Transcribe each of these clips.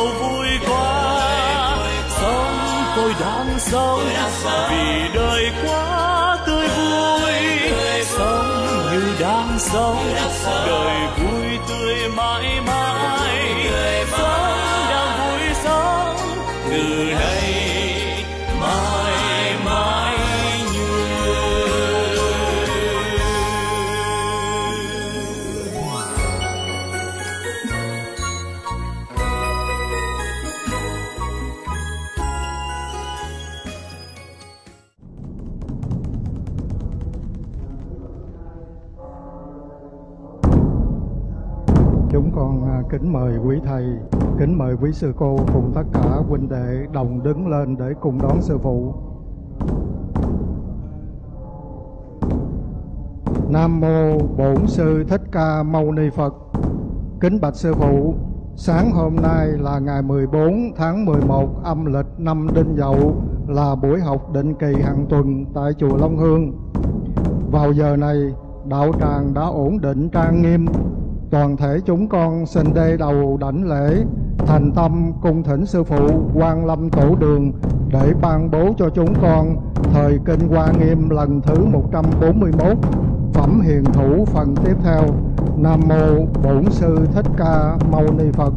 ơi vui quá sống tôi đang sống vì đời quá tươi vui. Sống như đang sống kính mời quý thầy, kính mời quý sư cô cùng tất cả huynh đệ đồng đứng lên để cùng đón sư phụ. Nam mô Bổn sư Thích Ca Mâu Ni Phật. Kính bạch sư phụ, sáng hôm nay là ngày 14 tháng 11 âm lịch năm Đinh Dậu là buổi học định kỳ hàng tuần tại chùa Long Hương. Vào giờ này, đạo tràng đã ổn định trang nghiêm toàn thể chúng con xin đê đầu đảnh lễ, thành tâm cung thỉnh sư phụ quan lâm tổ đường để ban bố cho chúng con thời kinh hoa nghiêm lần thứ 141 phẩm hiền thủ phần tiếp theo. Nam mô bổn sư thích ca mâu ni phật.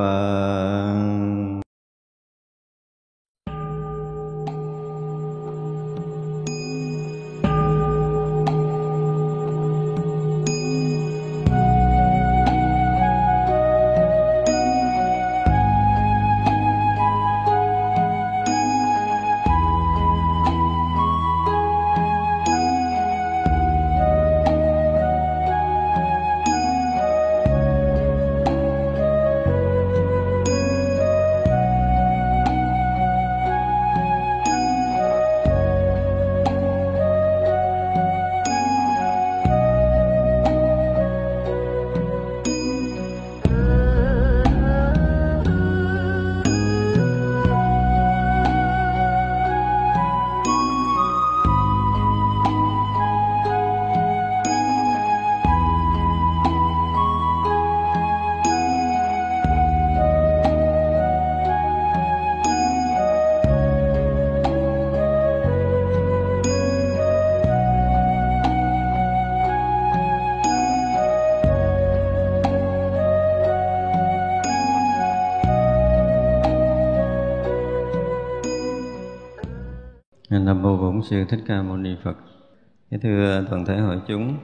uh, Bổn Sư Thích Ca Mâu Ni Phật. Kính thưa toàn thể hội chúng,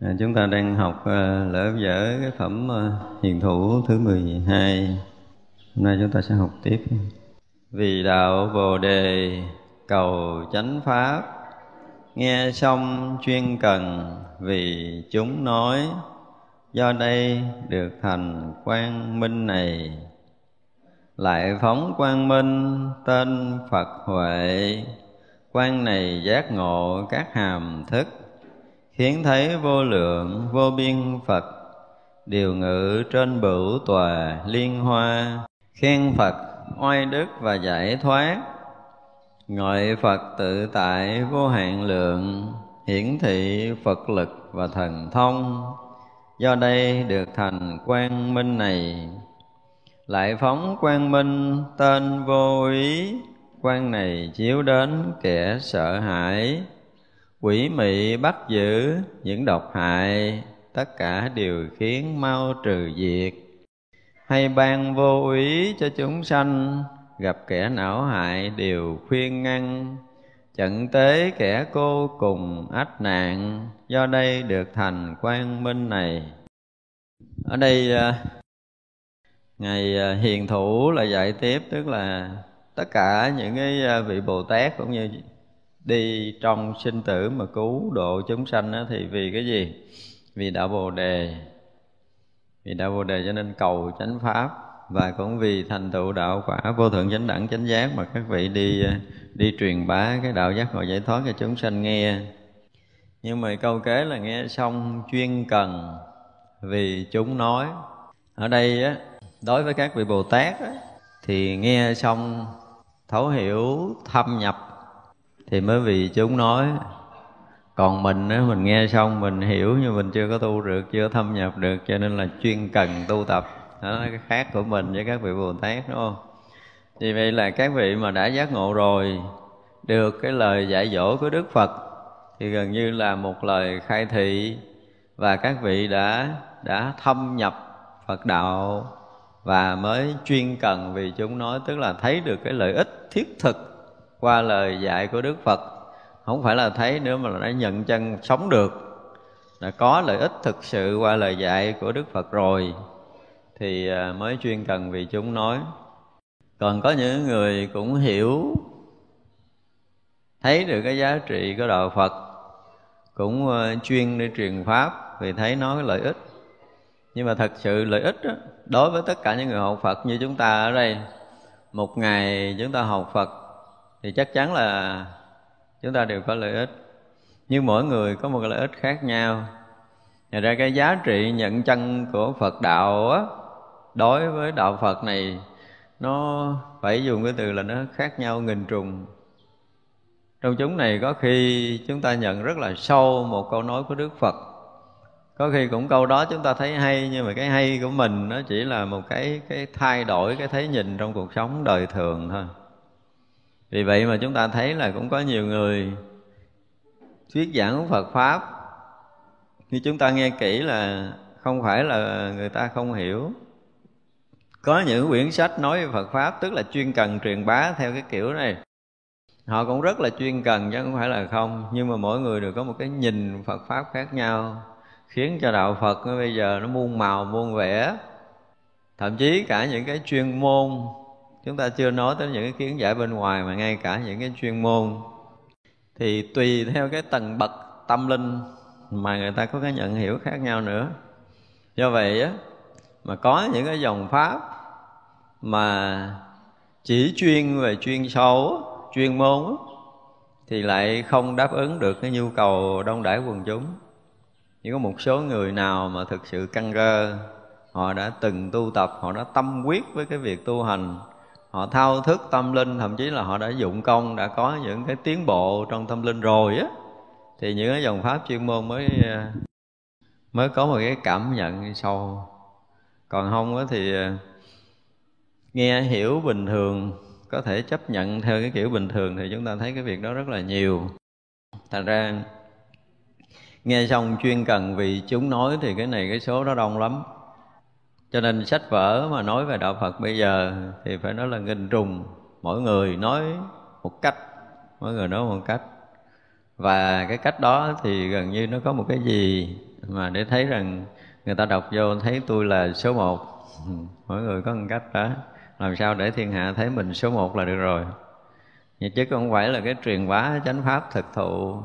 à, chúng ta đang học à, lỡ dở cái phẩm à, hiền thủ thứ 12. Hôm nay chúng ta sẽ học tiếp. Vì đạo Bồ đề cầu chánh pháp, nghe xong chuyên cần vì chúng nói, do đây được thành quang minh này lại phóng quang minh tên Phật Huệ quan này giác ngộ các hàm thức, khiến thấy vô lượng, vô biên phật. Điều ngự trên bửu tòa liên hoa, khen phật, oai đức và giải thoát. Ngợi phật tự tại vô hạn lượng, hiển thị phật lực và thần thông. Do đây được thành quang minh này, lại phóng quang minh tên vô ý quan này chiếu đến kẻ sợ hãi, quỷ mị bắt giữ những độc hại, tất cả đều khiến mau trừ diệt. Hay ban vô ý cho chúng sanh, gặp kẻ não hại đều khuyên ngăn trận tế kẻ cô cùng ách nạn, do đây được thành quang minh này. Ở đây à, ngài à, hiền thủ là dạy tiếp, tức là tất cả những cái à, vị bồ tát cũng như đi trong sinh tử mà cứu độ chúng sanh đó, thì vì cái gì? Vì đạo bồ đề. Vì đạo bồ đề cho nên cầu chánh pháp và cũng vì thành tựu đạo quả vô thượng chánh đẳng chánh giác mà các vị đi à, đi truyền bá cái đạo giác ngộ giải thoát cho chúng sanh nghe. Nhưng mà câu kế là nghe xong chuyên cần vì chúng nói. Ở đây á đối với các vị bồ tát á, thì nghe xong thấu hiểu, thâm nhập, thì mới vì chúng nói. Còn mình á, mình nghe xong, mình hiểu nhưng mình chưa có tu được, chưa thâm nhập được, cho nên là chuyên cần tu tập. Đó là cái khác của mình với các vị bồ tát, đúng không? Vì vậy là các vị mà đã giác ngộ rồi, được cái lời dạy dỗ của đức phật, thì gần như là một lời khai thị, và các vị đã đã thâm nhập phật đạo và mới chuyên cần vì chúng nói, tức là thấy được cái lợi ích thiết thực qua lời dạy của Đức Phật. Không phải là thấy nữa mà là đã nhận chân sống được, đã có lợi ích thực sự qua lời dạy của Đức Phật rồi, thì à, mới chuyên cần vì chúng nói. Còn có những người cũng hiểu, thấy được cái giá trị của đạo Phật, cũng à, chuyên đi truyền pháp vì thấy nó cái lợi ích nhưng mà thật sự lợi ích đó, đối với tất cả những người học Phật như chúng ta ở đây một ngày chúng ta học Phật thì chắc chắn là chúng ta đều có lợi ích. Nhưng mỗi người có một cái lợi ích khác nhau. Nhờ ra cái giá trị nhận chân của Phật đạo á đối với đạo Phật này nó phải dùng cái từ là nó khác nhau nghìn trùng. Trong chúng này có khi chúng ta nhận rất là sâu một câu nói của Đức Phật có khi cũng câu đó chúng ta thấy hay, nhưng mà cái hay của mình nó chỉ là một cái cái thay đổi cái thấy nhìn trong cuộc sống đời thường thôi. Vì vậy mà chúng ta thấy là cũng có nhiều người thuyết giảng Phật pháp. Như chúng ta nghe kỹ là không phải là người ta không hiểu. Có những quyển sách nói về Phật pháp, tức là chuyên cần truyền bá theo cái kiểu này. Họ cũng rất là chuyên cần chứ không phải là không, nhưng mà mỗi người đều có một cái nhìn Phật pháp khác nhau khiến cho đạo Phật bây giờ nó muôn màu, muôn vẻ. Thậm chí cả những cái chuyên môn, chúng ta chưa nói tới những cái kiến giải bên ngoài, mà ngay cả những cái chuyên môn. Thì tùy theo cái tầng bậc tâm linh mà người ta có cái nhận hiểu khác nhau nữa. Do vậy á, mà có những cái dòng pháp mà chỉ chuyên về chuyên sâu, chuyên môn thì lại không đáp ứng được cái nhu cầu đông đảo quần chúng chỉ có một số người nào mà thực sự căng cơ họ đã từng tu tập, họ đã tâm quyết với cái việc tu hành. Họ thao thức tâm linh, thậm chí là họ đã dụng công, đã có những cái tiến bộ trong tâm linh rồi á. Thì những cái dòng pháp chuyên môn mới mới có một cái cảm nhận sâu. Còn không á thì, nghe hiểu bình thường, có thể chấp nhận theo cái kiểu bình thường thì chúng ta thấy cái việc đó rất là nhiều. Thành ra nghe xong chuyên cần vì chúng nói thì cái này, cái số nó đông lắm. Cho nên sách vở mà nói về đạo phật bây giờ thì phải nói là nghìn trùng. Mỗi người nói một cách, mỗi người nói một cách. Và cái cách đó thì gần như nó có một cái gì mà để thấy rằng người ta đọc vô thấy tôi là số một. Mỗi người có một cách đó. Làm sao để thiên hạ thấy mình số một là được rồi? Chứ không phải là cái truyền bá chánh pháp thực thụ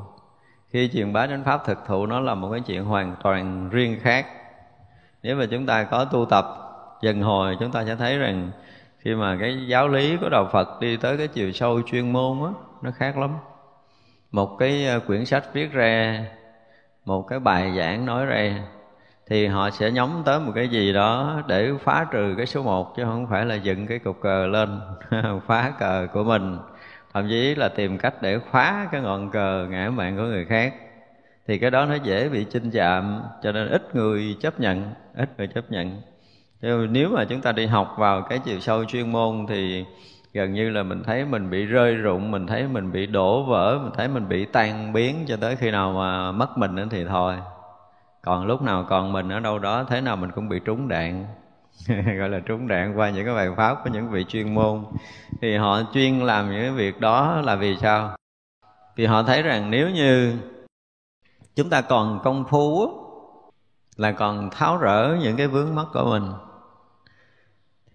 khi truyền bá đến pháp thực thụ, nó là một cái chuyện hoàn toàn riêng khác. Nếu mà chúng ta có tu tập dần hồi, chúng ta sẽ thấy rằng khi mà cái giáo lý của đạo Phật đi tới cái chiều sâu chuyên môn á, nó khác lắm. Một cái ờ, quyển sách viết ra, một cái bài giảng nói ra, thì họ sẽ nhóm tới một cái gì đó để phá trừ cái số một, chứ không phải là dựng cái cục cờ lên, phá cờ của mình thậm chí là tìm cách để khóa cái ngọn cờ ngã mạng của người khác. Thì cái đó nó dễ bị chinh chạm, cho nên ít người chấp nhận, ít người chấp nhận. Chứ nếu mà chúng ta đi học vào cái chiều sâu chuyên môn thì gần như là mình thấy mình bị rơi rụng, mình thấy mình bị đổ vỡ, mình thấy mình bị tan biến cho tới khi nào mà mất mình nữa thì thôi. Còn lúc nào còn mình ở đâu đó, thế nào mình cũng bị trúng đạn. gọi là trúng đạn qua những cái bài pháp của những vị chuyên môn. Thì họ chuyên làm những cái việc đó là vì sao? Vì họ thấy rằng nếu như chúng ta còn công phu là còn tháo rỡ những cái vướng mắc của mình.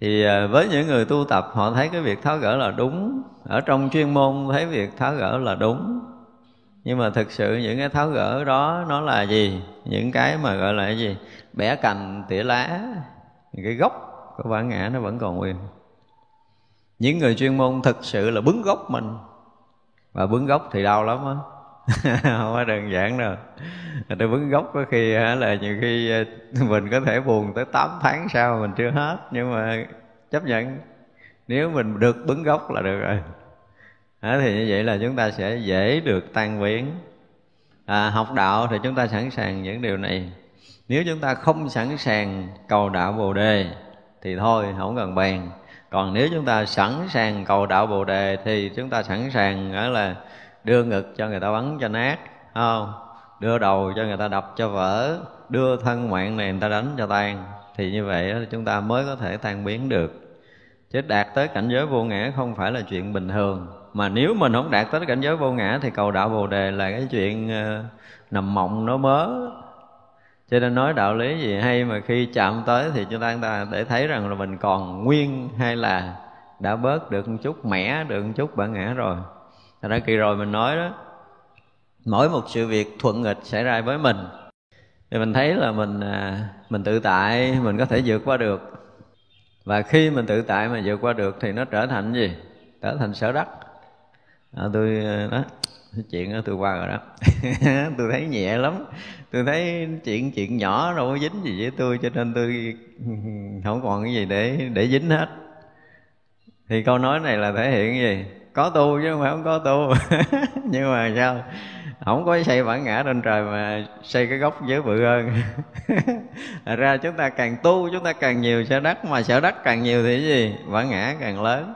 Thì à, với những người tu tập, họ thấy cái việc tháo gỡ là đúng. Ở trong chuyên môn thấy việc tháo gỡ là đúng. Nhưng mà thực sự những cái tháo gỡ đó nó là gì? Những cái mà gọi là cái gì? Bẻ cành tỉa lá thì cái gốc của bản ngã nó vẫn còn nguyên. Những người chuyên môn thực sự là bứng gốc mình. Và bứng gốc thì đau lắm á. Không có đơn giản đâu. Tôi bứng gốc có khi là nhiều khi ờ, mình có thể buồn tới 8 tháng sau mình chưa hết. Nhưng mà chấp nhận nếu mình được bứng gốc là được rồi. À, thì như vậy là chúng ta sẽ dễ được tan biến. À, học đạo thì chúng ta sẵn sàng những điều này nếu chúng ta không sẵn sàng cầu đạo bồ đề thì thôi không cần bàn. Còn nếu chúng ta sẵn sàng cầu đạo bồ đề thì chúng ta sẵn sàng đó là đưa ngực cho người ta bắn cho nát không? Đưa đầu cho người ta đập cho vỡ đưa thân mạng này người ta đánh cho tan. Thì như vậy chúng ta mới có thể tan biến được. Chứ đạt tới cảnh giới vô ngã không phải là chuyện bình thường. Mà nếu mình không đạt tới cảnh giới vô ngã thì cầu đạo bồ đề là cái chuyện uh, nằm mộng nó mớ cho nên nói đạo lý gì hay mà khi chạm tới thì chúng ta để thấy rằng là mình còn nguyên hay là đã bớt được một chút mẻ được một chút bản ngã rồi. Thật ra kỳ rồi mình nói đó mỗi một sự việc thuận nghịch xảy ra với mình thì mình thấy là mình à, mình tự tại mình có thể vượt qua được. Và khi mình tự tại mà vượt qua được thì nó trở thành gì? Trở thành sở đắc à, tôi à, đó chuyện đó tôi qua rồi đó. Tôi thấy nhẹ lắm. Tôi thấy chuyện chuyện nhỏ đâu có dính gì với tôi, cho nên tôi không còn cái gì để để dính hết. Thì câu nói này là thể hiện cái gì? Có tu chứ không phải không có tu. Nhưng mà sao? Không có xây bản ngã trên trời mà xây cái gốc giới bự hơn. Ra chúng ta càng tu, chúng ta càng nhiều sở đắc mà sở đắc càng nhiều thì cái gì? Bản ngã càng lớn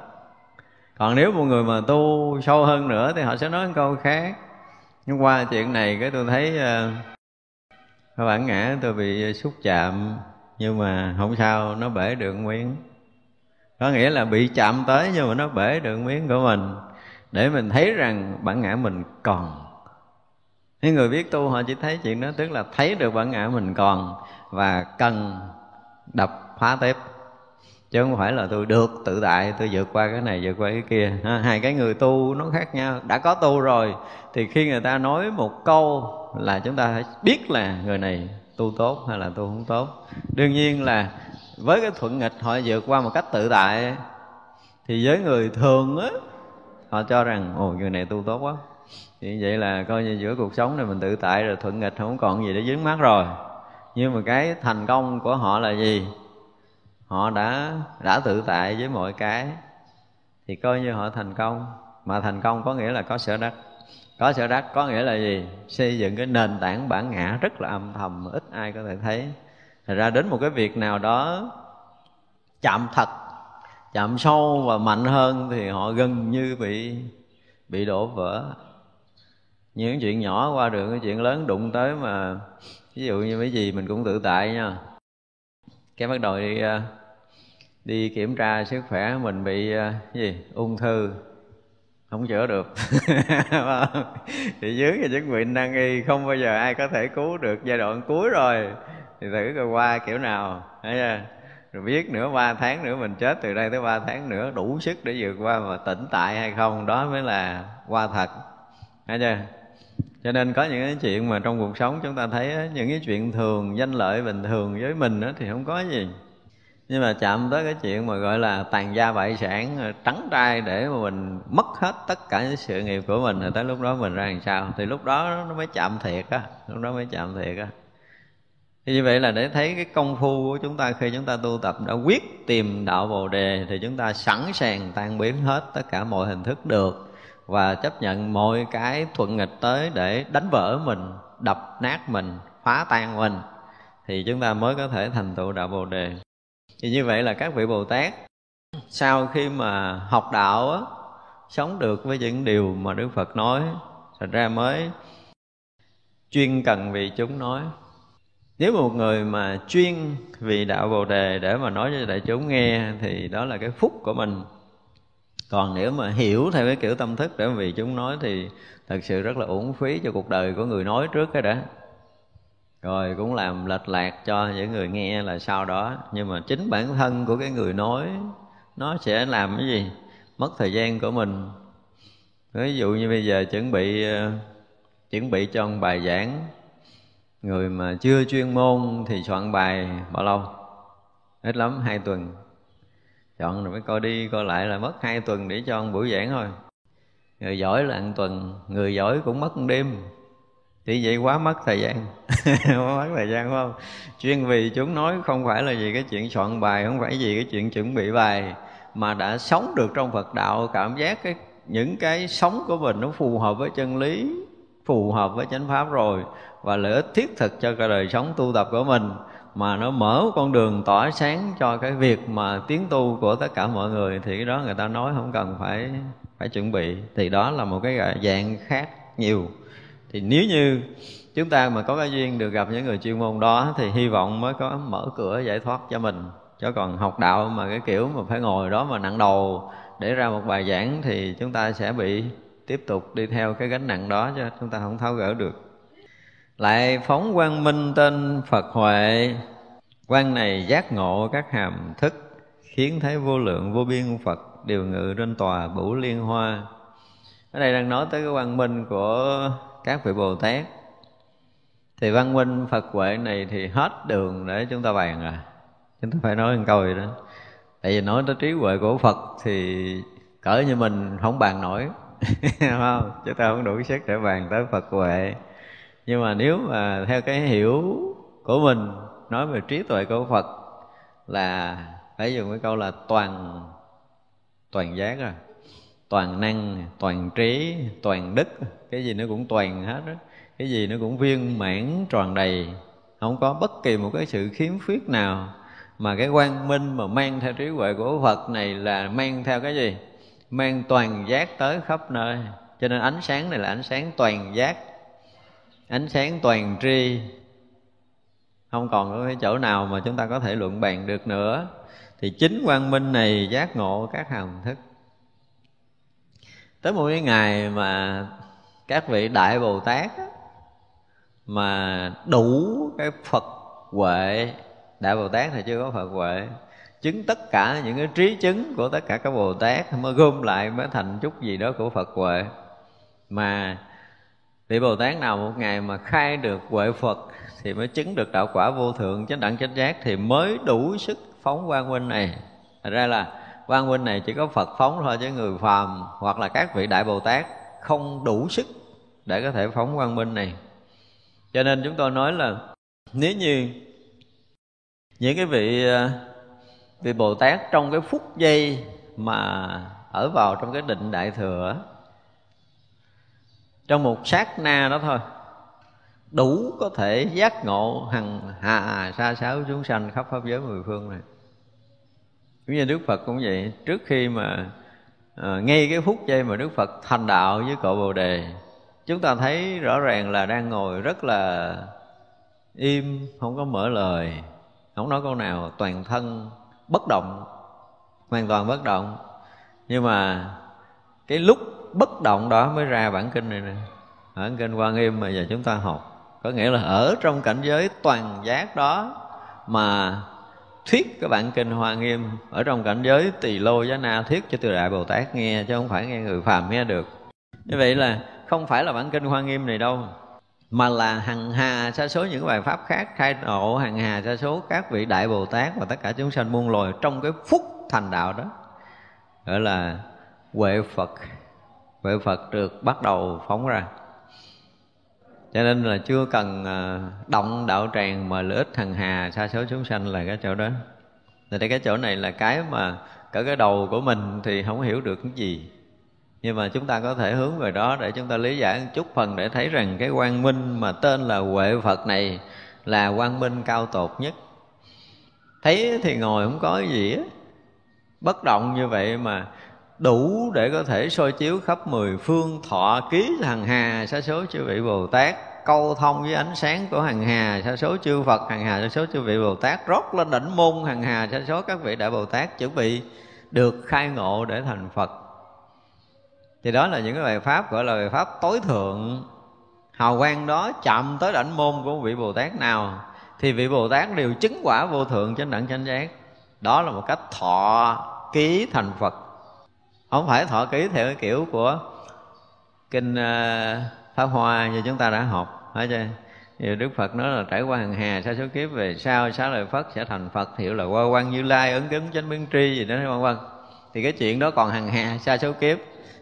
còn nếu một người mà tu sâu hơn nữa thì họ sẽ nói câu khác. Nhưng qua chuyện này cái tôi thấy uh, bản ngã tôi bị xúc chạm nhưng mà không sao nó bể được miếng có nghĩa là bị chạm tới nhưng mà nó bể được miếng của mình. Để mình thấy rằng bản ngã mình còn. Những người biết tu họ chỉ thấy chuyện đó tức là thấy được bản ngã mình còn và cần đập phá tiếp chứ không phải là tôi được tự tại, tôi vượt qua cái này, vượt qua cái kia. Hai cái người tu nó khác nhau. Đã có tu rồi, thì khi người ta nói một câu là chúng ta phải biết là người này tu tốt hay là tu không tốt. Đương nhiên là với cái thuận nghịch, họ vượt qua một cách tự tại, thì với người thường á, họ cho rằng, ồ, người này tu tốt quá. Thì vậy là coi như giữa cuộc sống này mình tự tại rồi, thuận nghịch không còn gì để dính mắt rồi. Nhưng mà cái thành công của họ là gì? Họ đã đã tự tại với mọi cái thì coi như họ thành công. Mà thành công có nghĩa là có sở đắc có sở đắc có nghĩa là gì? Xây dựng cái nền tảng bản ngã rất là âm thầm ít ai có thể thấy. Thật ra đến một cái việc nào đó chạm thật, chạm sâu và mạnh hơn thì họ gần như bị bị đổ vỡ. Những chuyện nhỏ qua được cái chuyện lớn đụng tới mà, ví dụ như mấy gì mình cũng tự tại nha cái bắt đầu đi ờ, đi kiểm tra sức khỏe mình bị ờ, gì? Ung thư. Không chữa được. Thì dưới cái chứng bệnh năng y, không bao giờ ai có thể cứu được. Giai đoạn cuối rồi, thì thử coi qua kiểu nào, thấy chưa? Rồi biết nữa ba tháng nữa mình chết, từ đây tới ba tháng nữa đủ sức để vượt qua mà tỉnh tại hay không, đó mới là qua thật. Thấy chưa? Cho nên có những cái chuyện mà trong cuộc sống chúng ta thấy những cái chuyện thường, danh lợi bình thường với mình đó thì không có gì. Nhưng mà chạm tới cái chuyện mà gọi là tàn gia bại sản à, trắng trai để mà mình mất hết tất cả những sự nghiệp của mình, thì tới lúc đó mình ra làm sao? Thì lúc đó nó mới chạm thiệt á, lúc đó mới chạm thiệt á. Thì như vậy là để thấy cái công phu của chúng ta khi chúng ta tu tập đã quyết tìm đạo bồ đề, thì chúng ta sẵn sàng tan biến hết tất cả mọi hình thức được và chấp nhận mọi cái thuận nghịch tới để đánh vỡ mình đập nát mình phá tan mình thì chúng ta mới có thể thành tựu đạo bồ đề. Thì như vậy là các vị bồ tát sau khi mà học đạo á, sống được với những điều mà đức phật nói thật ra mới chuyên cần vì chúng nói. Nếu một người mà chuyên vì đạo bồ đề để mà nói cho đại chúng nghe thì đó là cái phúc của mình còn nếu mà hiểu theo cái kiểu tâm thức để mà vì chúng nói thì thật sự rất là uổng phí cho cuộc đời của người nói trước cái đã. Rồi cũng làm lệch lạc cho những người nghe là sau đó. Nhưng mà chính bản thân của cái người nói, nó sẽ làm cái gì? Mất thời gian của mình. Ví dụ như bây giờ chuẩn bị ờ, chuẩn bị cho một bài giảng. Người mà chưa chuyên môn thì soạn bài bao lâu? Ít lắm, hai tuần chọn rồi mới coi đi, coi lại là mất hai tuần để cho một buổi giảng thôi. Người giỏi là một tuần, người giỏi cũng mất một đêm. Thì vậy quá mất thời gian. Quá mất thời gian, phải không? Chuyên vì chúng nói không phải là gì cái chuyện soạn bài, không phải gì cái chuyện chuẩn bị bài, mà đã sống được trong phật đạo, cảm giác cái, những cái sống của mình nó phù hợp với chân lý, phù hợp với chánh pháp rồi, và lợi ích thiết thực cho cái đời sống tu tập của mình mà nó mở con đường tỏa sáng cho cái việc mà tiến tu của tất cả mọi người, thì cái đó người ta nói không cần phải phải chuẩn bị. Thì đó là một cái à, dạng khác nhiều. Thì nếu như chúng ta mà có cái duyên được gặp những người chuyên môn đó, thì hy vọng mới có mở cửa giải thoát cho mình. Chứ còn học đạo mà cái kiểu mà phải ngồi đó mà nặng đầu để ra một bài giảng, thì chúng ta sẽ bị tiếp tục đi theo cái gánh nặng đó cho chúng ta không tháo gỡ được lại phóng quang minh tên phật huệ. Quan này giác ngộ các hàm thức, khiến thấy vô lượng vô biên phật đều ngự trên tòa bửu liên hoa. Ở đây đang nói tới cái quang minh của các vị bồ tát. Thì văn minh phật huệ này thì hết đường để chúng ta bàn à. Chúng ta phải nói một câu gì đó. Tại vì nói tới trí huệ của phật thì cỡ như mình không bàn nổi. Không? Chúng ta không đủ sức để bàn tới phật huệ nhưng mà nếu mà theo cái hiểu của mình, nói về trí tuệ của phật, là phải dùng cái câu là toàn toàn giác rồi toàn năng, toàn trí, toàn đức. Cái gì nó cũng toàn hết đó cái gì nó cũng viên mãn, tròn đầy. Không có bất kỳ một cái sự khiếm khuyết nào. Mà cái quang minh mà mang theo trí huệ của Phật này là mang theo cái gì? Mang toàn giác tới khắp nơi. Cho nên ánh sáng này là ánh sáng toàn giác ánh sáng toàn tri. Không còn có cái chỗ nào mà chúng ta có thể luận bàn được nữa. Thì chính quang minh này giác ngộ các hàm thức. Tới một cái ngày mà các vị đại bồ tát mà đủ cái phật huệ, đại bồ tát thì chưa có phật huệ, chứng tất cả những cái trí chứng của tất cả các bồ tát mới gom lại mới thành chút gì đó của phật huệ. Mà vị bồ tát nào một ngày mà khai được huệ phật thì mới chứng được đạo quả vô thượng, chánh đẳng chánh giác thì mới đủ sức phóng quang minh này. Thật ra là quang minh này chỉ có Phật phóng thôi chứ người phàm hoặc là các vị đại Bồ Tát không đủ sức để có thể phóng quang minh này. Cho nên chúng tôi nói là nếu như những cái vị à, vị bồ tát trong cái phút giây mà ở vào trong cái định đại thừa trong một sát na đó thôi đủ có thể giác ngộ hằng hà xa sáu chúng sanh khắp pháp giới mười phương này. Cũng như đức phật cũng vậy trước khi mà à, ngay cái phút giây mà đức phật thành đạo với cội bồ đề chúng ta thấy rõ ràng là đang ngồi rất là im không có mở lời không nói câu nào toàn thân bất động hoàn toàn bất động. Nhưng mà cái lúc bất động đó mới ra bản kinh này nè. Bản kinh quan nghiêm mà giờ chúng ta học, có nghĩa là ở trong cảnh giới toàn giác đó mà thuyết cái bản kinh hoa nghiêm, ở trong cảnh giới tỳ lô giá na thuyết cho từ đại bồ tát nghe, chứ không phải nghe người phàm nghe được. Như vậy là không phải là bản kinh hoa nghiêm này đâu, mà là hằng hà sa số những bài pháp khác, khai độ hằng hà sa số các vị đại bồ tát và tất cả chúng sanh muôn loài trong cái phút thành đạo đó. Gọi là huệ phật huệ phật được bắt đầu phóng ra. Cho nên là chưa cần à, động đạo tràng mà lợi ích thằng hà, sa số chúng sanh là cái chỗ đó. Thì cái chỗ này là cái mà cỡ cái đầu của mình thì không hiểu được cái gì. Nhưng mà chúng ta có thể hướng về đó để chúng ta lý giải một chút phần để thấy rằng cái quang minh mà tên là huệ phật này là quang minh cao tột nhất. Thấy thì ngồi không có gì á. Bất động như vậy mà đủ để có thể soi chiếu khắp mười phương thọ ký hằng hà sa số chư vị bồ tát. Câu thông với ánh sáng của hằng hà sa số chư phật hằng hà sa số chư vị bồ tát. Rót lên đỉnh môn hằng hà sa số các vị đại bồ tát chuẩn bị được khai ngộ để thành phật. Thì đó là những cái bài pháp gọi là bài pháp tối thượng. Hào quang đó chạm tới đảnh môn của vị bồ tát nào thì vị bồ tát đều chứng quả vô thượng trên đẳng chánh giác. Đó là một cách thọ ký thành phật không phải thọ ký theo cái kiểu của kinh ờ, pháp hoa như chúng ta đã học phải chưa thì Đức Phật nói là trải qua hàng hà sa số kiếp về sau xá lợi Phất sẽ thành Phật, hiệu là qua quan như lai ấn kính chánh biến tri gì đó, vân vân. Thì cái chuyện đó còn hàng hà sa số kiếp.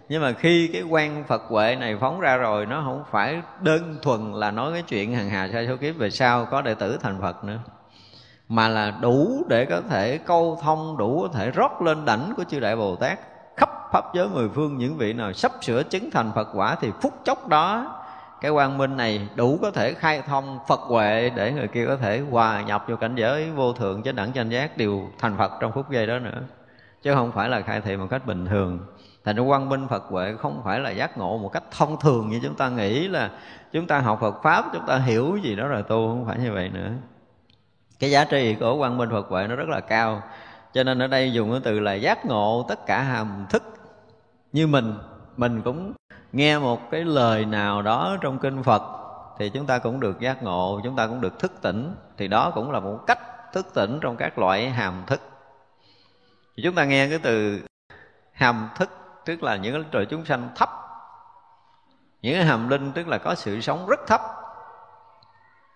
Nhưng mà khi cái quan Phật huệ này phóng ra rồi, nó không phải đơn thuần là nói cái chuyện hàng hà sa số kiếp về sau, có đệ tử thành Phật nữa, mà là đủ để có thể câu thông, đủ có thể rót lên đảnh của chư đại Bồ Tát pháp giới mười phương, những vị nào sắp sửa chứng thành Phật quả thì phút chốc đó, cái quang minh này đủ có thể khai thông Phật huệ để người kia có thể hòa nhập vào cảnh giới vô thượng chánh đẳng chánh giác, đều thành Phật trong phút giây đó nữa. Chứ không phải là khai thị một cách bình thường. Thành ra quang minh phật huệ không phải là giác ngộ một cách thông thường như chúng ta nghĩ là chúng ta học phật pháp, chúng ta hiểu gì đó rồi tu, không phải như vậy nữa. Cái giá trị của quang minh phật huệ nó rất là cao. Cho nên ở đây dùng cái từ là giác ngộ tất cả hàm thức như mình mình cũng nghe một cái lời nào đó trong kinh phật thì chúng ta cũng được giác ngộ, chúng ta cũng được thức tỉnh. Thì đó cũng là một cách thức tỉnh trong các loại hàm thức. Thì chúng ta nghe cái từ hàm thức, tức là những cái trời chúng sanh thấp. Những cái hàm linh, tức là có sự sống rất thấp,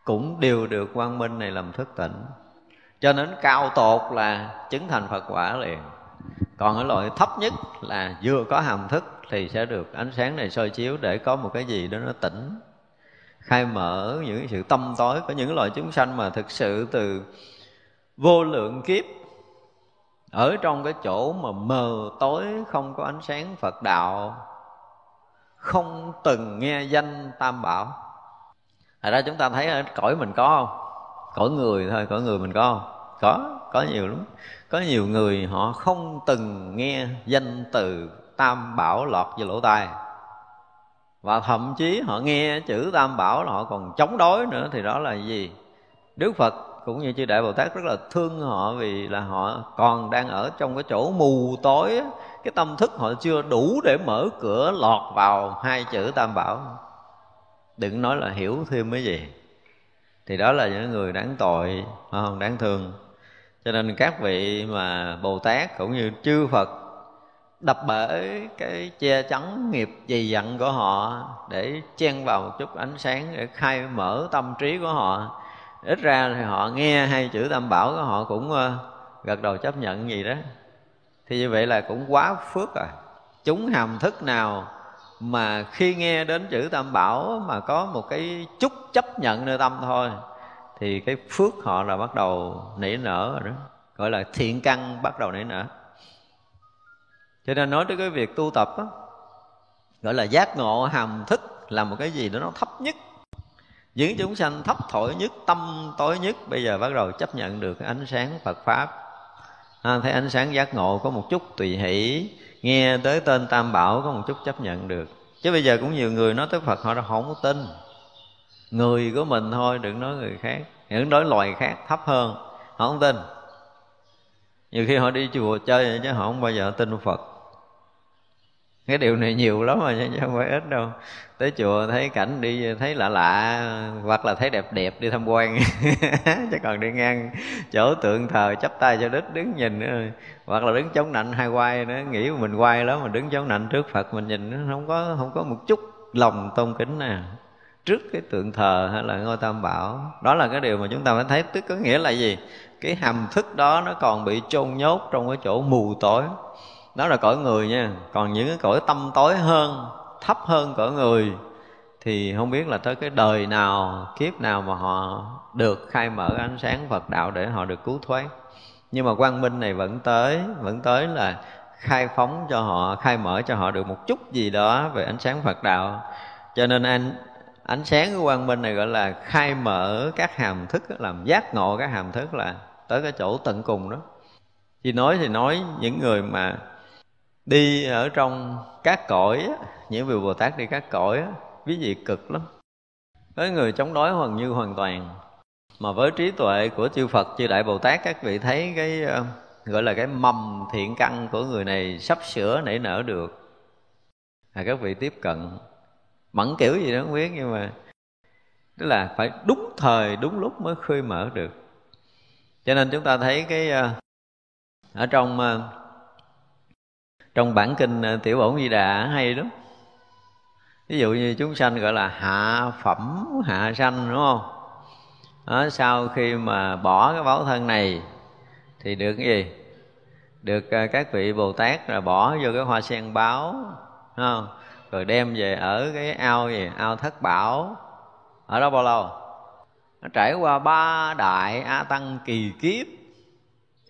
cũng đều được quang minh này làm thức tỉnh. Cho nên cao tột là chứng thành phật quả liền còn ở loại thấp nhất là vừa có hàm thức thì sẽ được ánh sáng này soi chiếu để có một cái gì đó nó tỉnh khai mở những sự tâm tối của những loại chúng sanh mà thực sự từ vô lượng kiếp ở trong cái chỗ mà mờ tối không có ánh sáng Phật đạo không từng nghe danh Tam Bảo Thật ra chúng ta thấy ở cõi mình có không? Cõi người thôi, cõi người mình có không? Có, có nhiều lắm. Có nhiều người họ không từng nghe danh từ Tam Bảo lọt vào lỗ tai. Và thậm chí họ nghe chữ Tam Bảo là họ còn chống đối nữa, Thì đó là gì? Đức Phật cũng như chư đại bồ tát rất là thương họ vì là họ còn đang ở trong cái chỗ mù tối cái tâm thức họ chưa đủ để mở cửa lọt vào hai chữ tam bảo. Đừng nói là hiểu thêm cái gì. Thì đó là những người đáng tội không? Đáng thương cho nên các vị mà bồ tát cũng như chư phật đập bể cái che chắn nghiệp dày dặn của họ để chen vào một chút ánh sáng, để khai mở tâm trí của họ, ít ra thì họ nghe hai chữ tam bảo của họ cũng ờ, gật đầu chấp nhận gì đó. Thì như vậy là cũng quá phước rồi. Chúng hàm thức nào mà khi nghe đến chữ tam bảo mà có một cái chút chấp nhận nơi tâm thôi thì cái phước họ là bắt đầu nảy nở rồi đó. Gọi là thiện căn bắt đầu nảy nở. Cho nên nói tới cái việc tu tập á gọi là giác ngộ hàm thức là một cái gì đó nó thấp nhất. Những chúng sanh thấp thổi nhất tâm tối nhất bây giờ bắt đầu chấp nhận được ánh sáng phật pháp. À, thấy ánh sáng giác ngộ có một chút tùy hỷ nghe tới tên tam bảo có một chút chấp nhận được. Chứ bây giờ cũng nhiều người nói tới phật họ không có tin người của mình thôi đừng nói người khác. Những đối loài khác thấp hơn họ không tin. Nhiều khi họ đi chùa chơi chứ họ không bao giờ tin phật. Cái điều này nhiều lắm mà, chứ không phải ít đâu. Tới chùa thấy cảnh đi thấy lạ lạ hoặc là thấy đẹp đẹp đi tham quan. Chứ còn đi ngang chỗ tượng thờ chắp tay cho đích đứng nhìn nữa hoặc là đứng chống nạnh hai quay nữa. Nghĩ mình quay lắm mà đứng chống nạnh trước phật mình nhìn nó không có không có một chút lòng tôn kính nè trước cái tượng thờ hay là ngôi tam bảo. Đó là cái điều mà chúng ta phải thấy, tức có nghĩa là gì? Cái hàm thức đó nó còn bị chôn nhốt trong cái chỗ mù tối. Đó là cõi người nha. Còn những cái cõi tâm tối hơn, thấp hơn cõi người, thì không biết là tới cái đời nào, kiếp nào mà họ được khai mở ánh sáng Phật đạo để họ được cứu thoát. Nhưng mà quang minh này vẫn tới vẫn tới là khai phóng cho họ, khai mở cho họ được một chút gì đó về ánh sáng Phật đạo. Cho nên anh ánh sáng của quang minh này gọi là khai mở các hàm thức, làm giác ngộ các hàm thức là tới cái chỗ tận cùng đó. Thì nói thì nói những người mà đi ở trong các cõi những vị bồ tát đi các cõi ví dụ cực lắm. Với người chống đối hoàn như hoàn toàn. Mà với trí tuệ của chư Phật, chư Đại Bồ Tát, các vị thấy cái ờ, gọi là cái mầm thiện căn của người này sắp sửa nảy nở được. Là các vị tiếp cận mẫn kiểu gì đó không biết nhưng mà tức là phải đúng thời đúng lúc mới khơi mở được. Cho nên chúng ta thấy cái ờ, ở trong ờ, trong bản kinh ờ, tiểu bổn di đà hay lắm. Ví dụ như chúng sanh gọi là hạ phẩm hạ sanh đúng không? Đó, sau khi mà bỏ cái báo thân này thì được cái gì? Được các vị bồ tát là bỏ vô cái hoa sen báo không? Rồi đem về ở cái ao gì? Ao thất bảo. Ở đó bao lâu? Nó trải qua ba đại a tăng kỳ kiếp.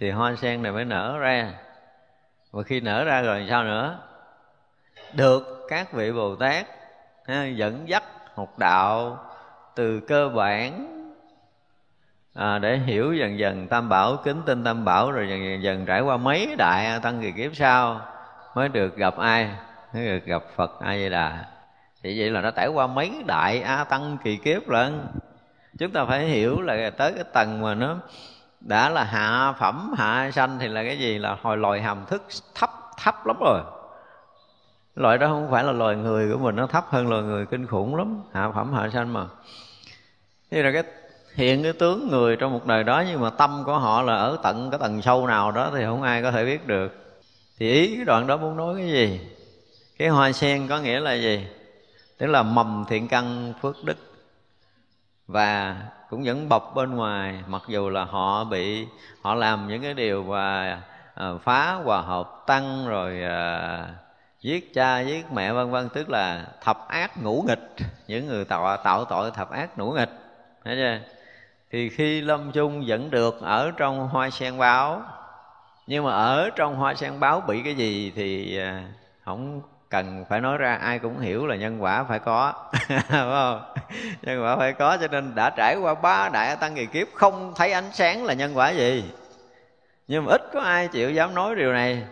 Thì hoa sen này mới nở ra. Và khi nở ra rồi sao nữa? Được các vị bồ tát ha, dẫn dắt học đạo từ cơ bản. À, để hiểu dần dần tam bảo kính tin tam bảo rồi dần dần, dần trải qua mấy đại tăng kỳ kiếp sau mới được gặp ai? Mới gặp phật a di đà. Thì vậy là nó trải qua mấy đại a tăng kỳ kiếp lận. Chúng ta phải hiểu là tới cái tầng mà nó đã là hạ phẩm, hạ sanh thì là cái gì? Là hồi loài hàm thức thấp thấp lắm rồi. Loại đó không phải là loài người của mình, nó thấp hơn loài người kinh khủng lắm. Hạ phẩm, hạ sanh mà. Thế là cái, hiện cái tướng người trong một đời đó, nhưng mà tâm của họ là ở tận cái tầng sâu nào đó thì không ai có thể biết được. Thì ý cái đoạn đó muốn nói cái gì? Cái hoa sen có nghĩa là gì? Tức là mầm thiện căn phước đức. Và cũng vẫn bọc bên ngoài mặc dù là họ bị họ làm những cái điều và à, phá hòa hợp tăng rồi à, giết cha giết mẹ vân vân. Tức là thập ác ngũ nghịch. Những người tạo tạo tội thập ác ngũ nghịch. Thấy chưa? Thì khi lâm chung vẫn được ở trong hoa sen báo nhưng mà ở trong hoa sen báo bị cái gì thì à, không cần phải nói ra, ai cũng hiểu là nhân quả phải có. Phải không? Nhân quả phải có, cho nên đã trải qua ba đại tăng kỳ kiếp, không thấy ánh sáng là nhân quả gì. Nhưng mà ít có ai chịu dám nói điều này.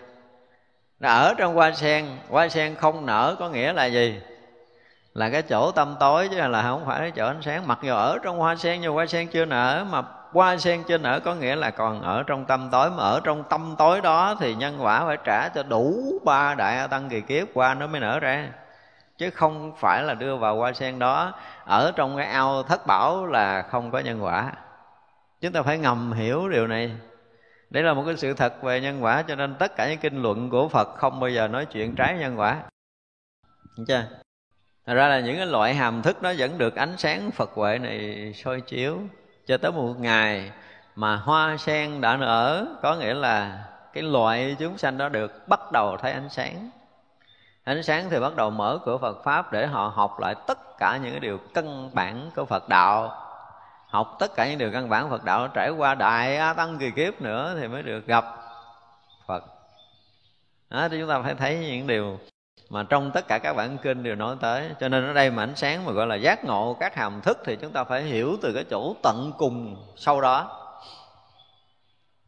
Là ở trong hoa sen hoa sen không nở có nghĩa là gì? Là cái chỗ tâm tối chứ là không phải cái chỗ ánh sáng. Mặc dù ở trong hoa sen nhưng hoa sen chưa nở mà qua sen trên nở có nghĩa là còn ở trong tâm tối, mà ở trong tâm tối đó thì nhân quả phải trả cho đủ ba đại tăng kỳ kiếp, qua nó mới nở ra. Chứ không phải là đưa vào hoa sen đó, ở trong cái ao thất bảo là không có nhân quả. Chúng ta phải ngầm hiểu điều này. Đấy là một cái sự thật về nhân quả, cho nên tất cả những kinh luận của phật không bao giờ nói chuyện trái nhân quả. Đúng chưa? Thật ra là những cái loại hàm thức nó vẫn được ánh sáng Phật huệ này soi chiếu cho tới một ngày mà hoa sen đã nở có nghĩa là cái loại chúng sanh đó được bắt đầu thấy ánh sáng. Ánh sáng thì bắt đầu mở cửa Phật pháp để họ học lại tất cả những cái điều căn bản của Phật đạo. Học tất cả những điều căn bản Phật đạo trải qua đại a tăng kỳ kiếp nữa thì mới được gặp Phật. Đó, thì chúng ta phải thấy những điều mà trong tất cả các bản kinh đều nói tới. Cho nên ở đây mà ánh sáng mà gọi là giác ngộ các hàm thức thì chúng ta phải hiểu từ cái chỗ tận cùng sau đó.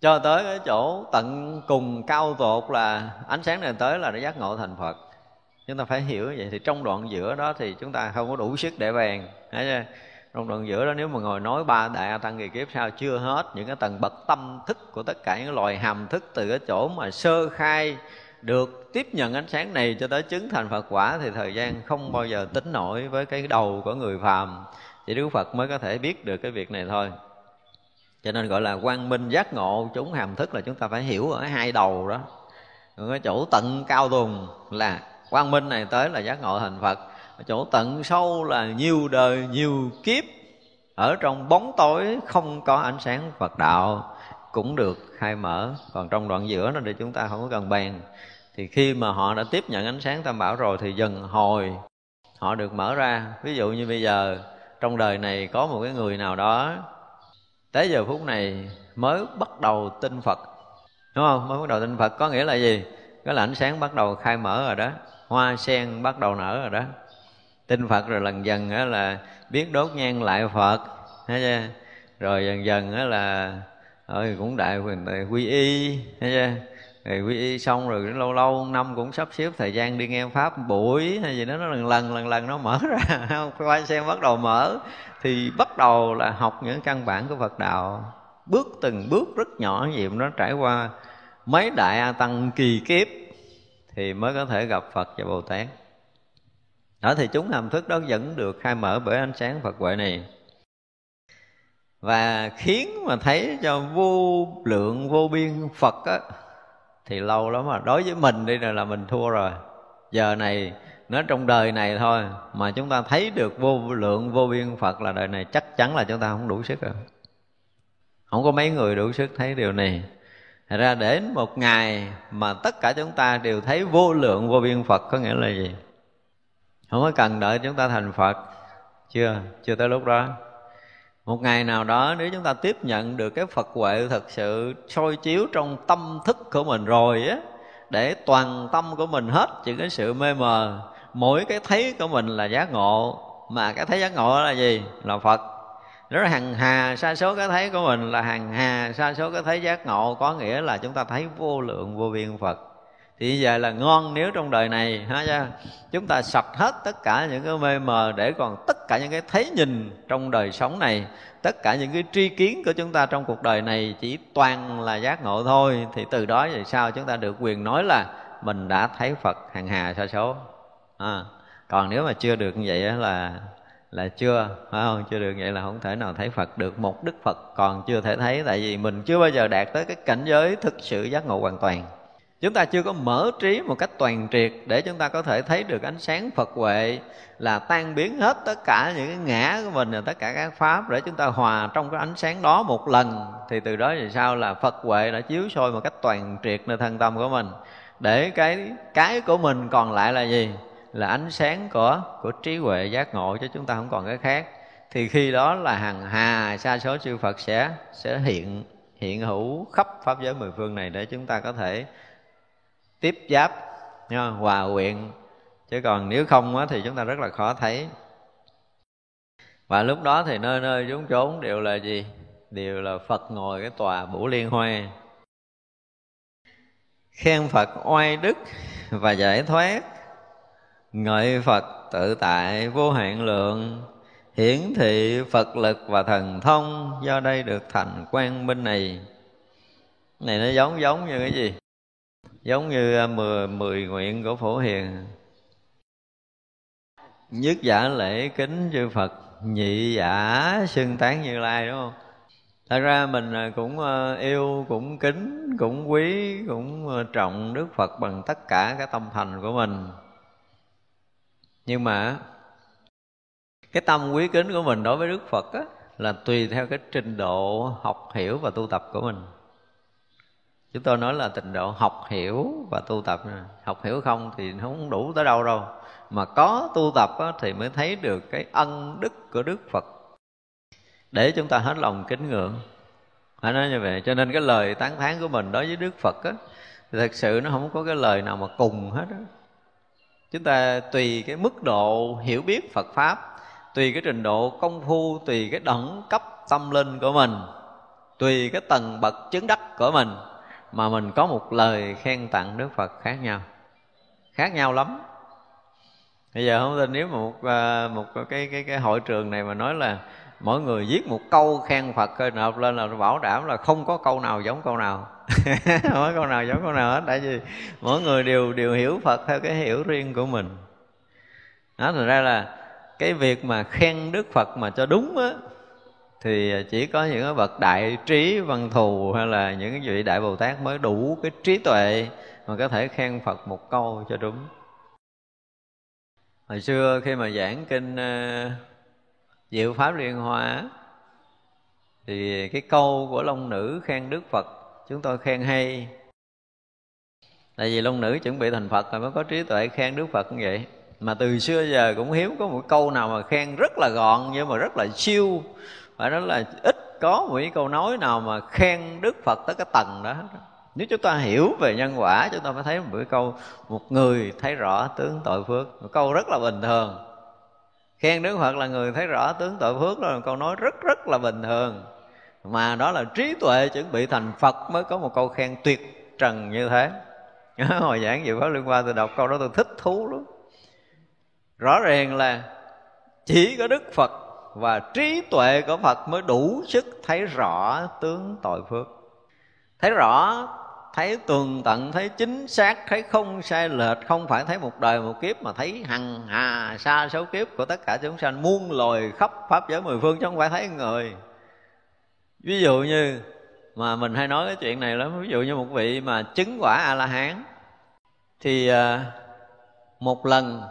Cho tới cái chỗ tận cùng cao tột là ánh sáng này tới là nó giác ngộ thành phật. Chúng ta phải hiểu vậy thì trong đoạn giữa đó thì chúng ta không có đủ sức để bàn. Trong đoạn giữa đó nếu mà ngồi nói ba đại tăng kỳ kiếp sao chưa hết những cái tầng bậc tâm thức của tất cả những loài hàm thức từ cái chỗ mà sơ khai được, tiếp nhận ánh sáng này cho tới chứng thành Phật quả thì thời gian không bao giờ tính nổi với cái đầu của người phàm. Thì Đức Phật mới có thể biết được cái việc này thôi. Cho nên gọi là quang minh giác ngộ, chúng hàm thức là chúng ta phải hiểu ở hai đầu đó. Ở cái chỗ tận cao tùng là quang minh này tới là giác ngộ thành Phật. Ở chỗ tận sâu là nhiều đời, nhiều kiếp. Ở trong bóng tối không có ánh sáng Phật đạo cũng được khai mở. Còn trong đoạn giữa nó thì chúng ta không có cần bàn thì khi mà họ đã tiếp nhận ánh sáng tam bảo rồi thì dần hồi họ được mở ra. Ví dụ như bây giờ, trong đời này có một cái người nào đó, tới giờ phút này mới bắt đầu tin phật. Đúng không? Mới bắt đầu tin phật có nghĩa là gì? Cái là ánh sáng bắt đầu khai mở rồi đó. Hoa sen bắt đầu nở rồi đó. Tin phật rồi lần dần đó là biết đốt nhang lại phật. Thấy chưa? Rồi dần dần đó là ơi cũng đại quyền quy y. Thấy chưa? Rồi quy y xong rồi lâu lâu năm cũng sắp xếp thời gian đi nghe pháp buổi hay gì đó nó lần lần lần lần nó mở ra. Quay xem bắt đầu mở. Thì bắt đầu là học những căn bản của Phật đạo. Bước từng bước rất nhỏ gì nó trải qua. Mấy đại a tăng kỳ kiếp thì mới có thể gặp Phật và Bồ Tát. Đó thì chúng hàm thức đó vẫn được khai mở bởi ánh sáng Phật huệ này. Và khiến mà thấy cho vô lượng vô biên Phật á, thì lâu lắm mà đối với mình đi rồi là mình thua rồi. Giờ này nói trong đời này thôi mà chúng ta thấy được vô lượng vô biên phật là đời này chắc chắn là chúng ta không đủ sức rồi. Không có mấy người đủ sức thấy điều này. Thật ra đến một ngày mà tất cả chúng ta đều thấy vô lượng vô biên Phật có nghĩa là gì? Không có cần đợi chúng ta thành Phật. Chưa, chưa tới lúc đó một ngày nào đó, nếu chúng ta tiếp nhận được cái phật huệ thật sự soi chiếu trong tâm thức của mình rồi á, để toàn tâm của mình hết những cái sự mê mờ, mỗi cái thấy của mình là giác ngộ. Mà cái thấy giác ngộ là gì? Là phật. Nếu là hằng hà sa số cái thấy của mình là hằng hà sa số cái thấy giác ngộ, có nghĩa là chúng ta thấy vô lượng vô biên phật thì như vậy là ngon nếu trong đời này ha chứ chúng ta sạch hết tất cả những cái mê mờ để còn tất cả những cái thấy nhìn trong đời sống này tất cả những cái tri kiến của chúng ta trong cuộc đời này chỉ toàn là giác ngộ thôi thì từ đó về sau chúng ta được quyền nói là mình đã thấy phật hàng hà sa số. À, còn nếu mà chưa được như vậy là là chưa phải không? Chưa được vậy là không thể nào thấy phật được một đức phật còn chưa thể thấy tại vì mình chưa bao giờ đạt tới cái cảnh giới thực sự giác ngộ hoàn toàn chúng ta chưa có mở trí một cách toàn triệt để chúng ta có thể thấy được ánh sáng phật huệ là tan biến hết tất cả những cái ngã của mình và tất cả các pháp để chúng ta hòa trong cái ánh sáng đó một lần. Thì từ đó thì sao? Là phật huệ đã chiếu soi một cách toàn triệt nơi thân tâm của mình. Để cái cái của mình còn lại là gì? Là ánh sáng của của trí huệ giác ngộ chứ chúng ta không còn cái khác. Thì khi đó là hằng hà, sa số chư Phật sẽ sẽ hiện hiện hữu khắp pháp giới mười phương này để chúng ta có thể tiếp giáp nha, hòa quyện. Chứ còn nếu không á, thì chúng ta rất là khó thấy. Và lúc đó thì nơi nơi chúng trốn đều là gì? Đều là phật ngồi cái tòa bủ liên hoa. Khen phật oai đức và giải thoát. Ngợi phật tự tại vô hạn lượng. Hiển thị phật lực và thần thông do đây được thành quang minh này. Này nó giống giống như cái gì? Giống như à, mười, mười nguyện của phổ hiền. Nhất giả lễ kính chư phật nhị giả xưng tán như lai đúng không? Thật ra mình à, cũng à, yêu cũng kính cũng quý cũng trọng đức phật bằng tất cả cái tâm thành của mình. Nhưng mà cái tâm quý kính của mình đối với đức phật á, là tùy theo cái trình độ học hiểu và tu tập của mình chúng tôi nói là trình độ học hiểu và tu tập học hiểu không thì không đủ tới đâu đâu. Mà có tu tập thì mới thấy được cái ân đức của đức phật. Để chúng ta hết lòng kính ngưỡng. Phải nói như vậy. Cho nên cái lời tán thán của mình đối với đức phật á, thì thật sự nó không có cái lời nào mà cùng hết á. Chúng ta tùy cái mức độ hiểu biết phật pháp, tùy cái trình độ công phu, tùy cái đẳng cấp tâm linh của mình, tùy cái tầng bậc chứng đắc của mình mà mình có một lời khen tặng Đức Phật khác nhau. Khác nhau lắm. Bây giờ không tin nếu mà một ờ, một cái cái cái hội trường này mà nói là mỗi người viết một câu khen Phật coi nộp lên là bảo đảm là không có câu nào giống câu nào. Không có câu nào giống câu nào hết, tại vì mỗi người đều đều hiểu Phật theo cái hiểu riêng của mình. Đó thành ra là cái việc mà khen Đức Phật mà cho đúng á thì à, chỉ có những cái bậc đại trí văn thù hay là những cái vị đại bồ tát mới đủ cái trí tuệ mà có thể khen phật một câu cho đúng. Hồi xưa khi mà giảng kinh à, diệu pháp liên hoa thì cái câu của long nữ khen đức phật, chúng tôi khen hay. Tại vì long nữ chuẩn bị thành phật rồi mới có trí tuệ khen đức phật như vậy. Mà từ xưa giờ cũng hiếm có một câu nào mà khen rất là gọn nhưng mà rất là siêu phải nói là ít có một cái câu nói nào mà khen đức phật tới cái tầng đó nếu chúng ta hiểu về nhân quả, chúng ta phải thấy một cái câu, một người thấy rõ tướng tội phước. Một câu rất là bình thường. Khen đức phật là người thấy rõ tướng tội phước đó là một câu nói rất rất là bình thường. Mà đó là trí tuệ chuẩn bị thành phật mới có một câu khen tuyệt trần như thế. Hồi giảng dự pháp liên quan tôi đọc câu đó tôi thích thú lắm. Rõ ràng là chỉ có đức phật và trí tuệ của phật mới đủ sức thấy rõ tướng tội phước. Thấy rõ, thấy tường tận, thấy chính xác, thấy không sai lệch, không phải thấy một đời một kiếp mà thấy hằng hà xa số kiếp của tất cả chúng sanh muôn loài khắp pháp giới mười phương chứ không phải thấy người. Ví dụ như mà mình hay nói cái chuyện này lắm, ví dụ như một vị mà chứng quả a la hán thì à, một lần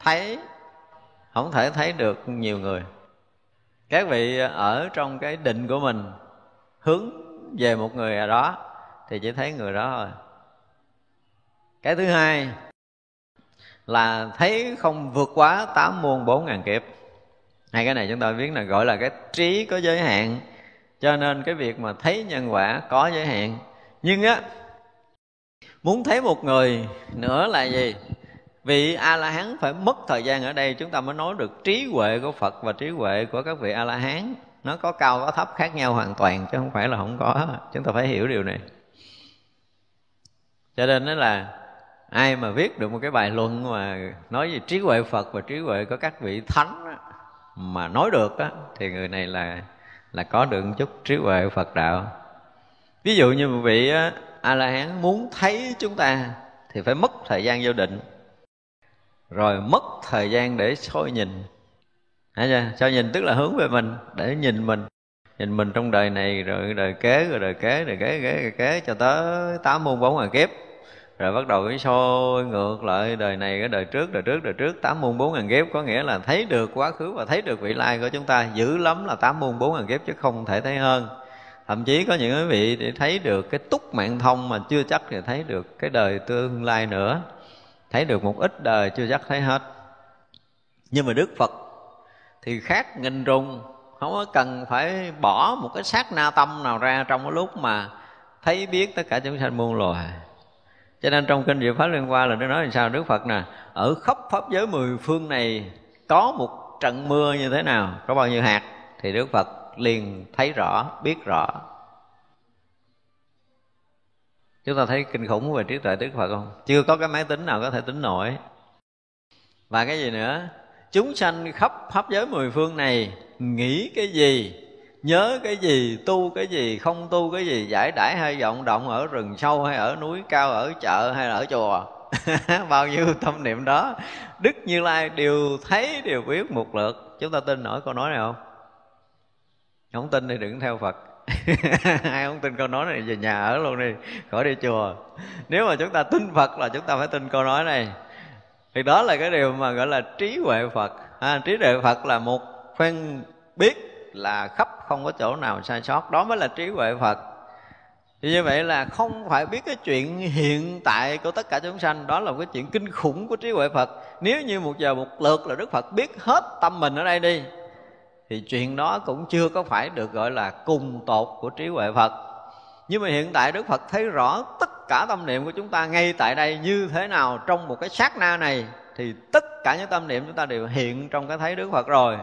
thấy, không thể thấy được nhiều người các vị ở trong cái định của mình hướng về một người nào đó thì chỉ thấy người đó thôi. Cái thứ hai là thấy không vượt quá tám muôn bốn ngàn kiếp. Hai cái này chúng ta biết là gọi là cái trí có giới hạn, cho nên cái việc mà thấy nhân quả có giới hạn. Nhưng á, muốn thấy một người nữa là gì? Vị a la hán phải mất thời gian ở đây chúng ta mới nói được trí huệ của phật và trí huệ của các vị a la hán nó có cao có thấp khác nhau hoàn toàn chứ không phải là không có. Chúng ta phải hiểu điều này. Cho nên đó là ai mà viết được một cái bài luận mà nói về trí huệ phật và trí huệ của các vị thánh mà nói được đó, thì người này là là có được một chút trí huệ phật đạo. Ví dụ như một vị a la hán muốn thấy chúng ta thì phải mất thời gian vô định rồi mất thời gian để soi nhìn. Thấy chưa? Soi nhìn tức là hướng về mình để nhìn mình. Nhìn mình trong đời này rồi đời kế rồi đời kế đời kế kế kế, kế cho tới tám môn bốn ngàn kiếp. Rồi bắt đầu cái soi ngược lại đời này cái đời trước đời trước đời trước tám môn bốn ngàn kiếp. Có nghĩa là thấy được quá khứ và thấy được vị lai của chúng ta. Dữ lắm là tám môn bốn ngàn kiếp chứ không thể thấy hơn. Thậm chí có những quý vị để thấy được cái túc mạng thông mà chưa chắc thì thấy được cái đời tương lai nữa thấy được một ít đời chưa chắc thấy hết. Nhưng mà đức phật thì khác nghìn trùng không có cần phải bỏ một cái sát na tâm nào ra trong cái lúc mà thấy biết tất cả chúng sanh muôn loài. Cho nên trong kinh Diệu Pháp Liên Hoa là nó nói làm sao Đức Phật nè, ở khắp pháp giới mười phương này có một trận mưa như thế nào, có bao nhiêu hạt, thì Đức Phật liền thấy rõ, biết rõ chúng ta thấy kinh khủng về trí tuệ Đức Phật không? Chưa có cái máy tính nào có thể tính nổi. Và cái gì nữa? Chúng sanh khắp pháp giới mười phương này nghĩ cái gì, nhớ cái gì, tu cái gì, không tu cái gì, giải đãi hay vọng động ở rừng sâu hay ở núi cao, ở chợ hay là ở chùa? Bao nhiêu tâm niệm đó. Đức như lai đều thấy, đều biết một lượt. Chúng ta tin nổi câu nói này không? Không tin thì đừng theo phật ai không tin câu nói này về nhà ở luôn đi khỏi đi chùa. Nếu mà chúng ta tin phật là chúng ta phải tin câu nói này. Thì đó là cái điều mà gọi là trí huệ phật. À, trí huệ phật là một phen biết là khắp không có chỗ nào sai sót. Đó mới là trí huệ phật. Thì như vậy là không phải biết cái chuyện hiện tại của tất cả chúng sanh. Đó là một cái chuyện kinh khủng của trí huệ Phật. Nếu như một giờ một lượt là Đức Phật biết hết tâm mình ở đây đi thì chuyện đó cũng chưa có phải được gọi là cùng tột của trí huệ Phật. Nhưng mà hiện tại Đức Phật thấy rõ tất cả tâm niệm của chúng ta ngay tại đây như thế nào Trong một cái sát na này, Thì tất cả những tâm niệm chúng ta đều hiện trong cái thấy Đức Phật rồi.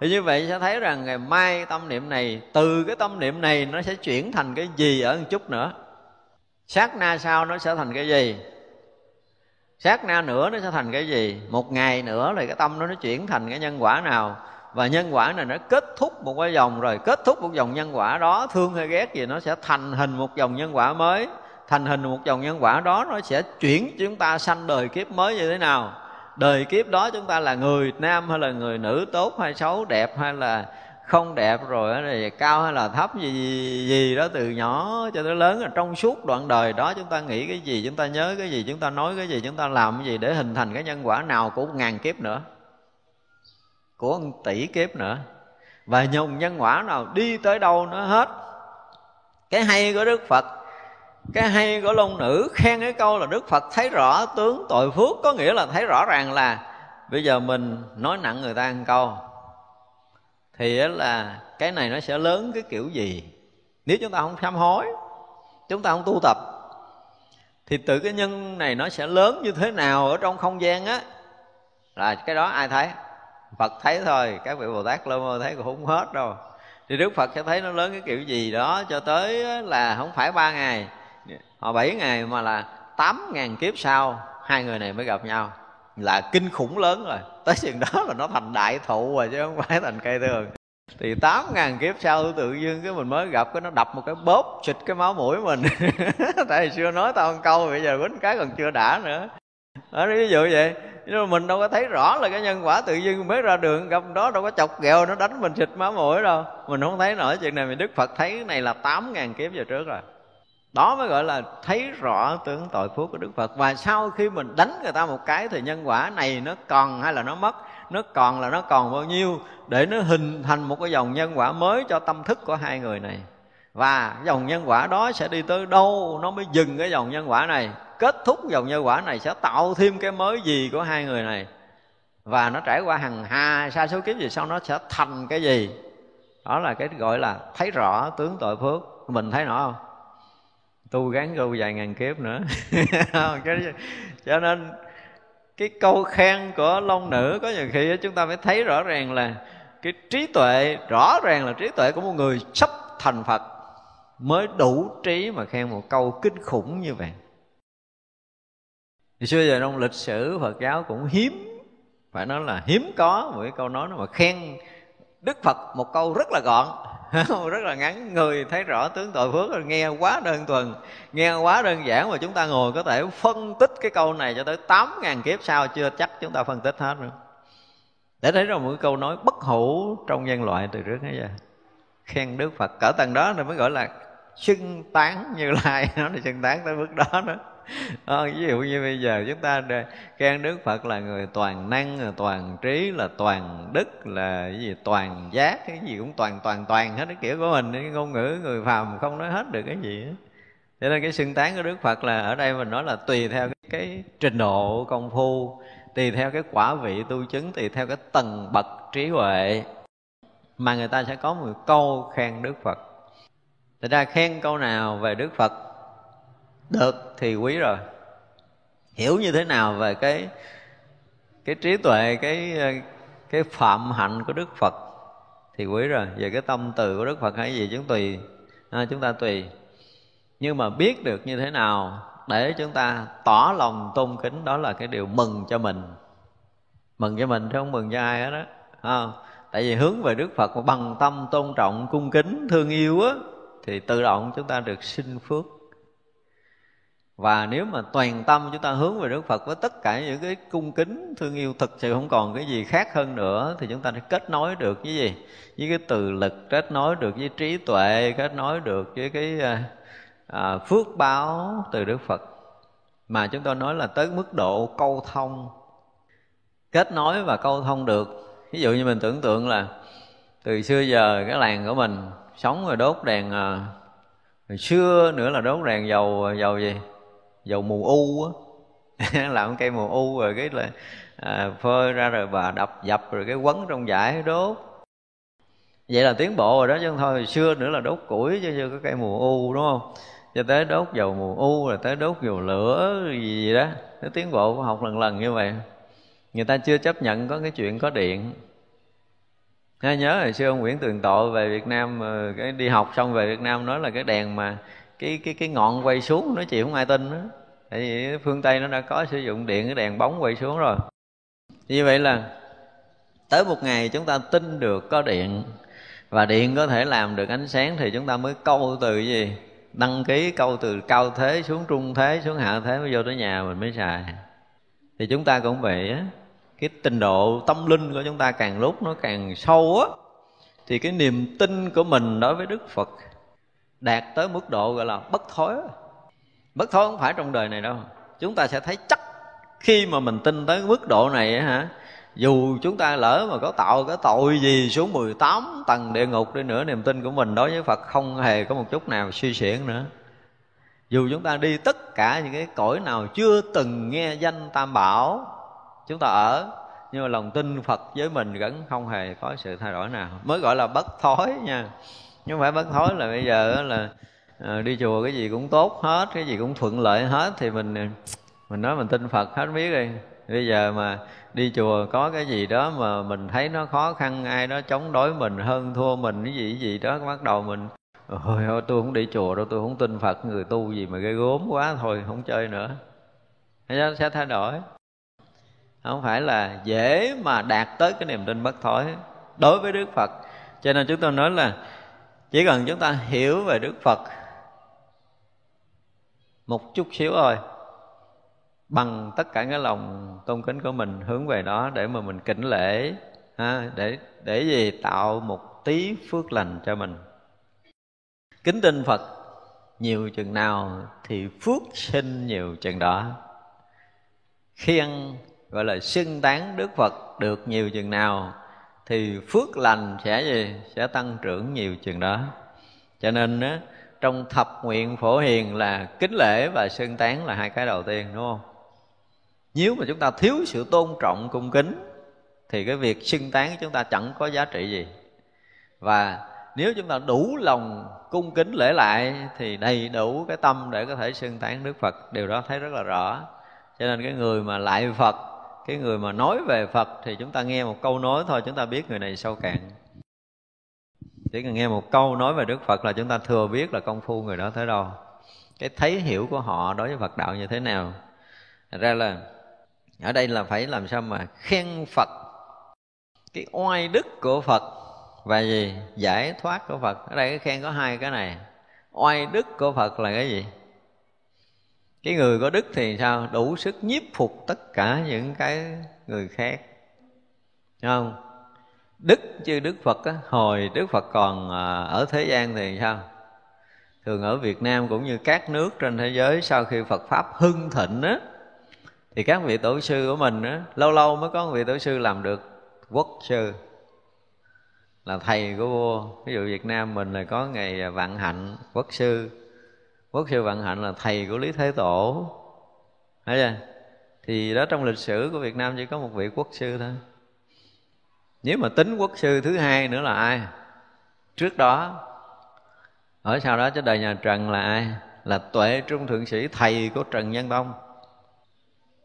Thì như vậy sẽ thấy rằng ngày mai tâm niệm này, từ cái tâm niệm này nó sẽ chuyển thành cái gì ở một chút nữa. Sát na sau nó sẽ thành cái gì? Sát na nữa nó sẽ thành cái gì? Một ngày nữa thì cái tâm nó nó chuyển thành cái nhân quả nào? Và nhân quả này nó kết thúc một cái dòng rồi. Kết thúc một dòng nhân quả đó thương hay ghét gì nó sẽ thành hình một dòng nhân quả mới. Thành hình một dòng nhân quả đó nó sẽ chuyển chúng ta sanh đời kiếp mới như thế nào. Đời kiếp đó chúng ta là người nam hay là người nữ tốt hay xấu đẹp hay là không đẹp rồi thì cao hay là thấp gì, gì gì đó từ nhỏ cho tới lớn. Trong suốt đoạn đời đó chúng ta nghĩ cái gì chúng ta nhớ cái gì chúng ta nói cái gì chúng ta làm cái gì để hình thành cái nhân quả nào của ngàn kiếp nữa của một tỷ kiếp nữa. Và nhùng nhân quả nào đi tới đâu nó hết. Cái hay của đức phật, cái hay của long nữ khen cái câu là đức phật thấy rõ tướng tội phước, có nghĩa là thấy rõ ràng là bây giờ mình nói nặng người ta ăn câu, thì là cái này nó sẽ lớn cái kiểu gì? Nếu chúng ta không sám hối, chúng ta không tu tập, thì từ cái nhân này nó sẽ lớn như thế nào ở trong không gian á? Là cái đó ai thấy? Phật thấy thôi, các vị bồ tát lâu mơ thấy cũng không hết đâu. Thì đức phật sẽ thấy nó lớn cái kiểu gì đó cho tới là không phải ba ngày, họ bảy ngày mà là tám ngàn kiếp sau, hai người này mới gặp nhau. Là kinh khủng lớn rồi. Tới chừng đó là nó thành đại thụ rồi chứ không phải thành cây thường. Thì tám ngàn kiếp sau tự nhiên cái mình mới gặp, cái nó đập một cái bóp xịt cái máu mũi mình. Tại xưa nói tao một câu, bây giờ quýnh cái còn chưa đã nữa đó ví dụ vậy. Nhưng mà mình đâu có thấy rõ là cái nhân quả tự nhiên mới ra đường, gặp đó đâu có chọc ghẹo nó đánh mình xịt máu mũi đâu. Mình không thấy nổi chuyện này mình đức phật thấy cái này là tám ngàn kiếp về trước rồi. Đó mới gọi là thấy rõ tướng tội phước của đức phật. Và sau khi mình đánh người ta một cái thì nhân quả này nó còn hay là nó mất? Nó còn là nó còn bao nhiêu? Để nó hình thành một cái dòng nhân quả mới cho tâm thức của hai người này. Và dòng nhân quả đó sẽ đi tới đâu, nó mới dừng cái dòng nhân quả này kết thúc dòng nhân quả này sẽ tạo thêm cái mới gì của hai người này. Và nó trải qua hàng hà, sa số kiếp gì sau nó sẽ thành cái gì? Đó là cái gọi là thấy rõ tướng tội phước. Mình thấy rõ không? Tu gắn tu vài ngàn kiếp nữa. Cho nên cái câu khen của long nữ có nhiều khi chúng ta phải thấy rõ ràng là cái trí tuệ, rõ ràng là trí tuệ của một người sắp thành phật mới đủ trí mà khen một câu kinh khủng như vậy thì xưa giờ trong lịch sử phật giáo cũng hiếm, phải nói là hiếm có một cái câu nói mà khen đức phật một câu rất là gọn rất là ngắn. Người thấy rõ tướng tội phước rồi, nghe quá đơn thuần, nghe quá đơn giản mà chúng ta ngồi có thể phân tích cái câu này cho tới tám ngàn kiếp sau chưa chắc chúng ta phân tích hết nữa. Để thấy rằng một câu nói bất hủ trong nhân loại từ trước đến giờ. Khen đức phật cỡ tầng đó thì mới gọi là xưng tán như lai. Nó là xưng tán tới mức đó nữa à, ví dụ như bây giờ chúng ta khen đức phật là người toàn năng là toàn trí là toàn đức là cái gì toàn giác cái gì cũng toàn toàn toàn hết cái kiểu của mình cái ngôn ngữ người phàm không nói hết được cái gì hết. Cho nên cái xưng tán của đức phật là ở đây mình nói là tùy theo cái, cái trình độ công phu tùy theo cái quả vị tu chứng tùy theo cái tầng bậc trí huệ mà người ta sẽ có một câu khen đức phật. Thật ra khen câu nào về Đức Phật được thì quý rồi. Hiểu như thế nào về cái cái trí tuệ cái cái phạm hạnh của đức phật? Thì quý rồi về cái tâm từ của đức phật hay gì chúng tùy à, chúng ta tùy. Nhưng mà biết được như thế nào để chúng ta tỏ lòng tôn kính đó là cái điều mừng cho mình. Mừng cho mình chứ không mừng cho ai hết đó à, tại vì hướng về đức phật bằng tâm tôn trọng cung kính thương yêu á thì tự động chúng ta được sinh phước và nếu mà toàn tâm chúng ta hướng về Đức Phật với tất cả những cái cung kính thương yêu thực sự không còn cái gì khác hơn nữa thì chúng ta sẽ kết nối được với gì? Với cái từ lực kết nối được với trí tuệ kết nối được với cái à, à phước báo từ Đức Phật. Mà chúng tôi nói là tới mức độ câu thông. Kết nối và câu thông được. Ví dụ như mình tưởng tượng là từ xưa giờ cái làng của mình sống rồi đốt đèn à, hồi xưa nữa là đốt đèn dầu dầu gì? Dầu mù u á. Làm cây mù u rồi cái là à, phơi ra rồi bà đập dập rồi cái quấn trong giải đốt. Vậy là tiến bộ rồi đó chứ không thôi xưa nữa là đốt củi chứ chưa có cây mù u đúng không? Cho tới đốt dầu mù u rồi tới đốt dầu lửa gì, gì đó nó tiến bộ học lần lần như vậy. Người ta chưa chấp nhận có cái chuyện có điện. Nghe nhớ hồi xưa ông Nguyễn Tường Tộ về Việt Nam ờ, cái đi học xong về Việt Nam nói là cái đèn mà cái cái cái ngọn quay xuống nó chịu không ai tin đó tại vì phương tây nó đã có sử dụng điện, cái đèn bóng quay xuống rồi. Như vậy là tới một ngày chúng ta tin được có điện, và điện có thể làm được ánh sáng thì chúng ta mới câu từ gì? Đăng ký câu từ cao thế xuống trung thế, xuống hạ thế, mới vô tới nhà mình mới xài. Thì chúng ta cũng vậy á. Cái trình độ tâm linh của chúng ta càng lúc nó càng sâu á, thì cái niềm tin của mình đối với đức phật đạt tới mức độ gọi là bất thối. Bất thối không phải trong đời này đâu. Chúng ta sẽ thấy chắc khi mà mình tin tới mức độ này hả, dù chúng ta lỡ mà có tạo cái tội gì xuống 18 tầng địa ngục đi nữa, niềm tin của mình đối với Phật không hề có một chút nào suy xiển nữa. Dù chúng ta đi tất cả những cái cõi nào chưa từng nghe danh Tam Bảo, chúng ta ở, nhưng mà lòng tin Phật với mình vẫn không hề có sự thay đổi nào. Mới gọi là bất thối nha nhưng phải bất thối là bây giờ là ờ, đi chùa cái gì cũng tốt hết, cái gì cũng thuận lợi hết thì mình ờ, mình nói mình tin phật hết biết đi. Bây giờ mà đi chùa có cái gì đó mà mình thấy nó khó khăn, ai đó chống đối mình, hơn thua mình, cái gì cái gì đó, bắt đầu mình, ôi, thôi tôi không đi chùa đâu, tôi không tin phật, người tu gì mà ghê gốm quá thôi, không chơi nữa. Nó sẽ thay đổi. Không phải là dễ mà đạt tới cái niềm tin bất thối đối với đức phật. Cho nên chúng tôi nói là chỉ cần chúng ta hiểu về đức phật một chút xíu thôi bằng tất cả cái lòng tôn kính của mình hướng về đó để mà mình kính lễ ha, để để gì? Tạo một tí phước lành cho mình. Kính tin phật nhiều chừng nào thì phước sinh nhiều chừng đó. Khiên gọi là xưng tán đức phật được nhiều chừng nào thì phước lành sẽ gì? Sẽ tăng trưởng nhiều chừng đó. Cho nên á, trong thập nguyện phổ hiền là kính lễ và xưng tán là hai cái đầu tiên đúng không? Nếu mà chúng ta thiếu sự tôn trọng cung kính thì cái việc xưng tán chúng ta chẳng có giá trị gì. Và nếu chúng ta đủ lòng cung kính lễ lại thì đầy đủ cái tâm để có thể xưng tán đức phật. Điều đó thấy rất là rõ. Cho nên cái người mà lại phật cái người mà nói về phật thì chúng ta nghe một câu nói thôi, chúng ta biết người này sâu cạn. Chỉ cần nghe một câu nói về đức phật là chúng ta thừa biết là công phu người đó tới đâu. Cái thấy hiểu của họ đối với phật đạo như thế nào? Thật ra là ở đây là phải làm sao mà khen phật. Cái oai đức của phật và gì? Giải thoát của phật. Ở đây cái khen có hai cái này. Oai đức của phật là cái gì? Cái người có đức thì sao? Đủ sức nhiếp phục tất cả những cái người khác. Đúng không? Đức chứ đức phật á, hồi đức phật còn à, ở thế gian thì sao? Thường ở việt nam cũng như các nước trên thế giới sau khi phật pháp hưng thịnh á thì các vị tổ sư của mình á lâu lâu mới có một vị tổ sư làm được quốc sư là thầy của vua. Ví dụ việt nam mình là có ngày vạn hạnh quốc sư quốc sư vạn hạnh là thầy của lý thế tổ. Thấy chưa? Thì đó, trong lịch sử của việt nam chỉ có một vị quốc sư thôi. Nếu mà tính quốc sư thứ hai nữa là ai? Trước đó, ở sau đó cho đời nhà trần là ai? Là tuệ trung thượng sĩ, thầy của trần nhân tông.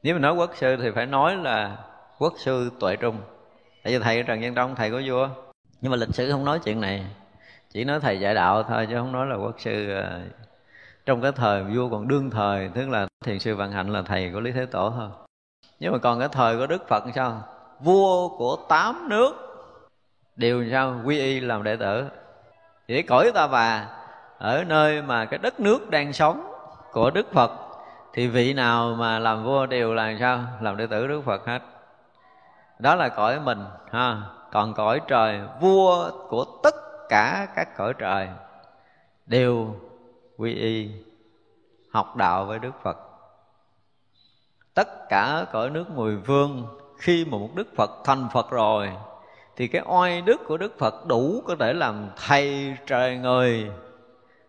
Nếu mà nói quốc sư thì phải nói là quốc sư tuệ trung. Tại vì thầy của trần nhân tông, thầy của vua. Nhưng mà lịch sử không nói chuyện này. Chỉ nói thầy dạy đạo thôi, chứ không nói là quốc sư ờ, trong cái thời vua còn đương thời, tức là thiền sư vạn hạnh là thầy của lý thế tổ thôi. Nhưng mà còn cái thời của đức phật sao? Vua của tám nước, đều sao? Quy y làm đệ tử. Chỉ cõi ta bà ở nơi mà cái đất nước đang sống của đức phật, thì vị nào mà làm vua đều là sao? Làm đệ tử đức phật hết. Đó là cõi mình, ha? Còn cõi trời, vua của tất cả các cõi trời đều quy y, học đạo với đức phật. Tất cả cõi nước mười phương khi mà một đức phật thành phật rồi, thì cái oai đức của đức phật đủ có thể làm thầy trời người,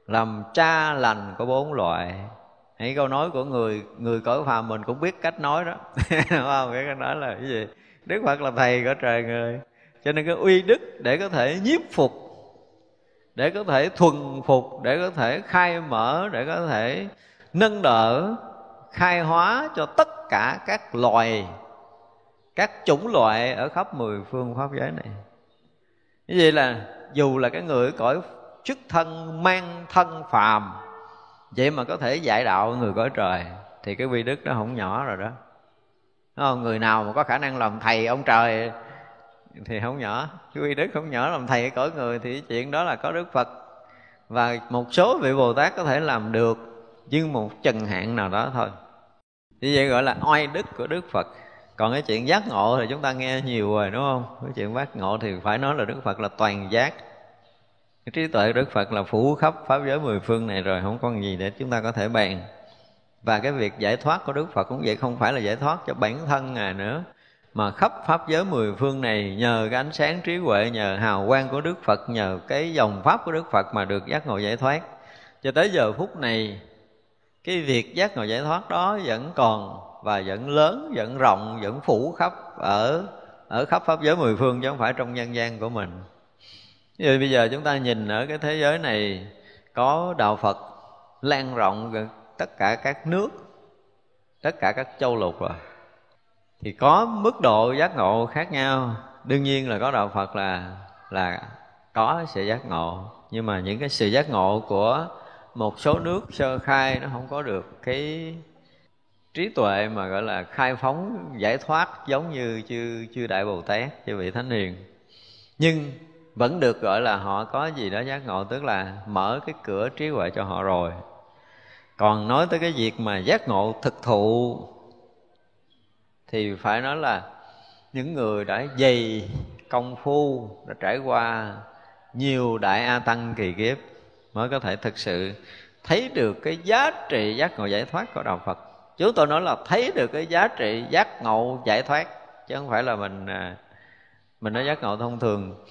làm cha lành của bốn loại. Hãy câu nói của người người cõi phàm mình cũng biết cách nói đó. Không? Cái cách nói là cái gì? Đức phật là thầy của trời người. Cho nên cái uy đức để có thể nhiếp phục để có thể thuần phục, để có thể khai mở, để có thể nâng đỡ, khai hóa cho tất cả các loài, các chủng loại ở khắp mười phương pháp giới này như vậy là, dù là cái người cõi chức thân, mang thân phàm, vậy mà có thể dạy đạo người cõi trời, thì cái vi đức nó không nhỏ rồi đó Đúng không? người nào mà có khả năng làm thầy ông trời thì không nhỏ. Cái đức không nhỏ làm thầy cõi người thì chuyện đó là có đức phật. Và một số vị bồ tát có thể làm được, nhưng một chừng hạn nào đó thôi. Như vậy gọi là oai đức của đức phật. Còn cái chuyện giác ngộ thì chúng ta nghe nhiều rồi, đúng không? Cái chuyện giác ngộ thì phải nói là đức phật là toàn giác. Cái trí tuệ đức phật là phủ khắp pháp giới mười phương này rồi, không còn gì để chúng ta có thể bàn. Và cái việc giải thoát của đức phật cũng vậy, không phải là giải thoát cho bản thân ngài nữa mà khắp pháp giới mười phương này, nhờ cái ánh sáng trí huệ, nhờ hào quang của đức phật, nhờ cái dòng pháp của đức phật mà được giác ngộ giải thoát. Cho tới giờ phút này, cái việc giác ngộ giải thoát đó vẫn còn và vẫn lớn, vẫn rộng, vẫn phủ khắp ở ở khắp pháp giới mười phương, chứ không phải trong nhân gian của mình. Như bây giờ chúng ta nhìn ở cái thế giới này, có đạo Phật lan rộng tất cả các nước, tất cả các châu lục rồi thì có mức độ giác ngộ khác nhau. Đương nhiên là có đạo Phật là là có sự giác ngộ. Nhưng mà những cái sự giác ngộ của một số nước sơ khai nó không có được cái trí tuệ mà gọi là khai phóng, giải thoát giống như chư chư đại bồ tát, chư vị thánh hiền. Nhưng vẫn được gọi là họ có gì đó giác ngộ, tức là mở cái cửa trí huệ cho họ rồi. Còn nói tới cái việc mà giác ngộ thực thụ thì phải nói là những người đã dày công phu, đã trải qua nhiều đại a tăng kỳ kiếp mới có thể thực sự thấy được cái giá trị giác ngộ giải thoát của đạo Phật. Chúng tôi nói là thấy được cái giá trị giác ngộ giải thoát, chứ không phải là mình à, mình nói giác ngộ thông thường.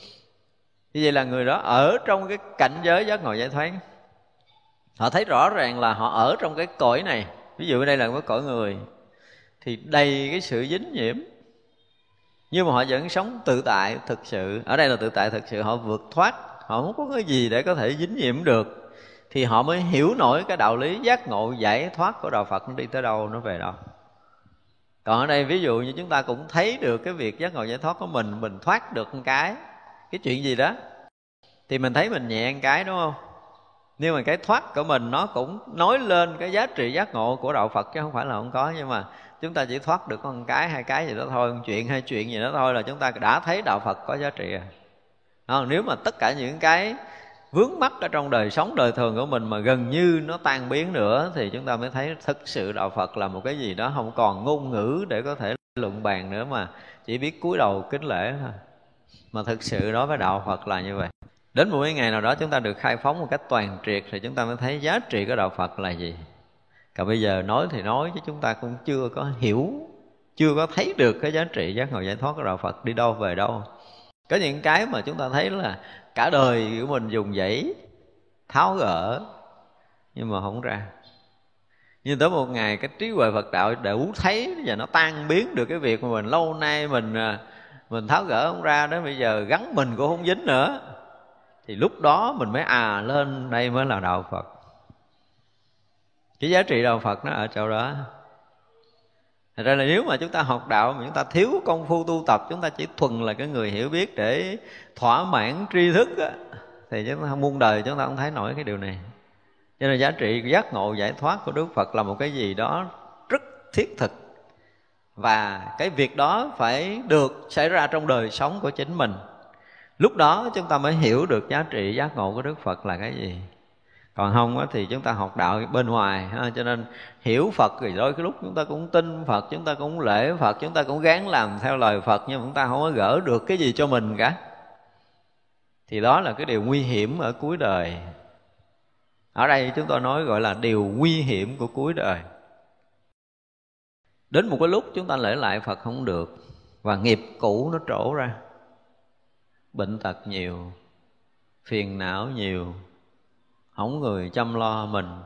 Như vậy là người đó ở trong cái cảnh giới giác ngộ giải thoát. Họ thấy rõ ràng là họ ở trong cái cõi này. Ví dụ đây là cái cõi người thì đầy cái sự dính nhiễm. Nhưng mà họ vẫn sống tự tại thực sự. Ở đây là tự tại thực sự, họ vượt thoát, họ không có cái gì để có thể dính nhiễm được. Thì họ mới hiểu nổi cái đạo lý giác ngộ, giải thoát của đạo Phật nó đi tới đâu nó về đâu. Còn ở đây ví dụ như chúng ta cũng thấy được cái việc giác ngộ, giải thoát của mình mình thoát được một cái cái chuyện gì đó, thì mình thấy mình nhẹ một cái, đúng không? Nhưng mà cái thoát của mình nó cũng nói lên cái giá trị giác ngộ của đạo phật chứ không phải là không có, nhưng mà chúng ta chỉ thoát được con cái, hai cái gì đó thôi một chuyện hay chuyện gì đó thôi là chúng ta đã thấy đạo phật có giá trị rồi. Không? nếu mà tất cả những cái vướng mắc ở trong đời sống đời thường của mình mà gần như nó tan biến nữa thì chúng ta mới thấy thực sự đạo Phật là một cái gì đó không còn ngôn ngữ để có thể luận bàn nữa mà chỉ biết cúi đầu kính lễ thôi. Mà thực sự đối với đạo Phật là như vậy. Đến một ngày nào đó chúng ta được khai phóng một cách toàn triệt thì chúng ta mới thấy giá trị của đạo Phật là gì còn bây giờ nói thì nói chứ chúng ta cũng chưa có hiểu, chưa có thấy được cái giá trị giác ngộ giải thoát của đạo Phật đi đâu về đâu. Có những cái mà chúng ta thấy là cả đời của mình dùng dãy tháo gỡ, nhưng mà không ra. Nhưng tới một ngày cái trí huệ Phật đạo đủ thấy, và nó tan biến được cái việc mà mình lâu nay mình à, mình tháo gỡ không ra đó bây giờ gắn mình cũng không dính nữa. Thì lúc đó mình mới à lên đây mới là đạo Phật cái giá trị đạo Phật nó ở chỗ đó. Thật ra là nếu mà chúng ta học đạo mà chúng ta thiếu công phu tu tập Chúng ta chỉ thuần là cái người hiểu biết để thỏa mãn tri thức á, Thì chúng ta muôn đời chúng ta không thấy nổi cái điều này. Cho nên giá trị giác ngộ giải thoát của Đức Phật là một cái gì đó rất thiết thực. Và cái việc đó phải được xảy ra trong đời sống của chính mình. Lúc đó chúng ta mới hiểu được giá trị giác ngộ của Đức Phật là cái gì còn không á, thì chúng ta học đạo bên ngoài ha? cho nên hiểu Phật thì đôi cái lúc chúng ta cũng tin Phật chúng ta cũng lễ Phật chúng ta cũng gắng làm theo lời Phật nhưng chúng ta không có gỡ được cái gì cho mình cả. Thì đó là cái điều nguy hiểm ở cuối đời. Ở đây chúng tôi nói gọi là điều nguy hiểm của cuối đời. Đến một cái lúc chúng ta lễ lại Phật không được và nghiệp cũ nó trổ ra. Bệnh tật nhiều phiền não nhiều không người chăm lo mình.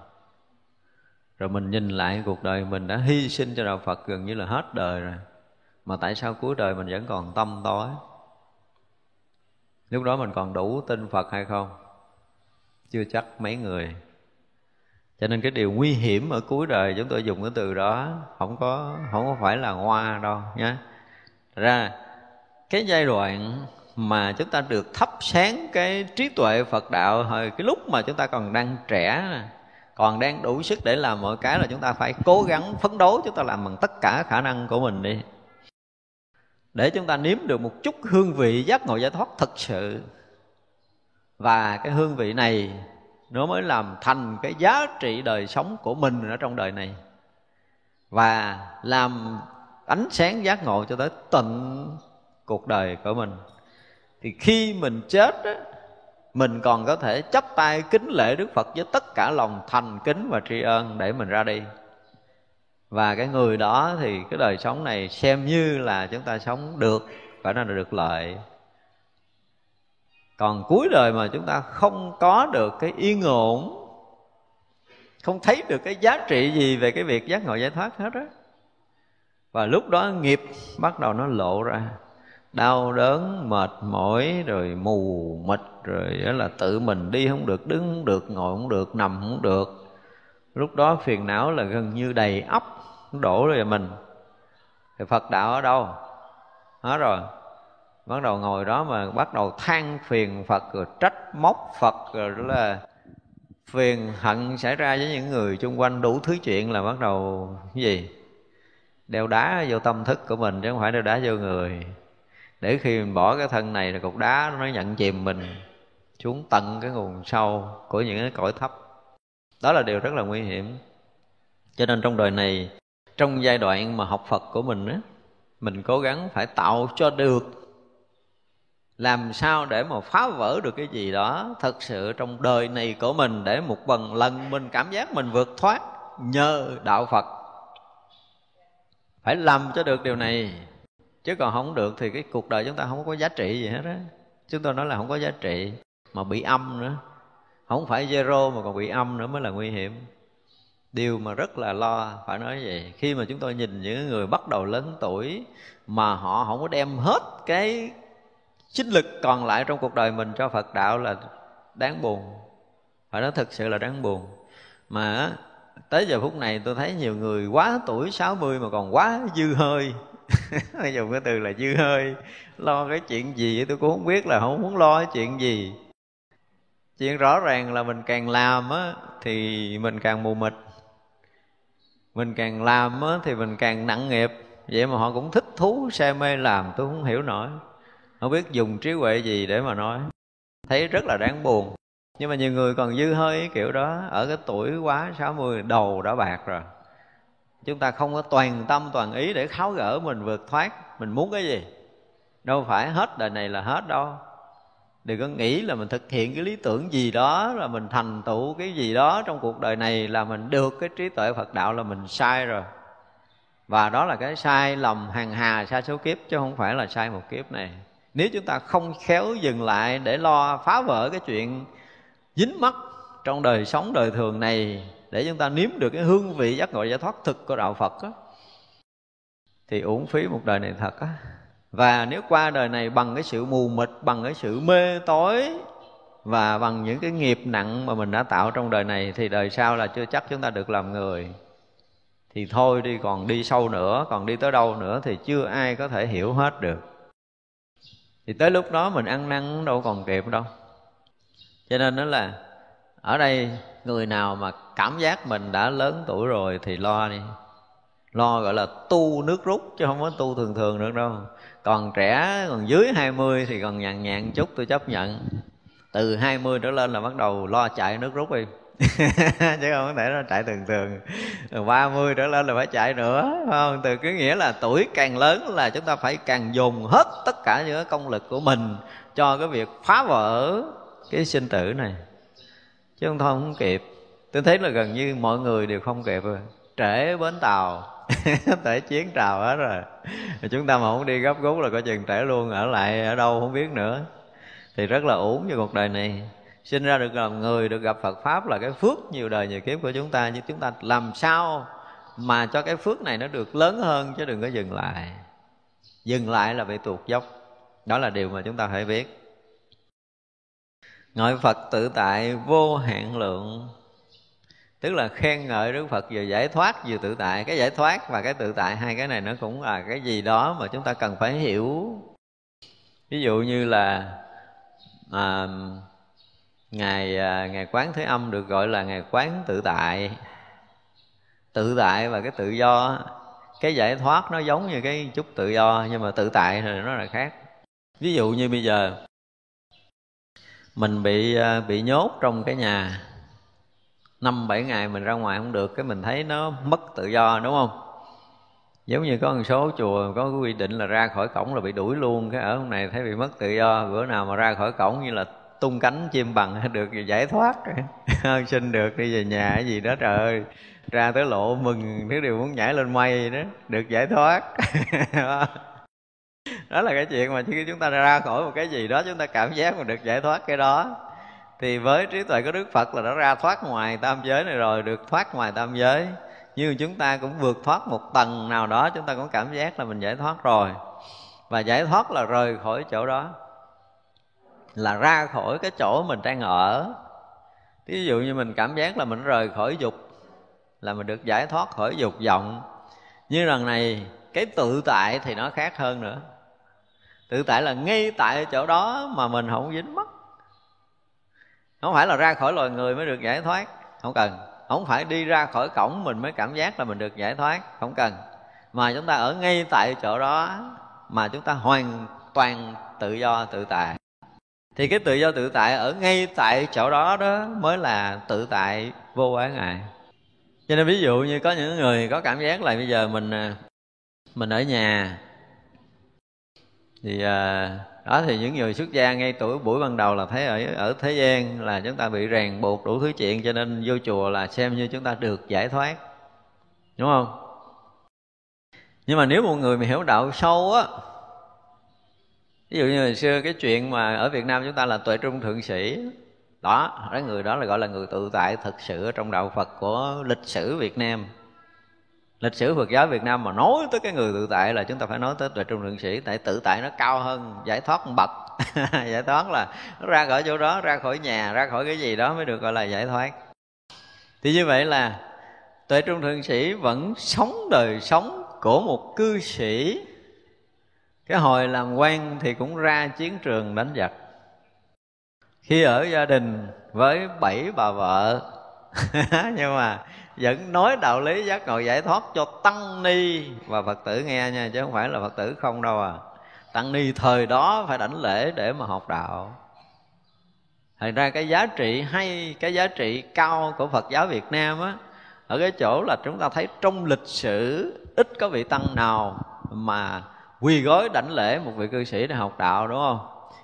Rồi mình nhìn lại cuộc đời mình đã hy sinh cho đạo Phật gần như là hết đời rồi. Mà tại sao cuối đời mình vẫn còn tâm tối? Lúc đó mình còn đủ tin Phật hay không? Chưa chắc mấy người. Cho nên cái điều nguy hiểm ở cuối đời chúng tôi dùng cái từ đó, không có không có phải là hoa đâu nhé ra, cái giai đoạn mà chúng ta được thắp sáng cái trí tuệ Phật đạo hồi cái lúc mà chúng ta còn đang trẻ còn đang đủ sức để làm mọi cái là chúng ta phải cố gắng phấn đấu, chúng ta làm bằng tất cả khả năng của mình đi. Để chúng ta nếm được một chút hương vị giác ngộ giải thoát thật sự. Và cái hương vị này, nó mới làm thành cái giá trị đời sống của mình ở trong đời này. Và làm ánh sáng giác ngộ cho tới tận cuộc đời của mình thì khi mình chết á, mình còn có thể chấp tay kính lễ Đức Phật với tất cả lòng thành kính và tri ân để mình ra đi. Và cái người đó thì cái đời sống này xem như là chúng ta sống được phải nói là được lợi. Còn cuối đời mà chúng ta không có được cái yên ổn không thấy được cái giá trị gì về cái việc giác ngộ giải thoát hết á. Và lúc đó nghiệp bắt đầu nó lộ ra đau đớn, mệt mỏi, rồi mù mịt, rồi đó là tự mình đi không được, đứng không được, ngồi không được, nằm không được. Lúc đó phiền não là gần như đầy ấp đổ rồi mình. Thì phật đạo ở đâu? Hết rồi. Bắt đầu ngồi đó mà bắt đầu than phiền phật, rồi trách móc phật, rồi đó là phiền hận xảy ra với những người chung quanh đủ thứ chuyện là bắt đầu cái gì? Đeo đá vô tâm thức của mình chứ không phải đeo đá vô người để khi mình bỏ cái thân này là cục đá, nó nhận chìm mình xuống tận cái nguồn sâu của những cái cõi thấp. Đó là điều rất là nguy hiểm. Cho nên trong đời này, trong giai đoạn mà học phật của mình á, mình cố gắng phải tạo cho được. Làm sao để mà phá vỡ được cái gì đó thật sự trong đời này của mình để một lần lần mình cảm giác mình vượt thoát nhờ đạo phật. Phải làm cho được điều này chứ còn không được thì cái cuộc đời chúng ta không có giá trị gì hết á. Chúng tôi nói là không có giá trị, mà bị âm nữa. Không phải zero mà còn bị âm nữa mới là nguy hiểm. Điều mà rất là lo, phải nói vậy, khi mà chúng tôi nhìn những người bắt đầu lớn tuổi mà họ không có đem hết cái sinh lực còn lại trong cuộc đời mình cho phật đạo là đáng buồn. Phải nói thực sự là đáng buồn. Mà tới giờ phút này tôi thấy nhiều người quá tuổi 60 mà còn quá dư hơi. dùng cái từ là dư hơi. Lo cái chuyện gì tôi cũng không biết là không muốn lo cái chuyện gì. Chuyện rõ ràng là mình càng làm á, thì mình càng mù mịt. Mình càng làm á, thì mình càng nặng nghiệp. Vậy mà họ cũng thích thú say mê làm, tôi không hiểu nổi. Không biết dùng trí huệ gì để mà nói. Thấy rất là đáng buồn. Nhưng mà nhiều người còn dư hơi kiểu đó. Ở cái tuổi quá 60 đầu đã bạc rồi chúng ta không có toàn tâm, toàn ý để kháo gỡ mình, vượt thoát. Mình muốn cái gì? Đâu phải hết đời này là hết đâu. Đừng có nghĩ là mình thực hiện cái lý tưởng gì đó, là mình thành tựu cái gì đó trong cuộc đời này là mình được cái trí tuệ phật đạo là mình sai rồi. Và đó là cái sai lầm hàng hà, sai số kiếp, chứ không phải là sai một kiếp này. Nếu chúng ta không khéo dừng lại để lo phá vỡ cái chuyện dính mắc trong đời sống đời thường này để chúng ta nếm được cái hương vị giác ngộ giải thoát thực của đạo Phật đó, thì uổng phí một đời này thật á. Và nếu qua đời này bằng cái sự mù mịt bằng cái sự mê tối và bằng những cái nghiệp nặng mà mình đã tạo trong đời này thì đời sau là chưa chắc chúng ta được làm người. Thì thôi đi còn đi sâu nữa còn đi tới đâu nữa thì chưa ai có thể hiểu hết được. Thì tới lúc đó mình ăn năn đâu còn kịp đâu. Cho nên đó là ở đây người nào mà cảm giác mình đã lớn tuổi rồi thì lo đi. Lo gọi là tu nước rút chứ không có tu thường thường được đâu. Còn trẻ, còn dưới 20 thì còn nhàn nhàn chút, tôi chấp nhận. Từ 20 trở lên là bắt đầu lo chạy nước rút đi. Chứ không có thể nó chạy thường thường. Từ 30 trở lên là phải chạy nữa không? Từ cái nghĩa là tuổi càng lớn là chúng ta phải càng dùng hết tất cả những công lực của mình cho cái việc phá vỡ cái sinh tử này. Chứ không thôi không kịp tôi thấy là gần như mọi người đều không kịp rồi. Trễ bến tàu. Tể chiến trào hết rồi. Chúng ta mà không đi gấp rút là có chừng trễ luôn, ở lại ở đâu không biết nữa. Thì rất là uổng cho cuộc đời này. Sinh ra được làm người, được gặp Phật pháp là cái phước nhiều đời nhiều kiếp của chúng ta. Nhưng chúng ta làm sao mà cho cái phước này nó được lớn hơn chứ đừng có dừng lại. Dừng lại là bị tuột dốc. Đó là điều mà chúng ta phải biết. Ngợi Phật tự tại vô hạn lượng tức là khen ngợi Đức Phật vừa giải thoát vừa tự tại. Cái giải thoát và cái tự tại hai cái này nó cũng là cái gì đó mà chúng ta cần phải hiểu. Ví dụ như là à, ngày à, ngày quán thế âm được gọi là ngày quán tự tại. Tự tại và cái tự do cái giải thoát nó giống như cái chút tự do nhưng mà tự tại thì nó là khác. Ví dụ như bây giờ mình bị à, bị nhốt trong cái nhà năm bảy ngày mình ra ngoài không được, cái mình thấy nó mất tự do, đúng không? Giống như có một số chùa có quy định là ra khỏi cổng là bị đuổi luôn, cái ở hôm này thấy bị mất tự do, bữa nào mà ra khỏi cổng như là tung cánh chim bằng được giải thoát. Xin được đi về nhà cái gì đó trời ơi, ra tới lộ mừng, thứ điều muốn nhảy lên mây đó, được giải thoát. Đó là cái chuyện mà khi chúng ta ra khỏi một cái gì đó, chúng ta cảm giác mà được giải thoát cái đó thì với trí tuệ của đức phật là đã ra thoát ngoài tam giới này rồi, được thoát ngoài tam giới. Như chúng ta cũng vượt thoát một tầng nào đó, chúng ta cũng cảm giác là mình giải thoát rồi. Và giải thoát là rời khỏi chỗ đó. Là ra khỏi cái chỗ mình đang ở. Ví dụ như mình cảm giác là mình rời khỏi dục, là mình được giải thoát khỏi dục vọng. Như lần này, cái tự tại thì nó khác hơn nữa. Tự tại là ngay tại chỗ đó mà mình không dính mất không phải là ra khỏi loài người mới được giải thoát. Không cần. Không phải đi ra khỏi cổng mình mới cảm giác là mình được giải thoát. Không cần. Mà chúng ta ở ngay tại chỗ đó mà chúng ta hoàn toàn tự do tự tại. Thì cái tự do tự tại ở ngay tại chỗ đó đó mới là tự tại vô ái ngại. Cho nên ví dụ như có những người có cảm giác là bây giờ mình à, mình ở nhà thì uh, đó thì những người xuất gia ngay tuổi buổi ban đầu là thấy ở ở thế gian là chúng ta bị ràng buộc đủ thứ chuyện, cho nên vô chùa là xem như chúng ta được giải thoát. Đúng không? Nhưng mà nếu một người mà hiểu đạo sâu á, ví dụ như hồi xưa cái chuyện mà ở Việt Nam chúng ta là tuệ trung thượng sĩ, đó, cái người đó là gọi là người tự tại thực sự ở trong đạo Phật của lịch sử Việt Nam lịch sử Phật giáo Việt Nam mà nói tới cái người tự tại là chúng ta phải nói tới tuệ trung thượng sĩ. Tại tự tại nó cao hơn, giải thoát một bậc giải thoát là nó ra khỏi chỗ đó, ra khỏi nhà, ra khỏi cái gì đó mới được gọi là giải thoát. Thì như vậy là tuệ trung thượng sĩ vẫn sống đời sống của một cư sĩ. Cái hồi làm quan thì cũng ra chiến trường đánh giặc. Khi ở gia đình với bảy bà vợ. Nhưng mà vẫn nói đạo lý giác ngộ giải thoát cho tăng ni. Và phật tử nghe nha, chứ không phải là phật tử không đâu à. Tăng ni thời đó phải đảnh lễ để mà học đạo. Thành ra cái giá trị hay, cái giá trị cao của phật giáo việt nam á, ở cái chỗ là chúng ta thấy trong lịch sử ít có vị tăng nào mà quỳ gối đảnh lễ một vị cư sĩ để học đạo, đúng không?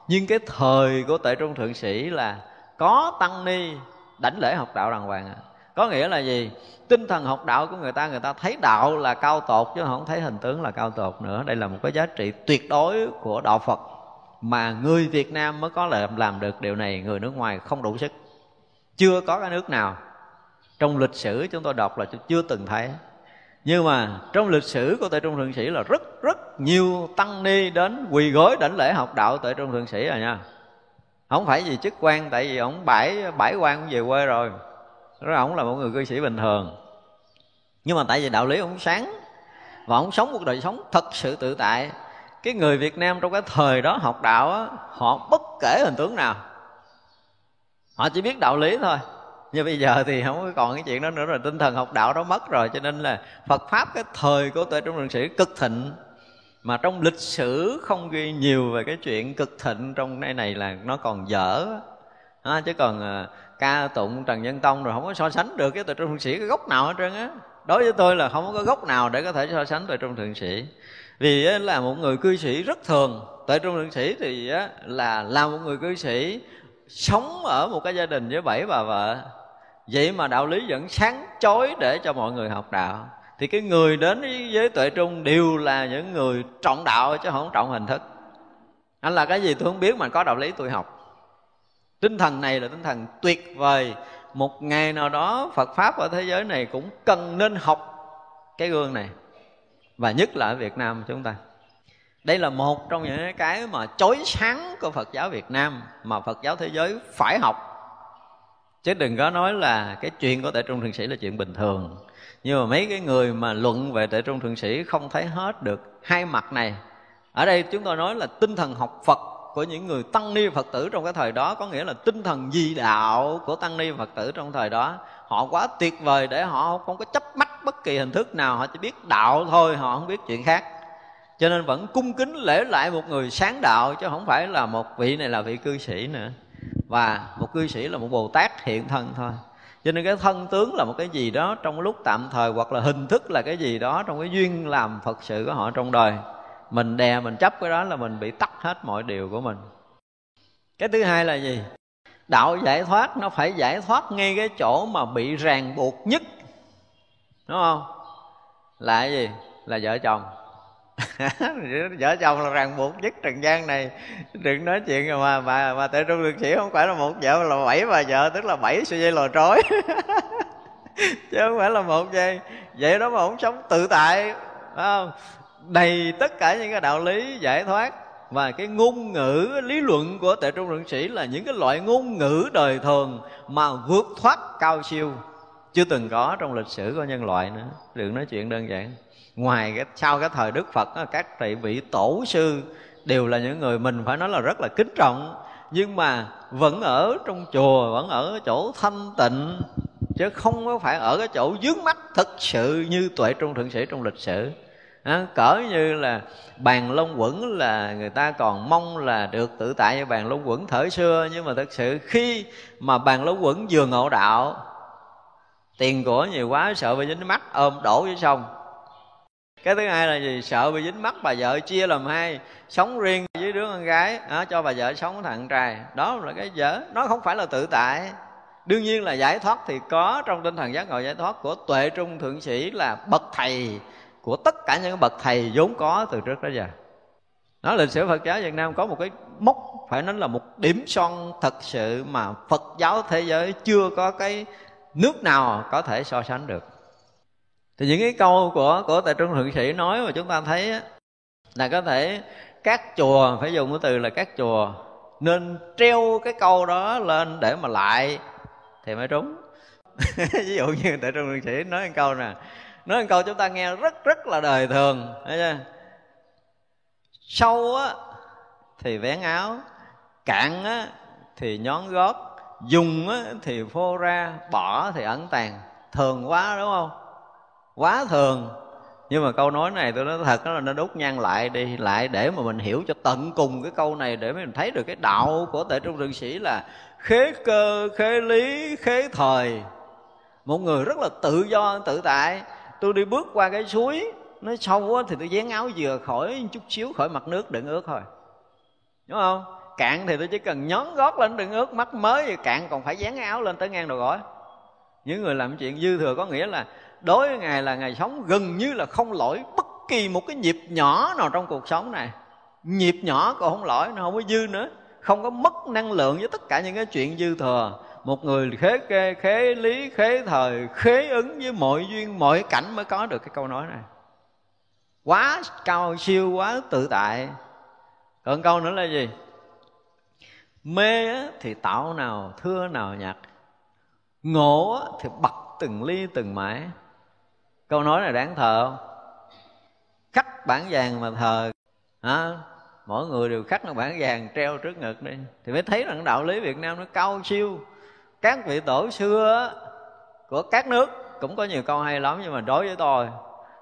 Nhưng cái thời của tệ trung thượng sĩ là có tăng ni, đảnh lễ học đạo đàng hoàng à có nghĩa là gì? Tinh thần học đạo của người ta người ta thấy đạo là cao tột chứ không thấy hình tướng là cao tột nữa. Đây là một cái giá trị tuyệt đối của đạo phật mà người việt nam mới có làm làm được điều này, người nước ngoài không đủ sức. Chưa có cái nước nào trong lịch sử chúng tôi đọc là chưa từng thấy. Nhưng mà trong lịch sử của Tây Trung Thượng Sĩ là rất rất nhiều tăng ni đến quỳ gối đảnh lễ học đạo Tây Trung Thượng Sĩ rồi nha. Không phải vì chức quan, tại vì ông bãi bãi quan cũng về quê rồi đó ông là một người cư sĩ bình thường. Nhưng mà tại vì đạo lý ông sáng và ông sống một đời sống thật sự tự tại cái người Việt Nam trong cái thời đó học đạo á, họ bất kể hình tướng nào. Họ chỉ biết đạo lý thôi. Nhưng bây giờ thì không còn cái chuyện đó nữa rồi tinh thần học đạo đó mất rồi. Cho nên là Phật pháp cái thời của tuệ trung lịch sĩ cực thịnh. Mà trong lịch sử không ghi nhiều về cái chuyện cực thịnh trong nay này là nó còn dở. À, chứ còn à, ca tụng trần nhân tông rồi không có so sánh được cái tuệ trung thượng sĩ cái gốc nào hết trơn á. Đối với tôi là không có gốc nào để có thể so sánh tuệ trung thượng sĩ. Vì là một người cư sĩ rất thường. Tuệ trung thượng sĩ thì là là một người cư sĩ sống ở một cái gia đình với bảy bà vợ. Vậy mà đạo lý vẫn sáng chói để cho mọi người học đạo. Thì cái người đến với tuệ trung đều là những người trọng đạo chứ không trọng hình thức. Anh là cái gì tôi không biết mà có đạo lý tôi học tinh thần này là tinh thần tuyệt vời. Một ngày nào đó, phật pháp ở thế giới này cũng cần nên học cái gương này. Và nhất là ở việt nam chúng ta. Đây là một trong những cái mà chói sáng của phật giáo việt nam mà phật giáo thế giới phải học. Chứ đừng có nói là cái chuyện của tệ trung thượng sĩ là chuyện bình thường. Nhưng mà mấy cái người mà luận về tệ trung thượng sĩ không thấy hết được hai mặt này. Ở đây chúng tôi nói là tinh thần học phật của những người tăng ni phật tử trong cái thời đó, có nghĩa là tinh thần di đạo của tăng ni phật tử trong thời đó, họ quá tuyệt vời để họ không có chấp mắt bất kỳ hình thức nào, họ chỉ biết đạo thôi, họ không biết chuyện khác. Cho nên vẫn cung kính lễ lại một người sáng đạo, chứ không phải là một vị này là vị cư sĩ nữa. Và một cư sĩ là một bồ tát hiện thân thôi. Cho nên cái thân tướng là một cái gì đó trong lúc tạm thời, hoặc là hình thức là cái gì đó trong cái duyên làm phật sự của họ trong đời mình đè, mình chấp cái đó là mình bị tắt hết mọi điều của mình. Cái thứ hai là gì? Đạo giải thoát, nó phải giải thoát ngay cái chỗ mà bị ràng buộc nhất. Đúng không? Là cái gì? Là vợ chồng. Vợ chồng là ràng buộc nhất trần gian này. Đừng nói chuyện mà mà mà tại trung được sĩ không phải là một vợ, là bảy bà vợ, tức là bảy sợi dây lò trói. Chứ không phải là một dây. Vậy đó mà không sống tự tại, phải không? Đầy tất cả những cái đạo lý giải thoát. Và cái ngôn ngữ, lý luận của tệ trung thượng sĩ là những cái loại ngôn ngữ đời thường mà vượt thoát cao siêu. Chưa từng có trong lịch sử của nhân loại nữa. Đừng nói chuyện đơn giản. Ngoài cái, sau cái thời đức phật các thầy vị tổ sư đều là những người mình phải nói là rất là kính trọng. Nhưng mà vẫn ở trong chùa, vẫn ở chỗ thanh tịnh, chứ không có phải ở cái chỗ dướng mắt thực sự như tuệ trung thượng sĩ trong lịch sử à, cỡ như là bàn lông quẩn là người ta còn mong là được tự tại như bàn lông quẩn thở xưa. Nhưng mà thực sự khi mà bàn lông quẩn vừa ngộ đạo tiền của nhiều quá sợ bị dính mắt ôm đổ dưới sông. Cái thứ hai là gì? Sợ bị dính mắt bà vợ chia làm hai sống riêng với đứa con gái à, cho bà vợ sống thằng trai. Đó là cái dở nó không phải là tự tại. Đương nhiên là giải thoát thì có trong tinh thần giác ngộ giải thoát của tuệ trung thượng sĩ là bậc thầy của tất cả những bậc thầy vốn có từ trước đó giờ. Nó lịch sử Phật giáo Việt Nam có một cái mốc, phải nói là một điểm son thật sự mà Phật giáo thế giới chưa có cái nước nào có thể so sánh được. Thì những cái câu của của tại trung thượng sĩ nói mà chúng ta thấy là có thể các chùa, phải dùng cái từ là các chùa, nên treo cái câu đó lên để mà lại thì mới đúng ví dụ như tại trung thượng sĩ nói một câu nè nói một câu chúng ta nghe rất rất là đời thường, thấy chưa? Sâu á thì vén áo, cạn á thì nhón gót, dùng á thì phô ra, bỏ thì ẩn tàng. Thường quá đúng không? Quá thường. Nhưng mà câu nói này tôi nói thật đó là nó đốt nhăn lại đi, lại để mà mình hiểu cho tận cùng cái câu này để mình thấy được cái đạo của tệ trung thượng sĩ là khế cơ, khế lý, khế thời. Một người rất là tự do, tự tại tôi đi bước qua cái suối nó sâu quá thì tôi dán áo vừa khỏi, chút xíu khỏi mặt nước đựng ướt thôi. Đúng không? Cạn thì tôi chỉ cần nhón gót lên đựng ướt, mắt mới thì cạn, còn phải dán áo lên tới ngang đầu gối. Những người làm chuyện dư thừa có nghĩa là đối với ngài là ngài sống gần như là không lỗi bất kỳ một cái nhịp nhỏ nào trong cuộc sống này. Nhịp nhỏ còn không lỗi, nó không có dư nữa. Không có mất năng lượng với tất cả những cái chuyện dư thừa một người khế kê khế lý khế thời khế ứng với mọi duyên mọi cảnh mới có được cái câu nói này. Quá cao siêu quá tự tại. Còn câu nữa là gì? Mê thì tạo nào thưa nào nhặt ngộ thì bật từng ly từng mãi. Câu nói này đáng thờ không? Khắc bản vàng mà thờ. À, mỗi người đều khắc một bản vàng treo trước ngực đi. Thì mới thấy rằng đạo lý việt nam nó cao siêu các vị tổ xưa của các nước cũng có nhiều câu hay lắm, nhưng mà đối với tôi,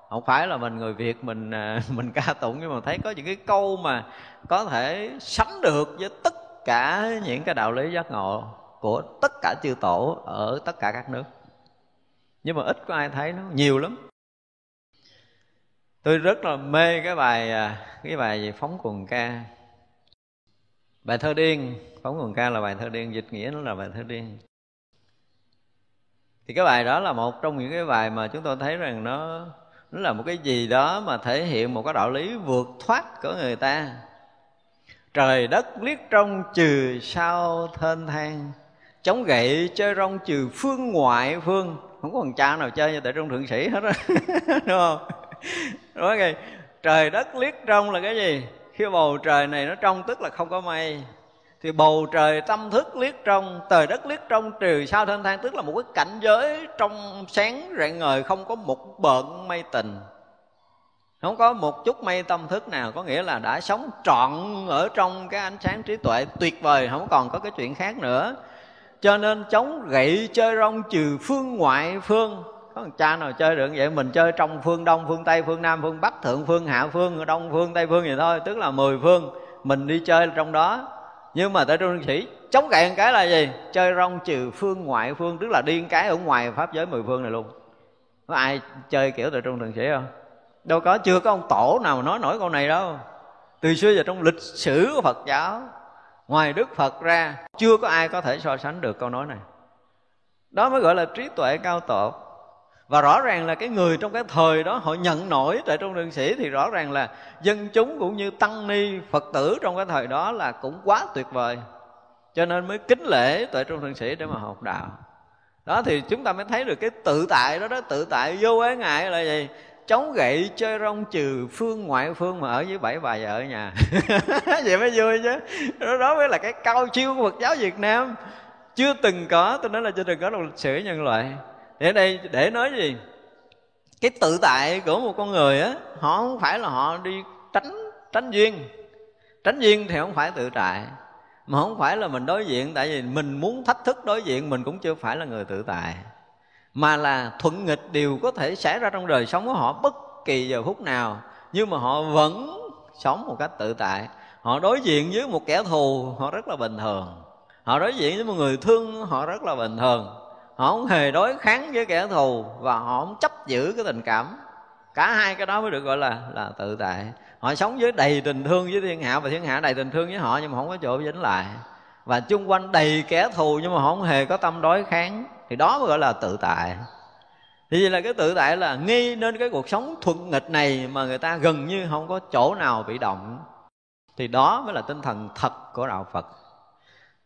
không phải là mình người việt, mình à, mình ca tụng, nhưng mà thấy có những cái câu mà có thể sánh được với tất cả những cái đạo lý giác ngộ của tất cả chư tổ ở tất cả các nước. Nhưng mà ít có ai thấy nó, nhiều lắm. Tôi rất là mê cái bài à, cái bài gì phóng quần ca bài thơ điên, phóng quần ca là bài thơ điên, dịch nghĩa nó là bài thơ điên. Thì cái bài đó là một trong những cái bài mà chúng tôi thấy rằng nó nó là một cái gì đó mà thể hiện một cái đạo lý vượt thoát của người ta. Trời đất liếc trong trừ sao thênh thang, chống gậy chơi rong trừ phương ngoại phương. Không có thằng cha nào chơi như tại trong thượng sĩ hết á, đúng không? Đúng không? trời đất liếc trong là cái gì? Khi bầu trời này nó trong tức là không có mây, thì bầu trời tâm thức liếc trong, trời đất liếc trong trừ sao thênh thang tức là một cái cảnh giới trong sáng rạng ngời, không có một bợn mây tình. Không có một chút mây tâm thức nào, có nghĩa là đã sống trọn ở trong cái ánh sáng trí tuệ tuyệt vời, không còn có cái chuyện khác nữa. Cho nên chống gậy chơi rong, trừ phương ngoại phương có thằng cha nào chơi được vậy, mình chơi trong phương đông, phương tây, phương nam, phương bắc, thượng phương, hạ phương, đông phương, tây phương vậy thôi, tức là mười phương, mình đi chơi trong đó. Nhưng mà tại trung sĩ, chống cạn cái là gì? Chơi rong trừ phương ngoại phương, tức là điên cái ở ngoài pháp giới mười phương này luôn. Có ai chơi kiểu tại trung thượng sĩ không? Đâu có, chưa có ông tổ nào nói nổi câu này đâu. Từ xưa giờ trong lịch sử của phật giáo, ngoài đức phật ra, chưa có ai có thể so sánh được câu nói này. Đó mới gọi là trí tuệ cao tột và rõ ràng là cái người trong cái thời đó họ nhận nổi tại trong đường sĩ thì rõ ràng là dân chúng cũng như tăng ni phật tử trong cái thời đó là cũng quá tuyệt vời. Cho nên mới kính lễ tại trong thượng sĩ để mà học đạo. Đó thì chúng ta mới thấy được cái tự tại đó đó tự tại vô ái ngại là gì? Chống gậy chơi rong trừ phương ngoại phương mà ở với bảy bà vợ ở nhà. Vậy mới vui chứ. Đó, đó mới là cái cao chiêu của phật giáo việt nam. Chưa từng có tôi nói là chưa từng có trong lịch sử nhân loại để đây, để nói gì? Cái tự tại của một con người á, họ không phải là họ đi tránh tránh duyên. Tránh duyên thì không phải tự tại, mà không phải là mình đối diện. Tại vì mình muốn thách thức đối diện, mình cũng chưa phải là người tự tại. Mà là thuận nghịch đều có thể xảy ra trong đời sống của họ bất kỳ giờ phút nào. Nhưng mà họ vẫn sống một cách tự tại. Họ đối diện với một kẻ thù, họ rất là bình thường. Họ đối diện với một người thương, họ rất là bình thường họ không hề đối kháng với kẻ thù và họ không chấp giữ cái tình cảm. Cả hai cái đó mới được gọi là là tự tại. Họ sống với đầy tình thương với thiên hạ và thiên hạ đầy tình thương với họ nhưng mà không có chỗ dính lại. Và chung quanh đầy kẻ thù nhưng mà họ không hề có tâm đối kháng thì đó mới gọi là tự tại. Thì vậy là cái tự tại là nghi nên cái cuộc sống thuận nghịch này mà người ta gần như không có chỗ nào bị động. Thì đó mới là tinh thần thật của đạo phật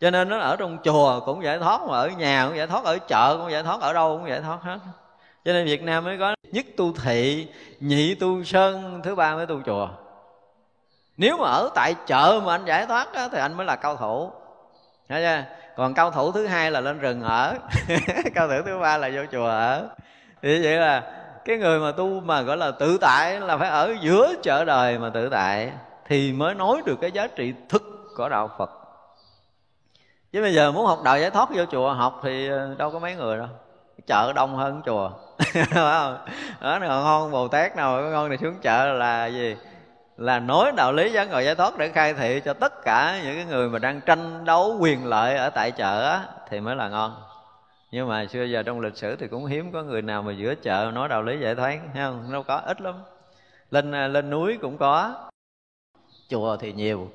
cho nên nó ở trong chùa cũng giải thoát mà ở nhà cũng giải thoát ở chợ cũng giải thoát ở đâu cũng giải thoát hết. Cho nên việt nam mới có nhất tu thị nhị tu sơn thứ ba mới tu chùa. Nếu mà ở tại chợ mà anh giải thoát đó, thì anh mới là cao thủ. Thấy chưa? còn cao thủ thứ hai là lên rừng ở. Cao thủ thứ ba là vô chùa ở. Thì vậy là cái người mà tu mà gọi là tự tại là phải ở giữa chợ đời mà tự tại thì mới nói được cái giá trị thực của đạo phật chứ bây giờ muốn học đạo giải thoát vô chùa học thì ờ, đâu có mấy người đâu. Chợ đông hơn chùa. Đó nào ngon bồ tát nào có ngon thì xuống chợ là gì? Là nói đạo lý giác ngộ giải thoát để khai thị cho tất cả những cái người mà đang tranh đấu quyền lợi ở tại chợ á, thì mới là ngon. Nhưng mà xưa giờ trong lịch sử thì cũng hiếm có người nào mà giữa chợ nói đạo lý giải thoát không? Đâu có ít lắm. Lên ờ, lên núi cũng có. Chùa thì nhiều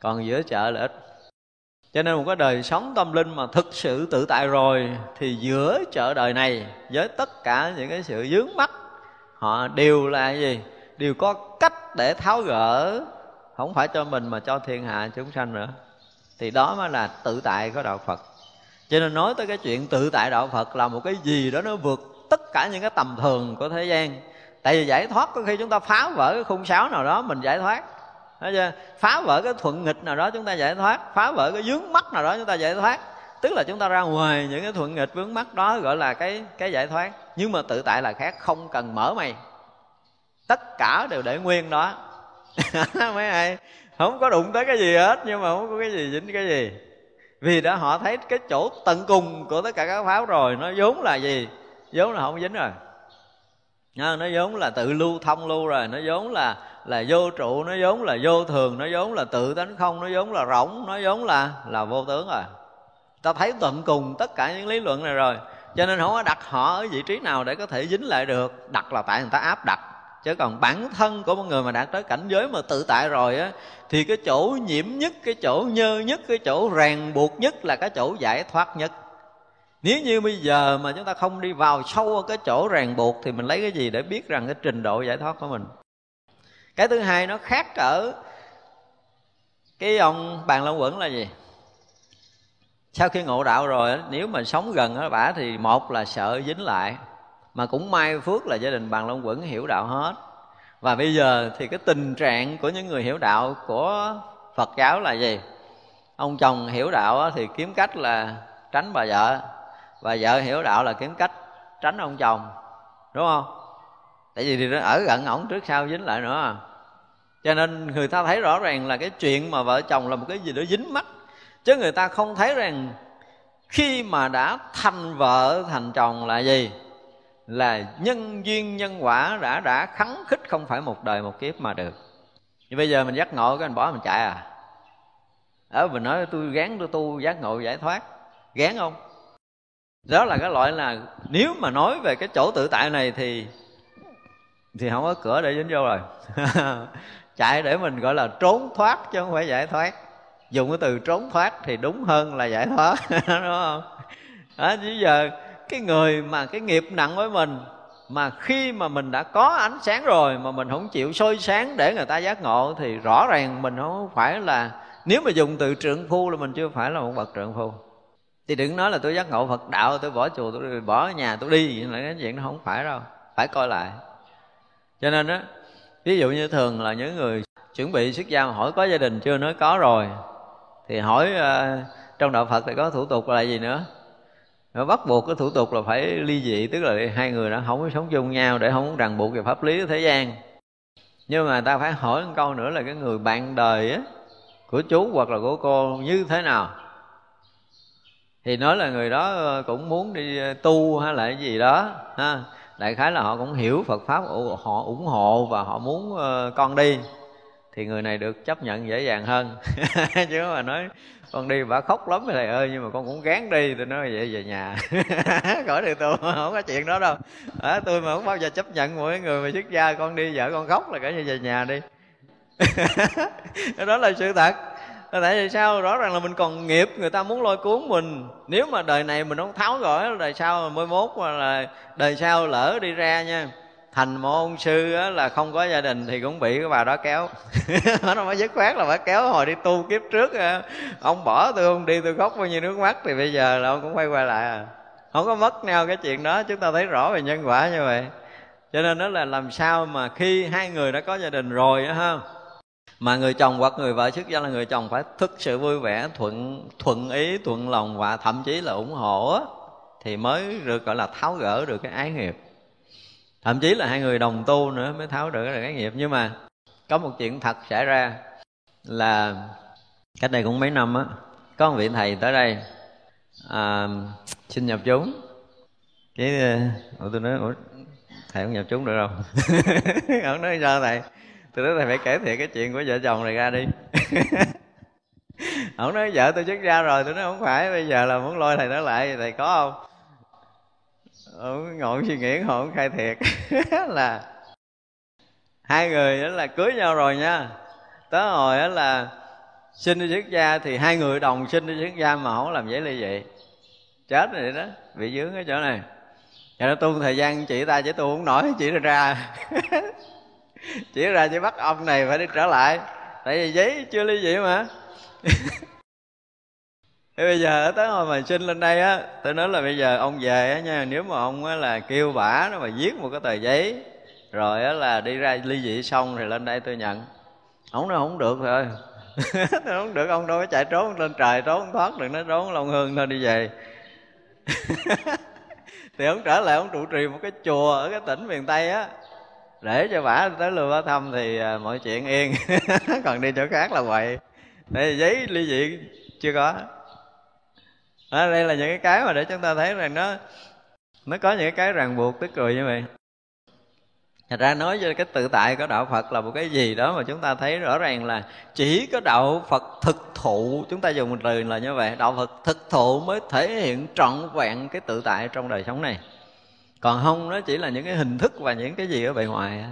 còn giữa chợ là ít cho nên một cái đời sống tâm linh mà thực sự tự tại rồi thì giữa chợ đời này với tất cả những cái sự dướng mắt, họ đều là gì? Đều có cách để tháo gỡ. Không phải cho mình mà cho thiên hạ chúng sanh nữa. Thì đó mới là tự tại của đạo phật. Cho nên nói tới cái chuyện tự tại đạo phật là một cái gì đó nó vượt tất cả những cái tầm thường của thế gian. Tại vì giải thoát có khi chúng ta phá vỡ cái khung sáo nào đó, mình giải thoát chưa? phá vỡ cái thuận nghịch nào đó chúng ta giải thoát. Phá vỡ cái vướng mắt nào đó chúng ta giải thoát. Tức là chúng ta ra ngoài những cái thuận nghịch, vướng mắt đó gọi là cái cái giải thoát. Nhưng mà tự tại là khác, không cần mở mày. Tất cả đều để nguyên đó. Mấy ai? Không có đụng tới cái gì hết, nhưng mà không có cái gì dính cái gì. Vì đã họ thấy cái chỗ tận cùng của tất cả các pháo rồi, nó vốn là gì? Vốn là không dính rồi. Nó vốn là tự lưu thông lưu rồi, nó vốn là là vô trụ, nó vốn là vô thường, nó vốn là tự tánh không, nó vốn là rỗng, nó vốn là là vô tướng rồi. Ta thấy tận cùng tất cả những lý luận này rồi. Cho nên không có đặt họ ở vị trí nào để có thể dính lại được. Đặt là tại người ta áp đặt. Chứ còn bản thân của một người mà đạt tới cảnh giới mà tự tại rồi á, thì cái chỗ nhiễm nhất, cái chỗ nhơ nhất, cái chỗ ràng buộc nhất là cái chỗ giải thoát nhất. Nếu như bây giờ mà chúng ta không đi vào sâu ở cái chỗ ràng buộc thì mình lấy cái gì để biết rằng cái trình độ giải thoát của mình? Cái thứ hai nó khác ở cái ông bàn long quẩn là gì? Sau khi ngộ đạo rồi nếu mà sống gần đó bả thì một là sợ dính lại, mà cũng may phước là gia đình bàn long quẩn hiểu đạo hết. Và bây giờ thì cái tình trạng của những người hiểu đạo của phật giáo là gì? Ông chồng hiểu đạo thì kiếm cách là tránh bà vợ, và vợ hiểu đạo là kiếm cách tránh ông chồng, đúng không? Tại vì thì nó ở gần ổng trước sau dính lại nữa. Cho nên người ta thấy rõ ràng là cái chuyện mà vợ chồng là một cái gì đó dính mắt. Chứ người ta không thấy rằng khi mà đã thành vợ thành chồng là gì? Là nhân duyên nhân quả đã đã khắng khích không phải một đời một kiếp mà được. Nhưng bây giờ mình giác ngộ, cái anh bỏ mình chạy à? Ở mình nói tôi gán, tôi tu giác ngộ giải thoát. Gán không? Đó là cái loại là nếu mà nói về cái chỗ tự tại này thì thì không có cửa để dính vô rồi. Chạy để mình gọi là trốn thoát chứ không phải giải thoát. Dùng cái từ trốn thoát thì đúng hơn là giải thoát đúng không? Đó, chứ giờ cái người mà cái nghiệp nặng với mình mà khi mà mình đã có ánh sáng rồi mà mình không chịu soi sáng để người ta giác ngộ thì rõ ràng mình không phải là nếu mà dùng từ trượng phu là mình chưa phải là một bậc trượng phu. Thì đừng nói là tôi giác ngộ phật đạo tôi bỏ chùa tôi bỏ nhà tôi đi là cái chuyện nó không phải đâu. Phải coi lại cho nên á ví dụ như thường là những người chuẩn bị xuất gia mà hỏi có gia đình chưa nói có rồi thì hỏi uh, trong đạo phật thì có thủ tục là gì nữa? Nó bắt buộc cái thủ tục là phải ly dị tức là hai người đã không có sống chung nhau để không ràng buộc về pháp lý của thế gian. Nhưng mà ta phải hỏi một câu nữa là cái người bạn đời á của chú hoặc là của cô như thế nào? Thì nói là người đó ờ, cũng muốn đi ờ, tu hay là cái gì đó ha? Đại khái là họ cũng hiểu Phật pháp họ ủng hộ và họ muốn ờ, con đi. Thì người này được chấp nhận dễ dàng hơn. Chứ mà nói con đi bà khóc lắm thầy ơi nhưng mà con cũng gán đi. Tôi nói vậy về nhà. Khỏi được tôi không có chuyện đó đâu. À, tôi mà không bao giờ chấp nhận mỗi người mà xuất gia con đi vợ con khóc là cả như về nhà đi. Đó là sự thật tại vì sao? Rõ ràng là mình còn nghiệp người ta muốn lôi cuốn mình. Nếu mà đời này mình không tháo gỡ đời sau mới mốt hoặc là đời sau lỡ đi ra nha. Thành môn sư á, là không có gia đình thì cũng bị cái bà đó kéo. Nó mới dứt khoát là phải kéo hồi đi tu kiếp trước ông bỏ tôi không đi tôi khóc bao nhiêu nước mắt thì bây giờ là ông cũng quay quay lại à. Không có mất nhau cái chuyện đó chúng ta thấy rõ về nhân quả như vậy. Cho nên đó là làm sao mà khi hai người đã có gia đình rồi á ha mà người chồng hoặc người vợ xuất gia là người chồng phải thực sự vui vẻ thuận thuận ý thuận lòng và thậm chí là ủng hộ thì mới được gọi là tháo gỡ được cái ái nghiệp. Thậm chí là hai người đồng tu nữa mới tháo được cái nghiệp. Nhưng mà có một chuyện thật xảy ra là cách đây cũng mấy năm á có một vị thầy tới đây à, xin nhập chúng. Cái ờ, ủa tôi nói ủa thầy không nhập chúng được không ông nói sao thầy? Tôi nói thầy phải kể thiệt cái chuyện của vợ chồng này ra đi. Ông nói vợ tôi xuất ra rồi, tôi nói không phải, bây giờ là muốn lôi thầy nói lại, thầy có không? Ông ngồi suy nghĩ họ khai thiệt. Là hai người đó là cưới nhau rồi nha. Tới hồi đó là sinh đi xuất gia thì hai người đồng sinh đi xuất gia mà không làm giấy ly dị. Chết rồi đó, bị dướng ở chỗ này. Giờ nó tu thời gian chỉ ta chứ tu không nổi chỉ ra ra. chỉ ra chỉ bắt ông này phải đi trở lại. Tại vì giấy chưa ly dị mà. Thế bây giờ tới hồi mà sinh lên đây á, Tôi nói là bây giờ ông về á nha, Nếu mà ông á là kêu bả nó mà viết một cái tờ giấy, Rồi á là đi ra ly dị xong Thì lên đây tôi nhận. Ông nói không được rồi. Không được, ông đâu có chạy trốn lên trời, trốn thoát được nó trốn long hương thôi, đi về. Thì ông trở lại, ông trụ trì một cái chùa ở cái tỉnh miền tây á để cho bả tới lưu bá thăm thì à, mọi chuyện yên. Còn đi chỗ khác là vậy Đây giấy ly dị chưa có. Đó, đây là những cái cái mà để chúng ta thấy rằng nó nó có những cái ràng buộc tức cười như vậy. Thật ra nói cho cái tự tại của đạo Phật là một cái gì đó mà chúng ta thấy rõ ràng là chỉ có đạo Phật thực thụ chúng ta dùng một từ là như vậy đạo Phật thực thụ mới thể hiện trọn vẹn cái tự tại trong đời sống này còn không, nó chỉ là những cái hình thức và những cái gì ở bề ngoài à.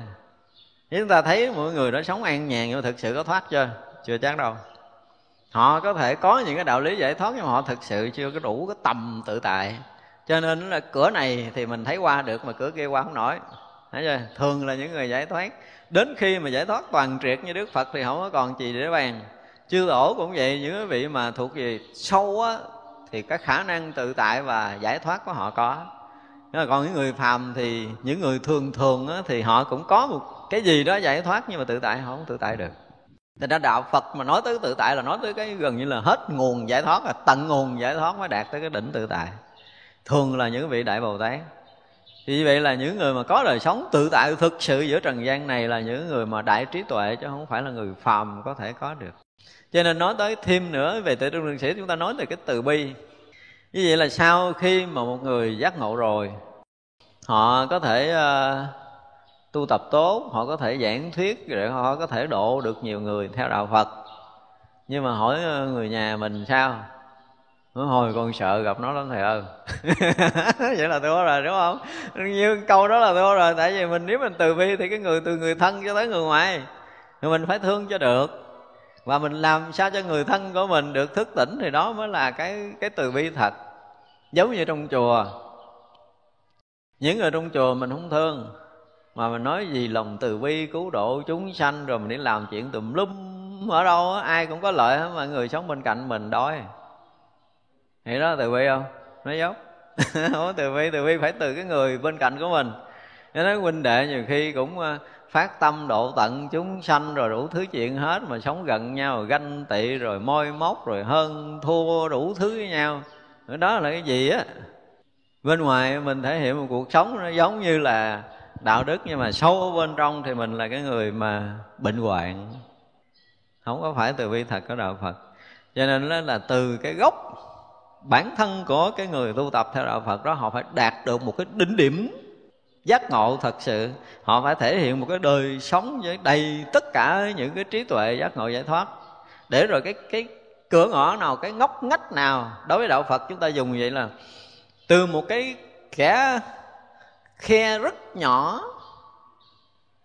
nếu chúng ta thấy mọi người đó sống an nhàn, nhưng thực sự có thoát chưa? Chưa chắc đâu. Họ có thể có những cái đạo lý giải thoát, nhưng mà họ thực sự chưa có đủ cái tầm tự tại. Cho nên là cửa này thì mình thấy qua được, mà cửa kia qua không nổi. Thấy chưa? thường là những người giải thoát. Đến khi mà giải thoát toàn triệt như đức phật thì không có còn gì để bàn. Chư tổ cũng vậy, những cái vị mà thuộc về sâu á, thì cái khả năng tự tại và giải thoát của họ có còn những người phàm thì những người thường thường á, thì họ cũng có một cái gì đó giải thoát nhưng mà tự tại họ không tự tại được. Thành ra đạo Phật mà nói tới tự tại là nói tới cái gần như là hết nguồn giải thoát là tận nguồn giải thoát mới đạt tới cái đỉnh tự tại. Thường là những vị đại bồ tát. Vì vậy là những người mà có đời sống tự tại thực sự giữa trần gian này là những người mà đại trí tuệ chứ không phải là người phàm có thể có được. Cho nên nói tới thêm nữa về tự trung đường sĩ chúng ta nói về cái từ bi như vậy là sau khi mà một người giác ngộ rồi họ có thể uh, tu tập tốt họ có thể giảng thuyết rồi họ có thể độ được nhiều người theo đạo phật. Nhưng mà hỏi ờ, người nhà mình sao? Nó hồi con sợ gặp nó lắm thầy ơi. Vậy là thua rồi đúng không? Như câu đó là thua rồi tại vì mình nếu mình từ bi thì cái người từ người thân cho tới người ngoài thì mình phải thương cho được. Và mình làm sao cho người thân của mình được thức tỉnh thì đó mới là cái cái từ bi thật giống như trong chùa. Những người trong chùa mình không thương, mà mình nói gì lòng từ bi, cứu độ chúng sanh, rồi mình đi làm chuyện tùm lum ở đâu ai cũng có lợi hết, mà người sống bên cạnh mình đói. Thì đó, từ bi không? Nói dốc. Không từ bi từ bi phải từ cái người bên cạnh của mình. Cho nói huynh đệ nhiều khi cũng ờ, phát tâm độ tận chúng sanh, rồi đủ thứ chuyện hết, mà sống gần nhau rồi ganh tị, rồi môi móc, rồi hơn thua đủ thứ với nhau đó là cái gì á? Bên ngoài mình thể hiện một cuộc sống nó giống như là đạo đức, nhưng mà sâu ở bên trong thì mình là cái người mà bệnh hoạn. Không có phải từ bi thật của đạo phật. Cho nên là từ cái gốc bản thân của cái người tu tập theo đạo phật đó, họ phải đạt được một cái đỉnh điểm giác ngộ thật sự. Họ phải thể hiện một cái đời sống với đầy tất cả những cái trí tuệ giác ngộ giải thoát. Để rồi cái cái cửa ngõ nào, cái ngóc ngách nào, đối với đạo phật chúng ta dùng vậy là từ một cái kẻ khe rất nhỏ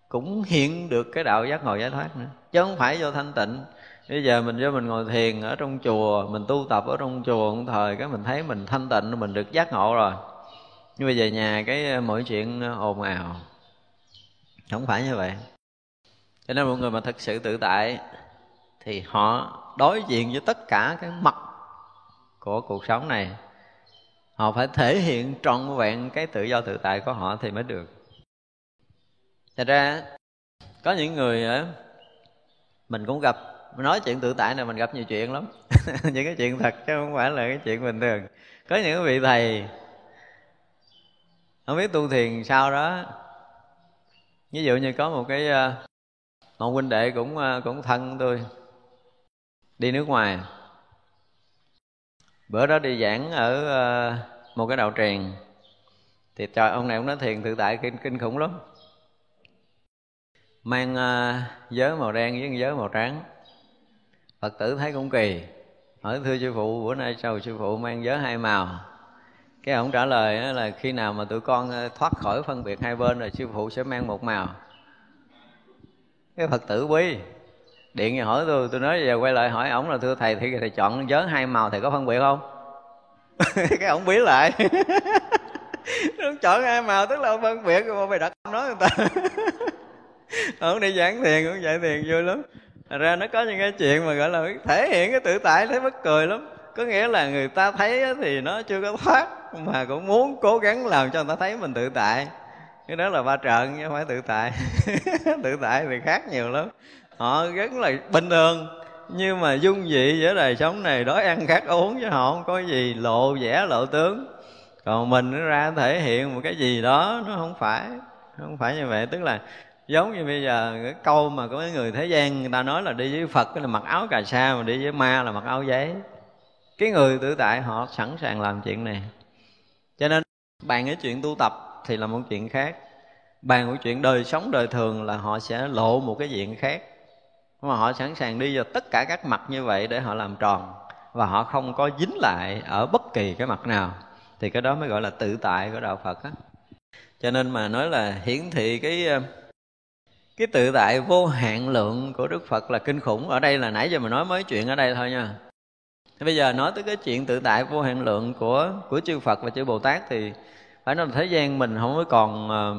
cũng hiện được cái đạo giác ngộ giải thoát nữa. Chứ không phải do thanh tịnh. Bây giờ mình vô mình ngồi thiền ở trong chùa, mình tu tập ở trong chùa một thời, cái mình thấy mình thanh tịnh, mình được giác ngộ rồi. Nhưng bây giờ nhà cái ờ, mọi chuyện ờ, ồn ào. Không phải như vậy. Cho nên một người mà thật sự tự tại thì họ đối diện với tất cả cái mặt của cuộc sống này. Họ phải thể hiện trọn vẹn cái tự do tự tại của họ thì mới được. Thật ra, có những người mình cũng gặp, nói chuyện tự tại này mình gặp nhiều chuyện lắm. Những cái chuyện thật chứ không phải là cái chuyện bình thường. Có những vị thầy, không biết tu thiền sao đó. Ví dụ như có một cái ờ, một huynh đệ cũng ờ, cũng thân tôi đi nước ngoài. Bữa đó đi giảng ở ờ, một cái đạo tràng thì trời ông này ông nói thiền tự tại kinh kinh khủng lắm. Mang uh, màu đen với giới màu trắng. Phật tử thấy cũng kỳ. Hỏi thưa sư phụ bữa nay sao sư phụ mang giới hai màu? Cái ông trả lời là khi nào mà tụi con ờ, thoát khỏi phân biệt hai bên rồi sư phụ sẽ mang một màu. Cái phật tử bi điện hỏi tôi tôi nói giờ quay lại hỏi ổng là thưa thầy thì thầy chọn giới hai màu thầy có phân biệt không? Cái ổng biết lại. Nó chọn hai màu tức là phân biệt mà mày đặt nói người ta. Ổng đi giảng thiền cũng dạy thiền vui lắm. Thật ra nó có những cái chuyện mà gọi là thể hiện cái tự tại thấy mất cười lắm. Có nghĩa là người ta thấy thì nó chưa có thoát mà cũng muốn cố gắng làm cho người ta thấy mình tự tại. Cái đó là ba trận chứ không phải tự tại. Tự tại thì khác nhiều lắm họ rất là bình thường. Nhưng mà dung vị với đời sống này, đói ăn khát uống chứ họ không có gì lộ vẻ, lộ tướng. Còn mình nó ra thể hiện một cái gì đó, nó không phải không phải như vậy. Tức là giống như bây giờ, cái câu mà có mấy người thế gian người ta nói là đi với phật là mặc áo cà sa, mà đi với ma là mặc áo giấy. Cái người tự tại họ sẵn sàng làm chuyện này. Cho nên bàn cái chuyện tu tập thì là một chuyện khác. Bàn cái chuyện đời sống đời thường là họ sẽ lộ một cái diện khác mà họ sẵn sàng đi vào tất cả các mặt như vậy để họ làm tròn. Và họ không có dính lại ở bất kỳ cái mặt nào. Thì cái đó mới gọi là tự tại của đạo phật á. Cho nên mà nói là hiển thị cái ờ, cái tự tại vô hạn lượng của đức phật là kinh khủng. Ở đây là nãy giờ mình nói mấy chuyện ở đây thôi nha. Bây giờ nói tới cái chuyện tự tại vô hạn lượng của của chư phật và chư bồ tát thì phải nói là thế gian mình không có còn ờ,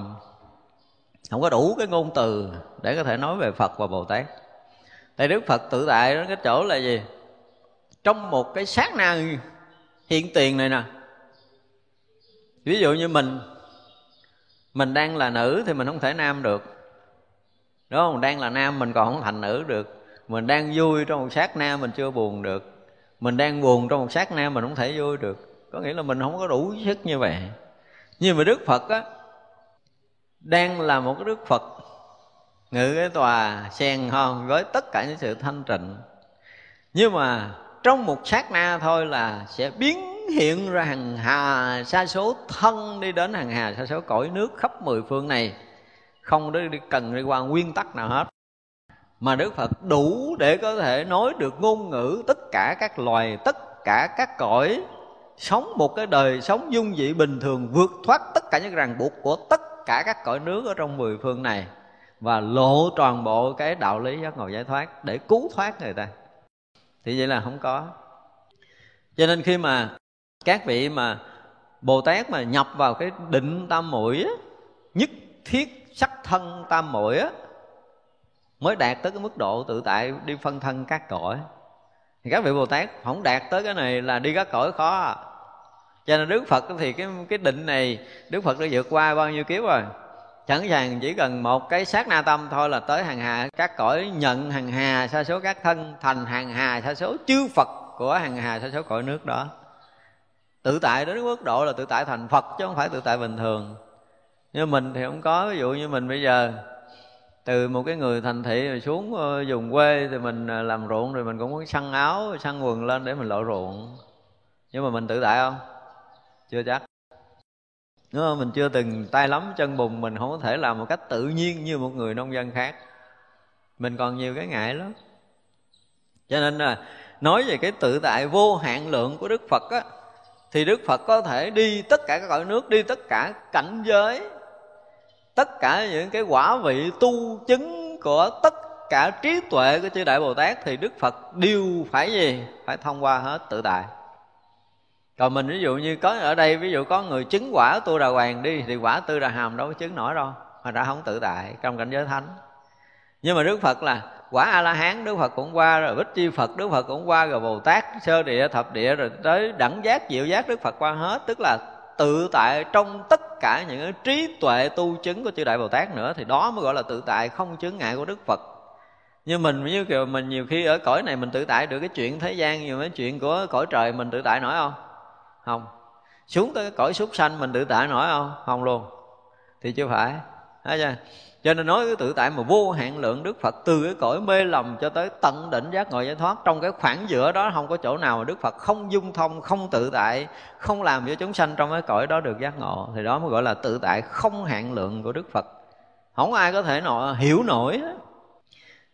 không có đủ cái ngôn từ để có thể nói về phật và bồ tát tại đức phật tự tại đó, cái chỗ là gì? Trong một cái sát na hiện tiền này nè. Ví dụ như mình mình đang là nữ thì mình không thể nam được. Đúng không? Đang là nam mình còn không thành nữ được. Mình đang vui trong một sát na mình chưa buồn được. Mình đang buồn trong một sát na mình không thể vui được. Có nghĩa là mình không có đủ sức như vậy. Nhưng mà đức phật á, đang là một cái đức phật ngự cái tòa sen hòn với tất cả những sự thanh tịnh. Nhưng mà trong một sát na thôi là sẽ biến hiện ra hàng hà sa số thân đi đến hàng hà sa số cõi nước khắp mười phương này. Không đi cần đi qua nguyên tắc nào hết. Mà đức phật đủ để có thể nói được ngôn ngữ tất cả các loài, tất cả các cõi, sống một cái đời sống dung dị bình thường vượt thoát tất cả những ràng buộc của tất cả các cõi nước ở trong mười phương này và lộ toàn bộ cái đạo lý giác ngộ giải thoát để cứu thoát người ta. Thì vậy là không có. Cho nên khi mà các vị mà bồ tát mà nhập vào cái định tam muội nhất thiết sắc thân tam muội á, mới đạt tới cái mức độ tự tại đi phân thân các cõi. Thì các vị bồ tát không đạt tới cái này là đi các cõi khó. Cho nên đức phật thì cái cái định này, đức phật đã vượt qua bao nhiêu kiếp rồi? Chẳng sàng chỉ cần một cái sát na tâm thôi là tới hàng hà. Các cõi nhận hàng hà, sa số các thân thành hàng hà, sa số chư phật của hàng hà, sa số cõi nước đó. Tự tại đến mức độ là tự tại thành phật chứ không phải tự tại bình thường. Như mình thì không có. Ví dụ như mình bây giờ, từ một cái người thành thị rồi xuống ờ, vùng quê thì mình ờ, làm ruộng rồi mình cũng muốn săn áo, săn quần lên để mình lộ ruộng. Nhưng mà mình tự tại không? Chưa chắc đúng không? Mình chưa từng tay lắm chân bùn, mình không có thể làm một cách tự nhiên như một người nông dân khác. Mình còn nhiều cái ngại lắm. Cho nên là nói về cái tự tại vô hạn lượng của đức phật á, thì đức phật có thể đi tất cả các cõi nước, đi tất cả cảnh giới, tất cả những cái quả vị tu chứng của tất cả trí tuệ của chư đại bồ tát, thì đức phật đều phải gì? Phải thông qua hết tự tại còn mình ví dụ như có, ở đây ví dụ có người chứng quả tu đà hoàng đi, thì quả tư đà hàm đâu có chứng nổi đâu, mà đã không tự tại trong cảnh giới thánh. Nhưng mà đức phật là quả a la hán đức phật cũng qua rồi, bích chi phật, đức phật cũng qua rồi, bồ tát, sơ địa, thập địa, rồi tới đẳng giác, diệu giác đức phật qua hết. Tức là tự tại trong tất cả những cái trí tuệ tu chứng của chư đại bồ tát nữa, thì đó mới gọi là tự tại, không chướng ngại của đức phật. Như mình như kiểu, mình nhiều khi ở cõi này mình tự tại được cái chuyện thế gian, nhiều cái chuyện của cõi trời mình tự tại nổi không? Không. Xuống tới cái cõi súc sanh mình tự tại nổi không? Không luôn. Thì chưa phải. Thấy chưa? Cho nên nói cái tự tại mà vô hạn lượng đức phật từ cái cõi mê lầm cho tới tận đỉnh giác ngộ giải thoát, trong cái khoảng giữa đó không có chỗ nào mà đức phật không dung thông, không tự tại, không làm cho chúng sanh trong cái cõi đó được giác ngộ. Thì đó mới gọi là tự tại không hạn lượng của đức phật. Không ai có thể nọ hiểu nổi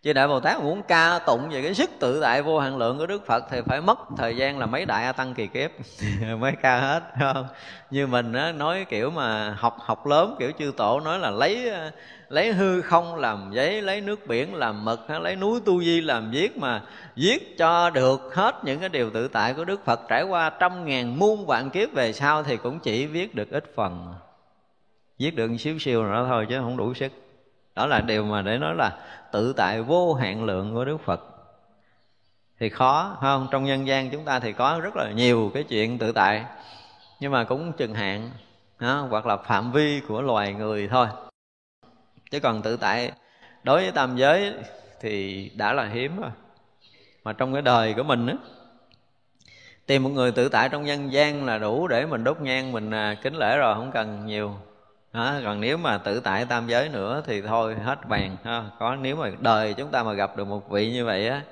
Chư chứ đại bồ tát muốn ca tụng về cái sức tự tại vô hạn lượng của đức phật thì phải mất thời gian là mấy đại a tăng kỳ kiếp mới ca hết không? Như mình á, nói kiểu mà học học lớn kiểu chư tổ nói là lấy ờ, lấy hư không làm giấy lấy nước biển làm mực lấy núi tu di làm viết mà viết cho được hết những cái điều tự tại của đức phật. Trải qua trăm ngàn muôn vạn kiếp về sau thì cũng chỉ viết được ít phần viết được một xíu xíu nữa thôi chứ không đủ sức đó là điều mà để nói là tự tại vô hạn lượng của đức phật. Thì khó không? Trong nhân gian chúng ta thì có rất là nhiều cái chuyện tự tại. Nhưng mà cũng chừng hạn đó, hoặc là phạm vi của loài người thôi. Chứ còn tự tại đối với tam giới thì đã là hiếm rồi. Mà trong cái đời của mình á tìm một người tự tại trong nhân gian là đủ để mình đốt nhang mình à, kính lễ rồi không cần nhiều đó, còn nếu mà tự tại tam giới nữa thì thôi hết bàn ha. có nếu mà đời chúng ta mà gặp được một vị như vậy á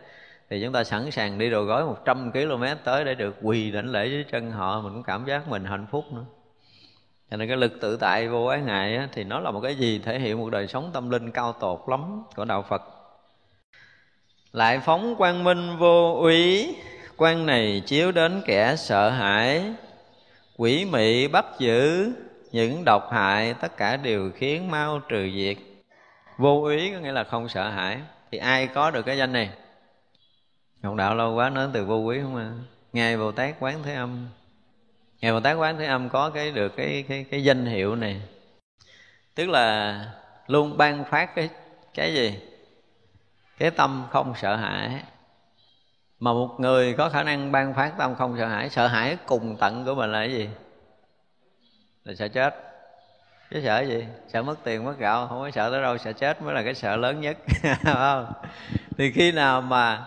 thì chúng ta sẵn sàng đi đồ gói 100 km tới để được quỳ đảnh lễ dưới chân họ. Mình cũng cảm giác mình hạnh phúc nữa. Cho nên cái lực tự tại vô ái ngại á, thì nó là một cái gì thể hiện một đời sống tâm linh cao tột lắm của đạo phật. Lại phóng quang minh vô úy quan này chiếu đến kẻ sợ hãi quỷ mị bắt giữ những độc hại, tất cả đều khiến mau trừ diệt. Vô ý có nghĩa là không sợ hãi. Thì ai có được cái danh này? Học đạo lâu quá nói từ vô quý không à? Ngài bồ tát quán thế âm. Ngài bồ tát quán thế âm có cái được cái cái cái danh hiệu này. Tức là luôn ban phát cái cái gì? Cái tâm không sợ hãi. Mà một người có khả năng ban phát tâm không sợ hãi sợ hãi cùng tận của mình là cái gì? Là sợ chết. Chứ sợ gì? Sợ mất tiền mất gạo không có sợ tới đâu sợ chết mới là cái sợ lớn nhất không? Thì khi nào mà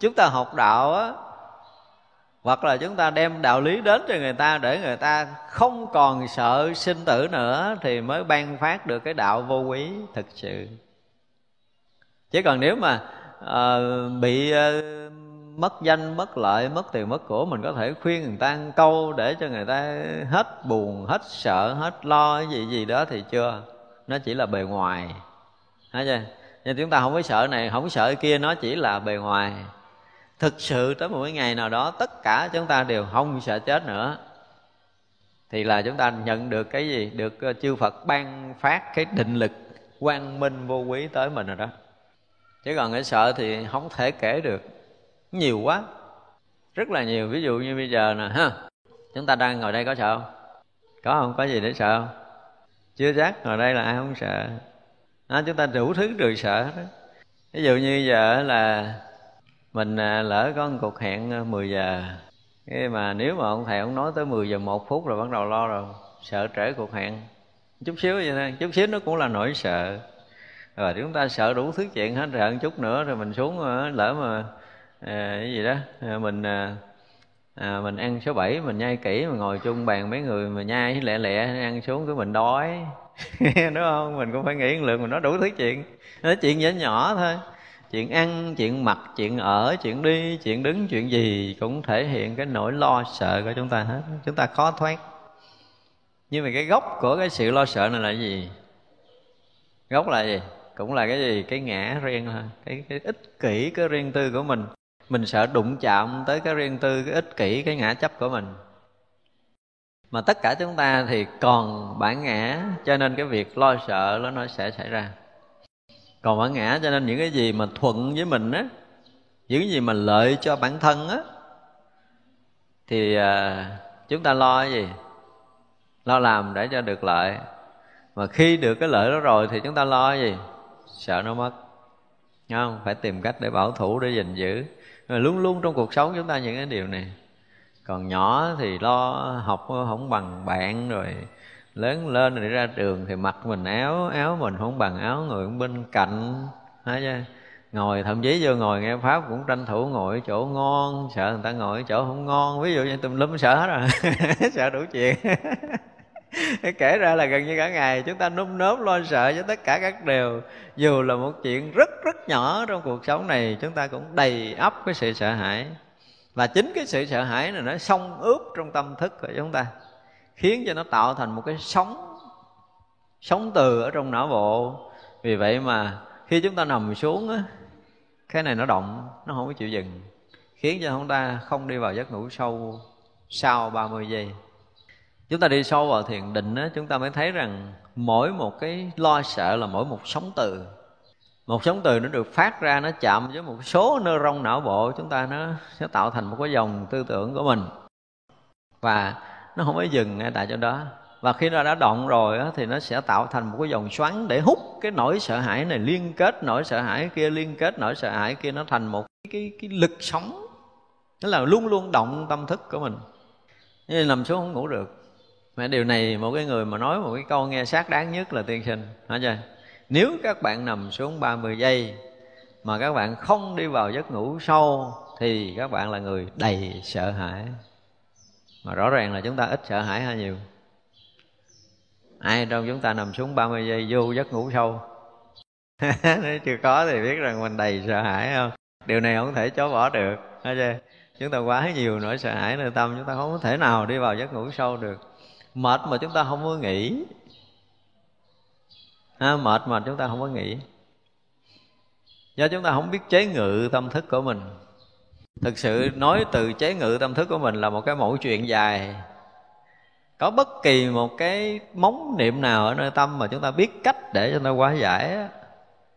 chúng ta học đạo á hoặc là chúng ta đem đạo lý đến cho người ta để người ta không còn sợ sinh tử nữa thì mới ban phát được cái đạo vô quý thực sự. Chứ còn nếu mà uh, bị uh, mất danh, mất lợi, mất tiền, mất của, mình có thể khuyên người ta ăn câu để cho người ta hết buồn, hết sợ, hết lo cái gì gì đó thì chưa. Nó chỉ là bề ngoài. Thấy chưa? Nhưng chúng ta không có sợ này, không có sợ kia, nó chỉ là bề ngoài. Thực sự tới một cái ngày nào đó, tất cả chúng ta đều không sợ chết nữa. Thì là chúng ta nhận được cái gì? Được ờ, chư Phật ban phát cái định lực quang minh vô quý tới mình rồi đó. Chứ còn cái sợ thì không thể kể được nhiều quá. Rất là nhiều. Ví dụ như bây giờ nè ha. Chúng ta đang ngồi đây có sợ không? Có không? Có gì để sợ không? Chưa chắc. Ngồi đây là ai không sợ? Đó, chúng ta đủ thứ được sợ đó ví dụ như giờ là mình à, lỡ có một cuộc hẹn à, 10 giờ cái mà nếu mà ông thầy ông nói tới 10 giờ một phút rồi bắt đầu lo rồi. Sợ trễ cuộc hẹn. Chút xíu vậy thôi. Chút xíu nó cũng là nỗi sợ. Rồi chúng ta sợ đủ thứ chuyện hết rồi chút nữa rồi mình xuống lỡ mà à, cái gì đó. À, mình à, à, mình ăn số 7 mình nhai kỹ mình ngồi chung bàn mấy người mà nhai lẹ lẹ ăn xuống cứ mình đói. Đúng không? Mình cũng phải nghĩ lượng mình nói đủ thứ chuyện. Nói chuyện nhỏ nhỏ thôi. Chuyện ăn chuyện mặc chuyện ở chuyện đi chuyện đứng chuyện gì cũng thể hiện cái nỗi lo sợ của chúng ta hết. Chúng ta khó thoát. Nhưng mà cái gốc của cái sự lo sợ này là gì? Gốc là gì? Cũng là cái gì? Cái ngã riêng thôi. Cái, cái ích kỷ cái riêng tư của mình mình sợ đụng chạm tới cái riêng tư, cái ích kỷ, cái ngã chấp của mình. Mà tất cả chúng ta thì còn bản ngã, cho nên cái việc lo sợ nó nó sẽ xảy ra. Còn bản ngã, cho nên những cái gì mà thuận với mình á, những cái gì mà lợi cho bản thân á, thì à, chúng ta lo cái gì? Lo làm để cho được lợi. Mà khi được cái lợi đó rồi thì chúng ta lo cái gì? Sợ nó mất. Không? Phải tìm cách để bảo thủ, để gìn giữ rồi luôn luôn trong cuộc sống chúng ta những cái điều này. Còn nhỏ thì lo học không bằng bạn, rồi lớn lên rồi ra trường thì mặc mình áo áo mình không bằng áo người bên cạnh. Hả chứ? Ngồi, thậm chí vô ngồi nghe pháp cũng tranh thủ ngồi ở chỗ ngon, sợ người ta ngồi ở chỗ không ngon. Ví dụ như tùm lum sợ hết rồi, sợ đủ chuyện. kể ra là gần như cả ngày chúng ta núp nớp lo sợ cho tất cả các điều. Dù là một chuyện rất rất nhỏ trong cuộc sống này, chúng ta cũng đầy ắp cái sự sợ hãi. Và chính cái sự sợ hãi này nó xông ướp trong tâm thức của chúng ta, khiến cho nó tạo thành một cái sóng sóng từ ở trong não bộ. Vì vậy mà khi chúng ta nằm xuống á, cái này nó động, nó không có chịu dừng, khiến cho chúng ta không đi vào giấc ngủ sâu sau 30 giây chúng ta đi sâu vào thiền định á chúng ta mới thấy rằng mỗi một cái lo sợ là mỗi một sóng từ. Một sóng từ nó được phát ra nó chạm với một số neuron não bộ chúng ta nó sẽ tạo thành một cái dòng tư tưởng của mình. Và nó không có dừng ngay tại chỗ đó. Và khi nó đã động rồi á, thì nó sẽ tạo thành một cái dòng xoắn để hút cái nỗi sợ hãi này liên kết nỗi sợ hãi kia liên kết nỗi sợ hãi kia nó thành một cái cái, cái lực sống. Nó là luôn luôn động tâm thức của mình. Nên nằm xuống không ngủ được mà điều này một cái người mà nói một cái câu nghe xác đáng nhất là tiên sinh. Hả chưa nếu các bạn nằm xuống 30 giây mà các bạn không đi vào giấc ngủ sâu, thì các bạn là người đầy sợ hãi. Mà rõ ràng là chúng ta ít sợ hãi hay nhiều. Ai trong chúng ta nằm xuống 30 giây vô giấc ngủ sâu? Nếu chưa có thì biết rằng mình đầy sợ hãi không? Điều này không thể chối bỏ được. Thấy chưa chúng ta quá nhiều nỗi sợ hãi nơi tâm, chúng ta không thể nào đi vào giấc ngủ sâu được mệt mà chúng ta không có nghĩ à, mệt mà chúng ta không có nghĩ do chúng ta không biết chế ngự tâm thức của mình. Thực sự nói từ chế ngự tâm thức của mình là một cái mẫu chuyện dài. Có bất kỳ một cái móng niệm nào ở nơi tâm mà chúng ta biết cách để cho nó quá giải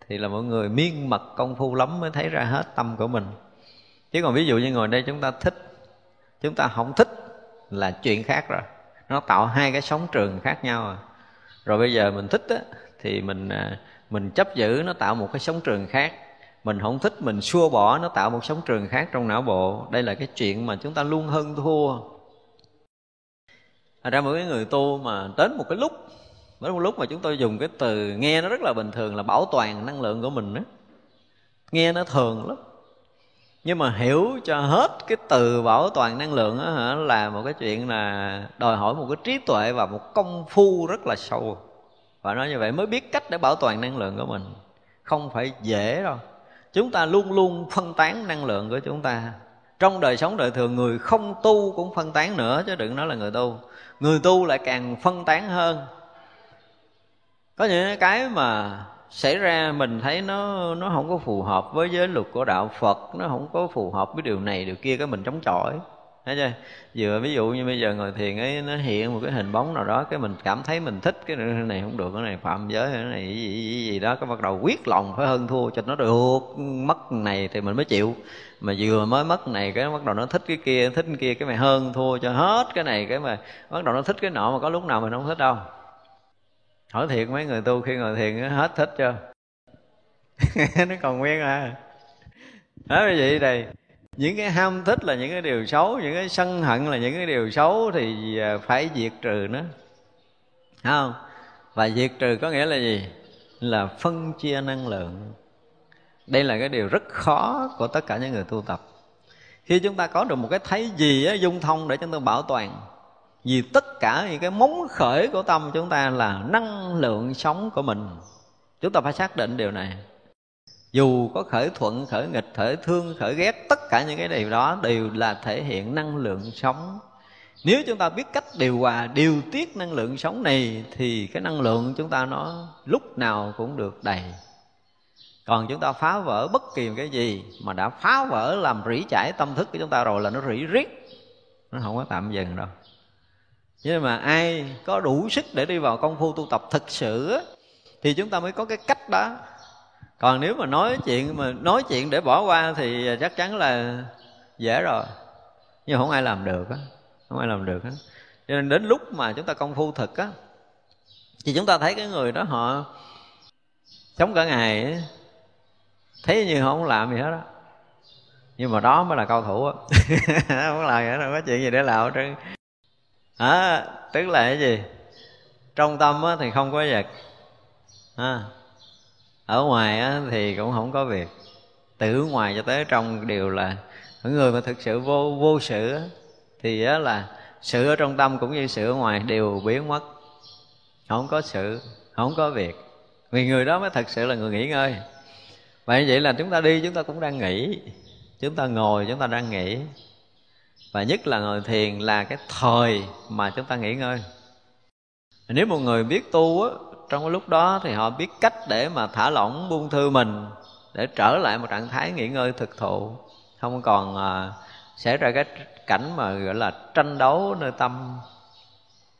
thì là mọi người miên mật công phu lắm mới thấy ra hết tâm của mình. Chứ còn ví dụ như ngồi đây chúng ta thích chúng ta không thích là chuyện khác rồi nó tạo hai cái sóng trường khác nhau à. rồi bây giờ mình thích á, thì mình à, mình chấp giữ nó tạo một cái sóng trường khác mình không thích mình xua bỏ nó tạo một sóng trường khác trong não bộ đây là cái chuyện mà chúng ta luôn hơn thua Thật ra mỗi người tu mà đến một cái lúc Đến một lúc mà chúng tôi dùng cái từ nghe nó rất là bình thường là bảo toàn năng lượng của mình đó. Nghe nó thường lắm nhưng mà hiểu cho hết cái từ bảo toàn năng lượng đó, hả, là một cái chuyện là đòi hỏi một cái trí tuệ và một công phu rất là sâu. Và nói như vậy mới biết cách để bảo toàn năng lượng của mình. Không phải dễ đâu. Chúng ta luôn luôn phân tán năng lượng của chúng ta. Trong đời sống đời thường người không tu cũng phân tán nữa chứ đừng nói là người tu. Người tu lại càng phân tán hơn. Có những cái mà xảy ra mình thấy nó nó không có phù hợp với giới luật của đạo Phật nó không có phù hợp với điều này điều kia cái mình chống chọi. Thấy chưa? Vừa ví dụ như bây giờ ngồi thiền ấy nó hiện một cái hình bóng nào đó cái mình cảm thấy mình thích cái này không được cái này phạm giới cái này gì, gì, gì, gì đó cái bắt đầu quyết lòng phải hơn thua cho nó được. Mất này thì mình mới chịu. Mà vừa mới mất này cái bắt đầu nó thích cái kia thích cái kia cái mày hơn thua cho hết cái này cái mà bắt đầu nó thích cái nọ mà có lúc nào mình không thích đâu hỏi thiệt mấy người tu khi ngồi thiền hết thích chưa? Nó còn nguyên à. Đó như vậy đây? Những cái ham thích là những cái điều xấu những cái sân hận là những cái điều xấu thì à, phải diệt trừ nó. Không? Và diệt trừ có nghĩa là gì? Là phân chia năng lượng. Đây là cái điều rất khó của tất cả những người tu tập. Khi chúng ta có được một cái thấy gì á, dung thông để chúng ta bảo toàn vì tất cả những cái móng khởi của tâm chúng ta là năng lượng sống của mình. Chúng ta phải xác định điều này. Dù có khởi thuận, khởi nghịch, khởi thương, khởi ghét, tất cả những cái điều đó đều là thể hiện năng lượng sống. Nếu chúng ta biết cách điều hòa, điều tiết năng lượng sống này, thì cái năng lượng chúng ta nó lúc nào cũng được đầy. Còn chúng ta phá vỡ bất kỳ cái gì mà đã phá vỡ làm rỉ chảy tâm thức của chúng ta rồi là nó rỉ riết, nó không có tạm dừng đâu nhưng mà ai có đủ sức để đi vào công phu tu tập thực sự thì chúng ta mới có cái cách đó. Còn nếu mà nói chuyện mà nói chuyện để bỏ qua thì chắc chắn là dễ rồi. Nhưng không ai làm được á, không ai làm được á. Cho nên đến lúc mà chúng ta công phu thực á, thì chúng ta thấy cái người đó họ sống cả ngày thấy như họ không làm gì hết á. Nhưng mà đó mới là cao thủ á. Không làm gì hết, đâu có chuyện gì để làm hết trơn à, tức là cái gì? Trong tâm á, thì không có vật. À, ở ngoài á, thì cũng không có việc. Từ ngoài cho tới trong đều là những người mà thực sự vô vô sự thì á, là sự ở trong tâm cũng như sự ở ngoài đều biến mất. Không có sự không có việc. Vì người đó mới thật sự là người nghỉ ngơi. Vậy vậy là chúng ta đi chúng ta cũng đang nghỉ. Chúng ta ngồi chúng ta đang nghỉ và nhất là ngồi thiền là cái thời mà chúng ta nghỉ ngơi. Nếu một người biết tu á trong cái lúc đó thì họ biết cách để mà thả lỏng buông thư mình để trở lại một trạng thái nghỉ ngơi thực thụ. Không còn à, xảy ra cái cảnh mà gọi là tranh đấu nơi tâm.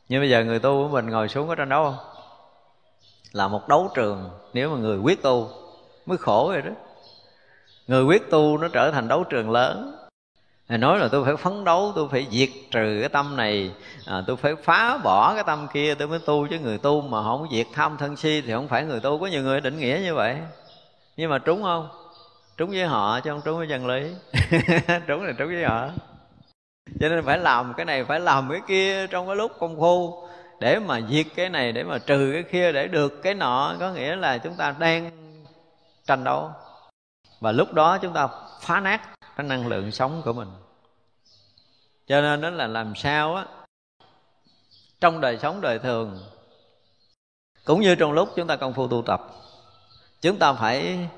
Nhưng bây giờ người tu của mình ngồi xuống có tranh đấu không? Là một đấu trường nếu mà người quyết tu mới khổ rồi đó. Người quyết tu nó trở thành đấu trường lớn. Thầy nói là tôi phải phấn đấu, tôi phải diệt trừ cái tâm này. À, Tôi phải phá bỏ cái tâm kia tôi mới tu. Chứ người tu mà không diệt tham thân si thì không phải người tu. Có nhiều người định nghĩa như vậy. Nhưng mà trúng không? Trúng với họ chứ không trúng với chân lý. Trúng là trúng với họ. Cho nên phải làm cái này, phải làm cái kia trong cái lúc công phu. Để mà diệt cái này, để mà trừ cái kia, để được cái nọ Có nghĩa là chúng ta đang tranh đấu. Và lúc đó chúng ta phá nát cái năng lượng sống của mình. Cho nên đó là làm sao á, trong đời sống đời thường, cũng như trong lúc chúng ta công phu tu tập, chúng ta phải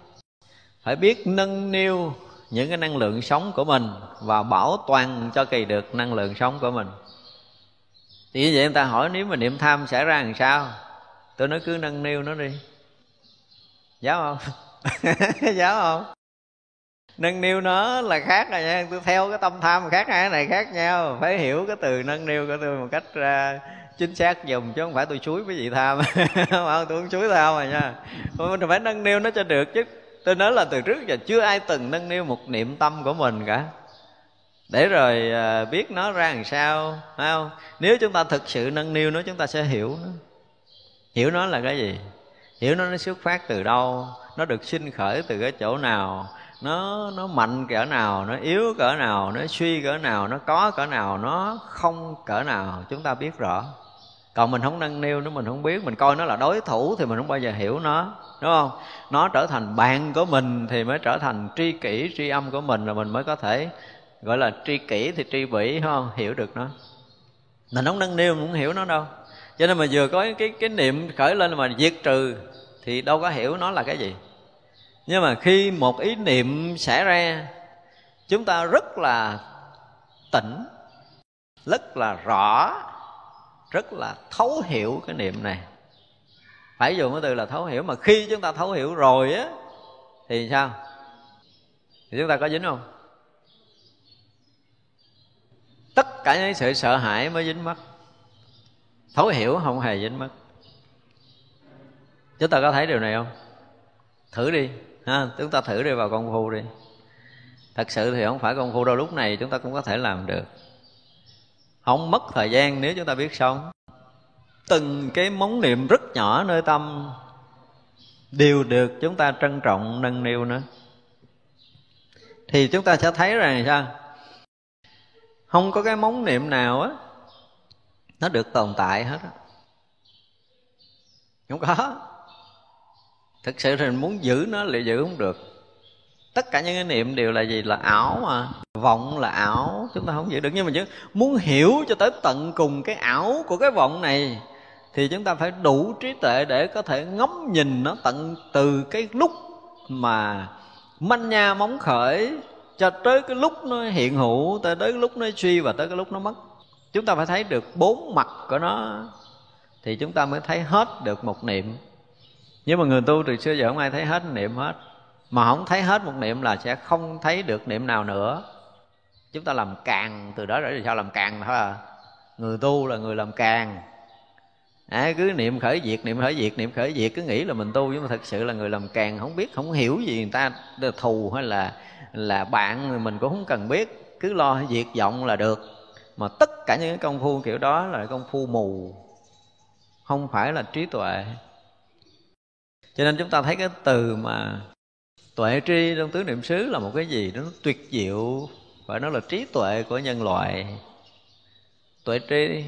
phải biết nâng niu những cái năng lượng sống của mình và bảo toàn cho kỳ được năng lượng sống của mình. Thì như vậy người ta hỏi nếu mà niệm tham xảy ra làm sao? Tôi nói cứ nâng niu nó đi. Giáo không? Giáo không? Nâng niu nó là khác rồi nha. Tôi theo cái tâm tham khác hai này khác nhau. Phải hiểu cái từ nâng niu của tôi một cách ra chính xác dùng chứ không phải tôi chuối với vị tham. Không tôi không chuối tham mà nha. Mình phải nâng niu nó cho được chứ. Tôi nói là từ trước giờ chưa ai từng nâng niu một niệm tâm của mình cả. Để rồi à, biết nó ra làm sao, phải không? Nếu chúng ta thực sự nâng niu nó, chúng ta sẽ hiểu nó. Hiểu nó là cái gì? Hiểu nó nó xuất phát từ đâu? Nó được sinh khởi từ cái chỗ nào? Nó nó mạnh cỡ nào, nó yếu cỡ nào, nó suy cỡ nào, nó có cỡ nào, nó không cỡ nào, chúng ta biết rõ. Còn mình không nâng niu nó mình không biết, mình coi nó là đối thủ thì mình không bao giờ hiểu nó, đúng không? Nó trở thành bạn của mình thì mới trở thành tri kỷ, tri âm của mình là mình mới có thể gọi là tri kỷ thì tri bỉ không? Hiểu được nó. Mình không nâng niu, mình không hiểu nó đâu. Cho nên mà vừa có cái cái niệm khởi lên mà diệt trừ thì đâu có hiểu nó là cái gì nhưng mà khi một ý niệm xảy ra, chúng ta rất là tỉnh, rất là rõ, rất là thấu hiểu cái niệm này. Phải dùng cái từ là thấu hiểu, mà khi chúng ta thấu hiểu rồi á, thì sao? Thì chúng ta có dính không? Tất cả những sự sợ hãi mới dính mất. Thấu hiểu không hề dính mất. Chúng ta có thấy điều này không? Thử đi ha, chúng ta thử đi vào công phu đi. Thật sự thì không phải công phu đâu, lúc này chúng ta cũng có thể làm được. Không mất thời gian nếu chúng ta biết sống. Từng cái móng niệm rất nhỏ nơi tâm đều được chúng ta trân trọng, nâng niu nữa. Thì chúng ta sẽ thấy rằng sao? Không có cái móng niệm nào á, nó được tồn tại hết á. Không có thực sự thì mình muốn giữ nó lại giữ không được. Tất cả những cái niệm đều là gì? Là ảo mà. Vọng là ảo. Chúng ta không giữ được. Nhưng mà chứ, muốn hiểu cho tới tận cùng cái ảo của cái vọng này, thì chúng ta phải đủ trí tuệ để có thể ngắm nhìn nó tận từ cái lúc mà manh nha móng khởi cho tới cái lúc nó hiện hữu, tới tới lúc nó suy và tới cái lúc nó mất. Chúng ta phải thấy được bốn mặt của nó, thì chúng ta mới thấy hết được một niệm nhưng mà người tu từ xưa giờ không ai thấy hết niệm hết mà không thấy hết một niệm là sẽ không thấy được niệm nào nữa. Chúng ta làm càng từ đó rồi sao làm càng thôi à. Người tu là người làm càng. À, cứ niệm khởi diệt niệm khởi diệt niệm khởi diệt cứ nghĩ là mình tu nhưng mà thật sự là người làm càng không biết không hiểu gì người ta là thù hay là là bạn mình cũng không cần biết. Cứ lo diệt vọng là được. Mà tất cả những cái công phu kiểu đó là công phu mù. Không phải là trí tuệ cho nên chúng ta thấy cái từ mà tuệ tri trong tứ niệm xứ là một cái gì? Đó nó tuyệt diệu và nó là trí tuệ của nhân loại. Tuệ tri,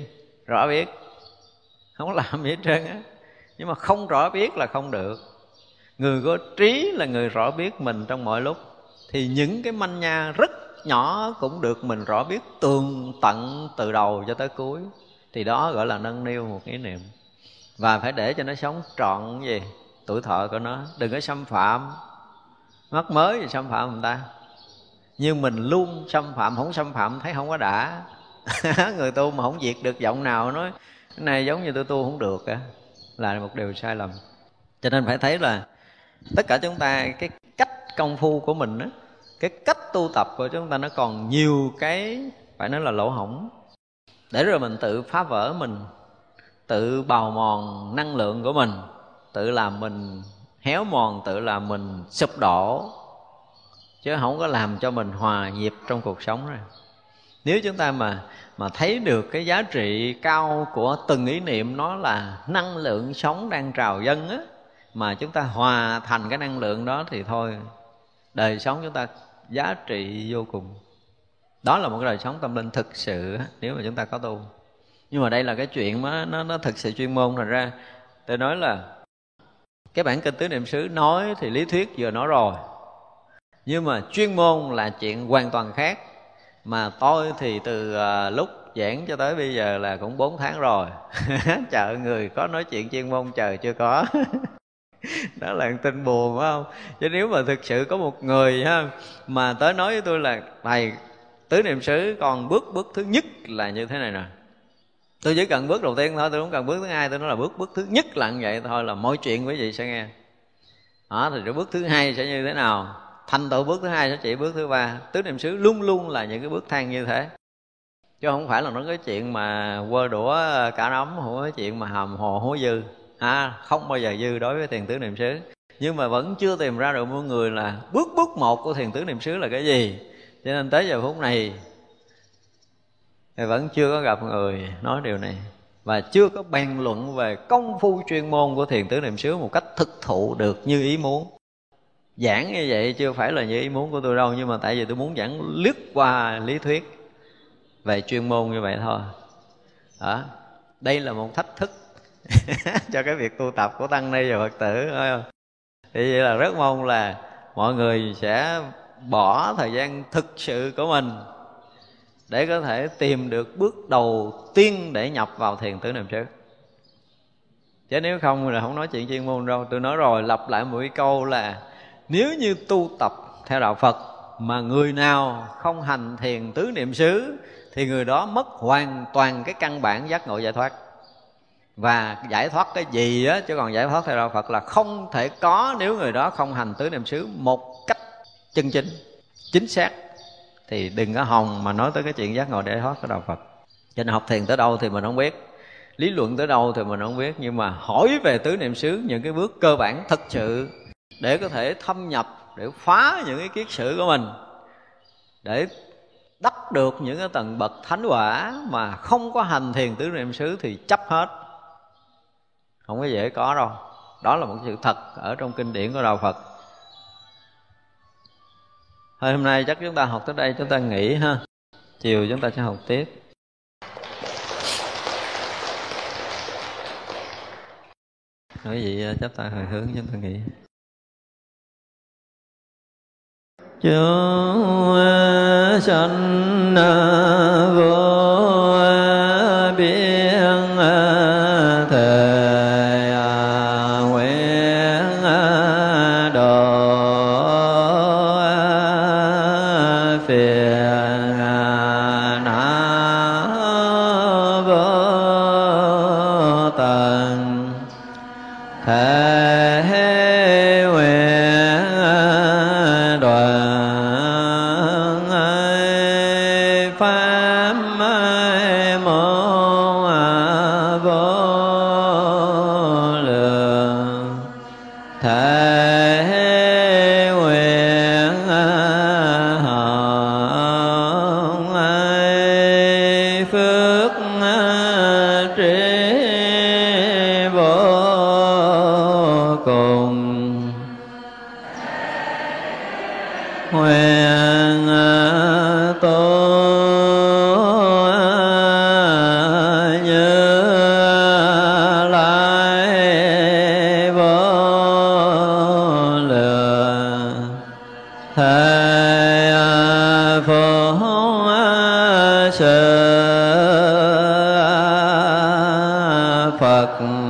rõ biết. Không làm gì hết trơn á. Nhưng mà không rõ biết là không được. Người có trí là người rõ biết mình trong mọi lúc. Thì những cái manh nha rất nhỏ cũng được mình rõ biết tường tận từ đầu cho tới cuối. Thì đó gọi là nâng niu một ý niệm. Và phải để cho nó sống trọn gì tuổi thọ của nó. Đừng có xâm phạm. Mắt mới thì xâm phạm người ta. Nhưng mình luôn xâm phạm, không xâm phạm, thấy không có đã. Người tu mà không diệt được giọng nào nói, cái này giống như tôi tu không được á. Là một điều sai lầm. Cho nên phải thấy là tất cả chúng ta, cái cách công phu của mình á, cái cách tu tập của chúng ta nó còn nhiều cái, phải nói là lỗ hổng. Để rồi mình tự phá vỡ mình, tự bào mòn năng lượng của mình tự làm mình, héo mòn tự làm mình, sụp đổ, chứ không có làm cho mình hòa nhịp trong cuộc sống rồi nếu chúng ta mà mà thấy được cái giá trị cao của từng ý niệm nó là năng lượng sống đang trào dân á, mà chúng ta hòa thành cái năng lượng đó thì thôi, đời sống chúng ta giá trị vô cùng. Đó là một cái đời sống tâm linh thực sự nếu mà chúng ta có tu. Nhưng mà đây là cái chuyện mà nó nó thực sự chuyên môn thành ra. Tôi nói là cái bản kinh tứ niệm xứ nói thì lý thuyết vừa nói rồi. Nhưng mà chuyên môn là chuyện hoàn toàn khác. Mà tôi thì từ à, lúc giảng cho tới bây giờ là cũng 4 tháng rồi. Chờ người có nói chuyện chuyên môn chờ chưa có. Đó là tin buồn, phải không? Chứ nếu mà thực sự có một người, ha, mà tới nói với tôi là, thầy, tứ niệm xứ còn bước bước thứ nhất là như thế này nè tôi chỉ cần bước đầu tiên thôi tôi không cần bước thứ hai tôi nói là bước bước thứ nhất là như vậy thôi là mọi chuyện quý vị sẽ nghe. Đó thì cái bước thứ hai sẽ như thế nào? Thành tựu bước thứ hai sẽ chỉ bước thứ ba. Tứ niệm xứ luôn luôn là những cái bước thang như thế. Chứ không phải là nó cái chuyện mà quơ đũa cả nóng không có chuyện mà hầm hồ hố dư. À, không bao giờ dư đối với thiền tứ niệm xứ. Nhưng mà vẫn chưa tìm ra được mọi người là bước bước một của thiền tứ niệm xứ là cái gì. Cho nên tới giờ phút này thì vẫn chưa có gặp người nói điều này. Và chưa có bàn luận về công phu chuyên môn của thiền tứ niệm xứ một cách thực thụ được như ý muốn. Giảng như vậy chưa phải là như ý muốn của tôi đâu, nhưng mà tại vì tôi muốn giảng lướt qua lý thuyết về chuyên môn như vậy thôi. Đó. Đây là một thách thức cho cái việc tu tập của tăng ni và phật tử thì vậy là rất mong là mọi người sẽ bỏ thời gian thực sự của mình để có thể tìm được bước đầu tiên để nhập vào thiền tứ niệm xứ chứ nếu không là không nói chuyện chuyên môn đâu. Tôi nói rồi, lặp lại mũi câu là, nếu như tu tập theo đạo phật mà người nào không hành thiền tứ niệm xứ, thì người đó mất hoàn toàn cái căn bản giác ngộ giải thoát. Và giải thoát cái gì á, chứ còn giải thoát theo đạo Phật là không thể có nếu người đó không hành tứ niệm xứ một cách chân chính chính xác thì đừng có hòng mà nói tới cái chuyện giác ngộ để thoát của đạo Phật. Cho nên học thiền tới đâu thì mình không biết, lý luận tới đâu thì mình không biết, nhưng mà hỏi về tứ niệm xứ, những cái bước cơ bản, thật sự, để có thể thâm nhập, để phá những cái kiết sử của mình, để đắc được những cái tầng bậc thánh quả mà không có hành thiền tứ niệm xứ thì chấp hết. Không có dễ có đâu. Đó là một sự thật ở trong kinh điển của đạo phật. Thôi, hôm nay chắc chúng ta học tới đây, chúng ta nghỉ ha. Chiều chúng ta sẽ học tiếp. Nói gì à, chắp tay hồi hướng chúng ta nghỉ. Chúa à, sanh à, vô phật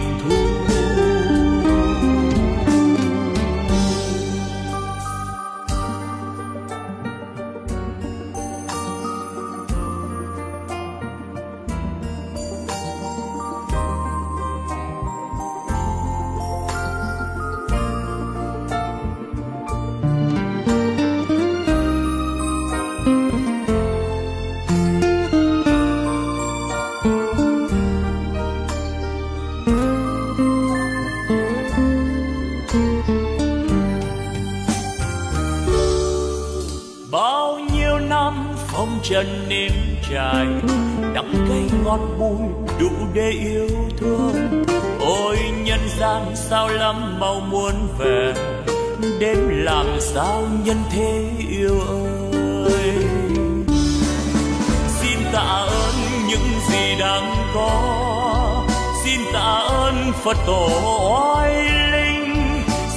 môi đủ để yêu thương. Ôi, nhân gian sao lắm mau muốn về, đêm làm sao nhân thế yêu ơi. Xin tạ ơn những gì đang có, xin tạ ơn phật tổ oai linh.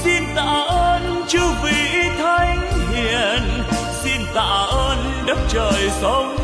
Xin tạ ơn chư vị thánh hiền, xin tạ ơn đất trời sông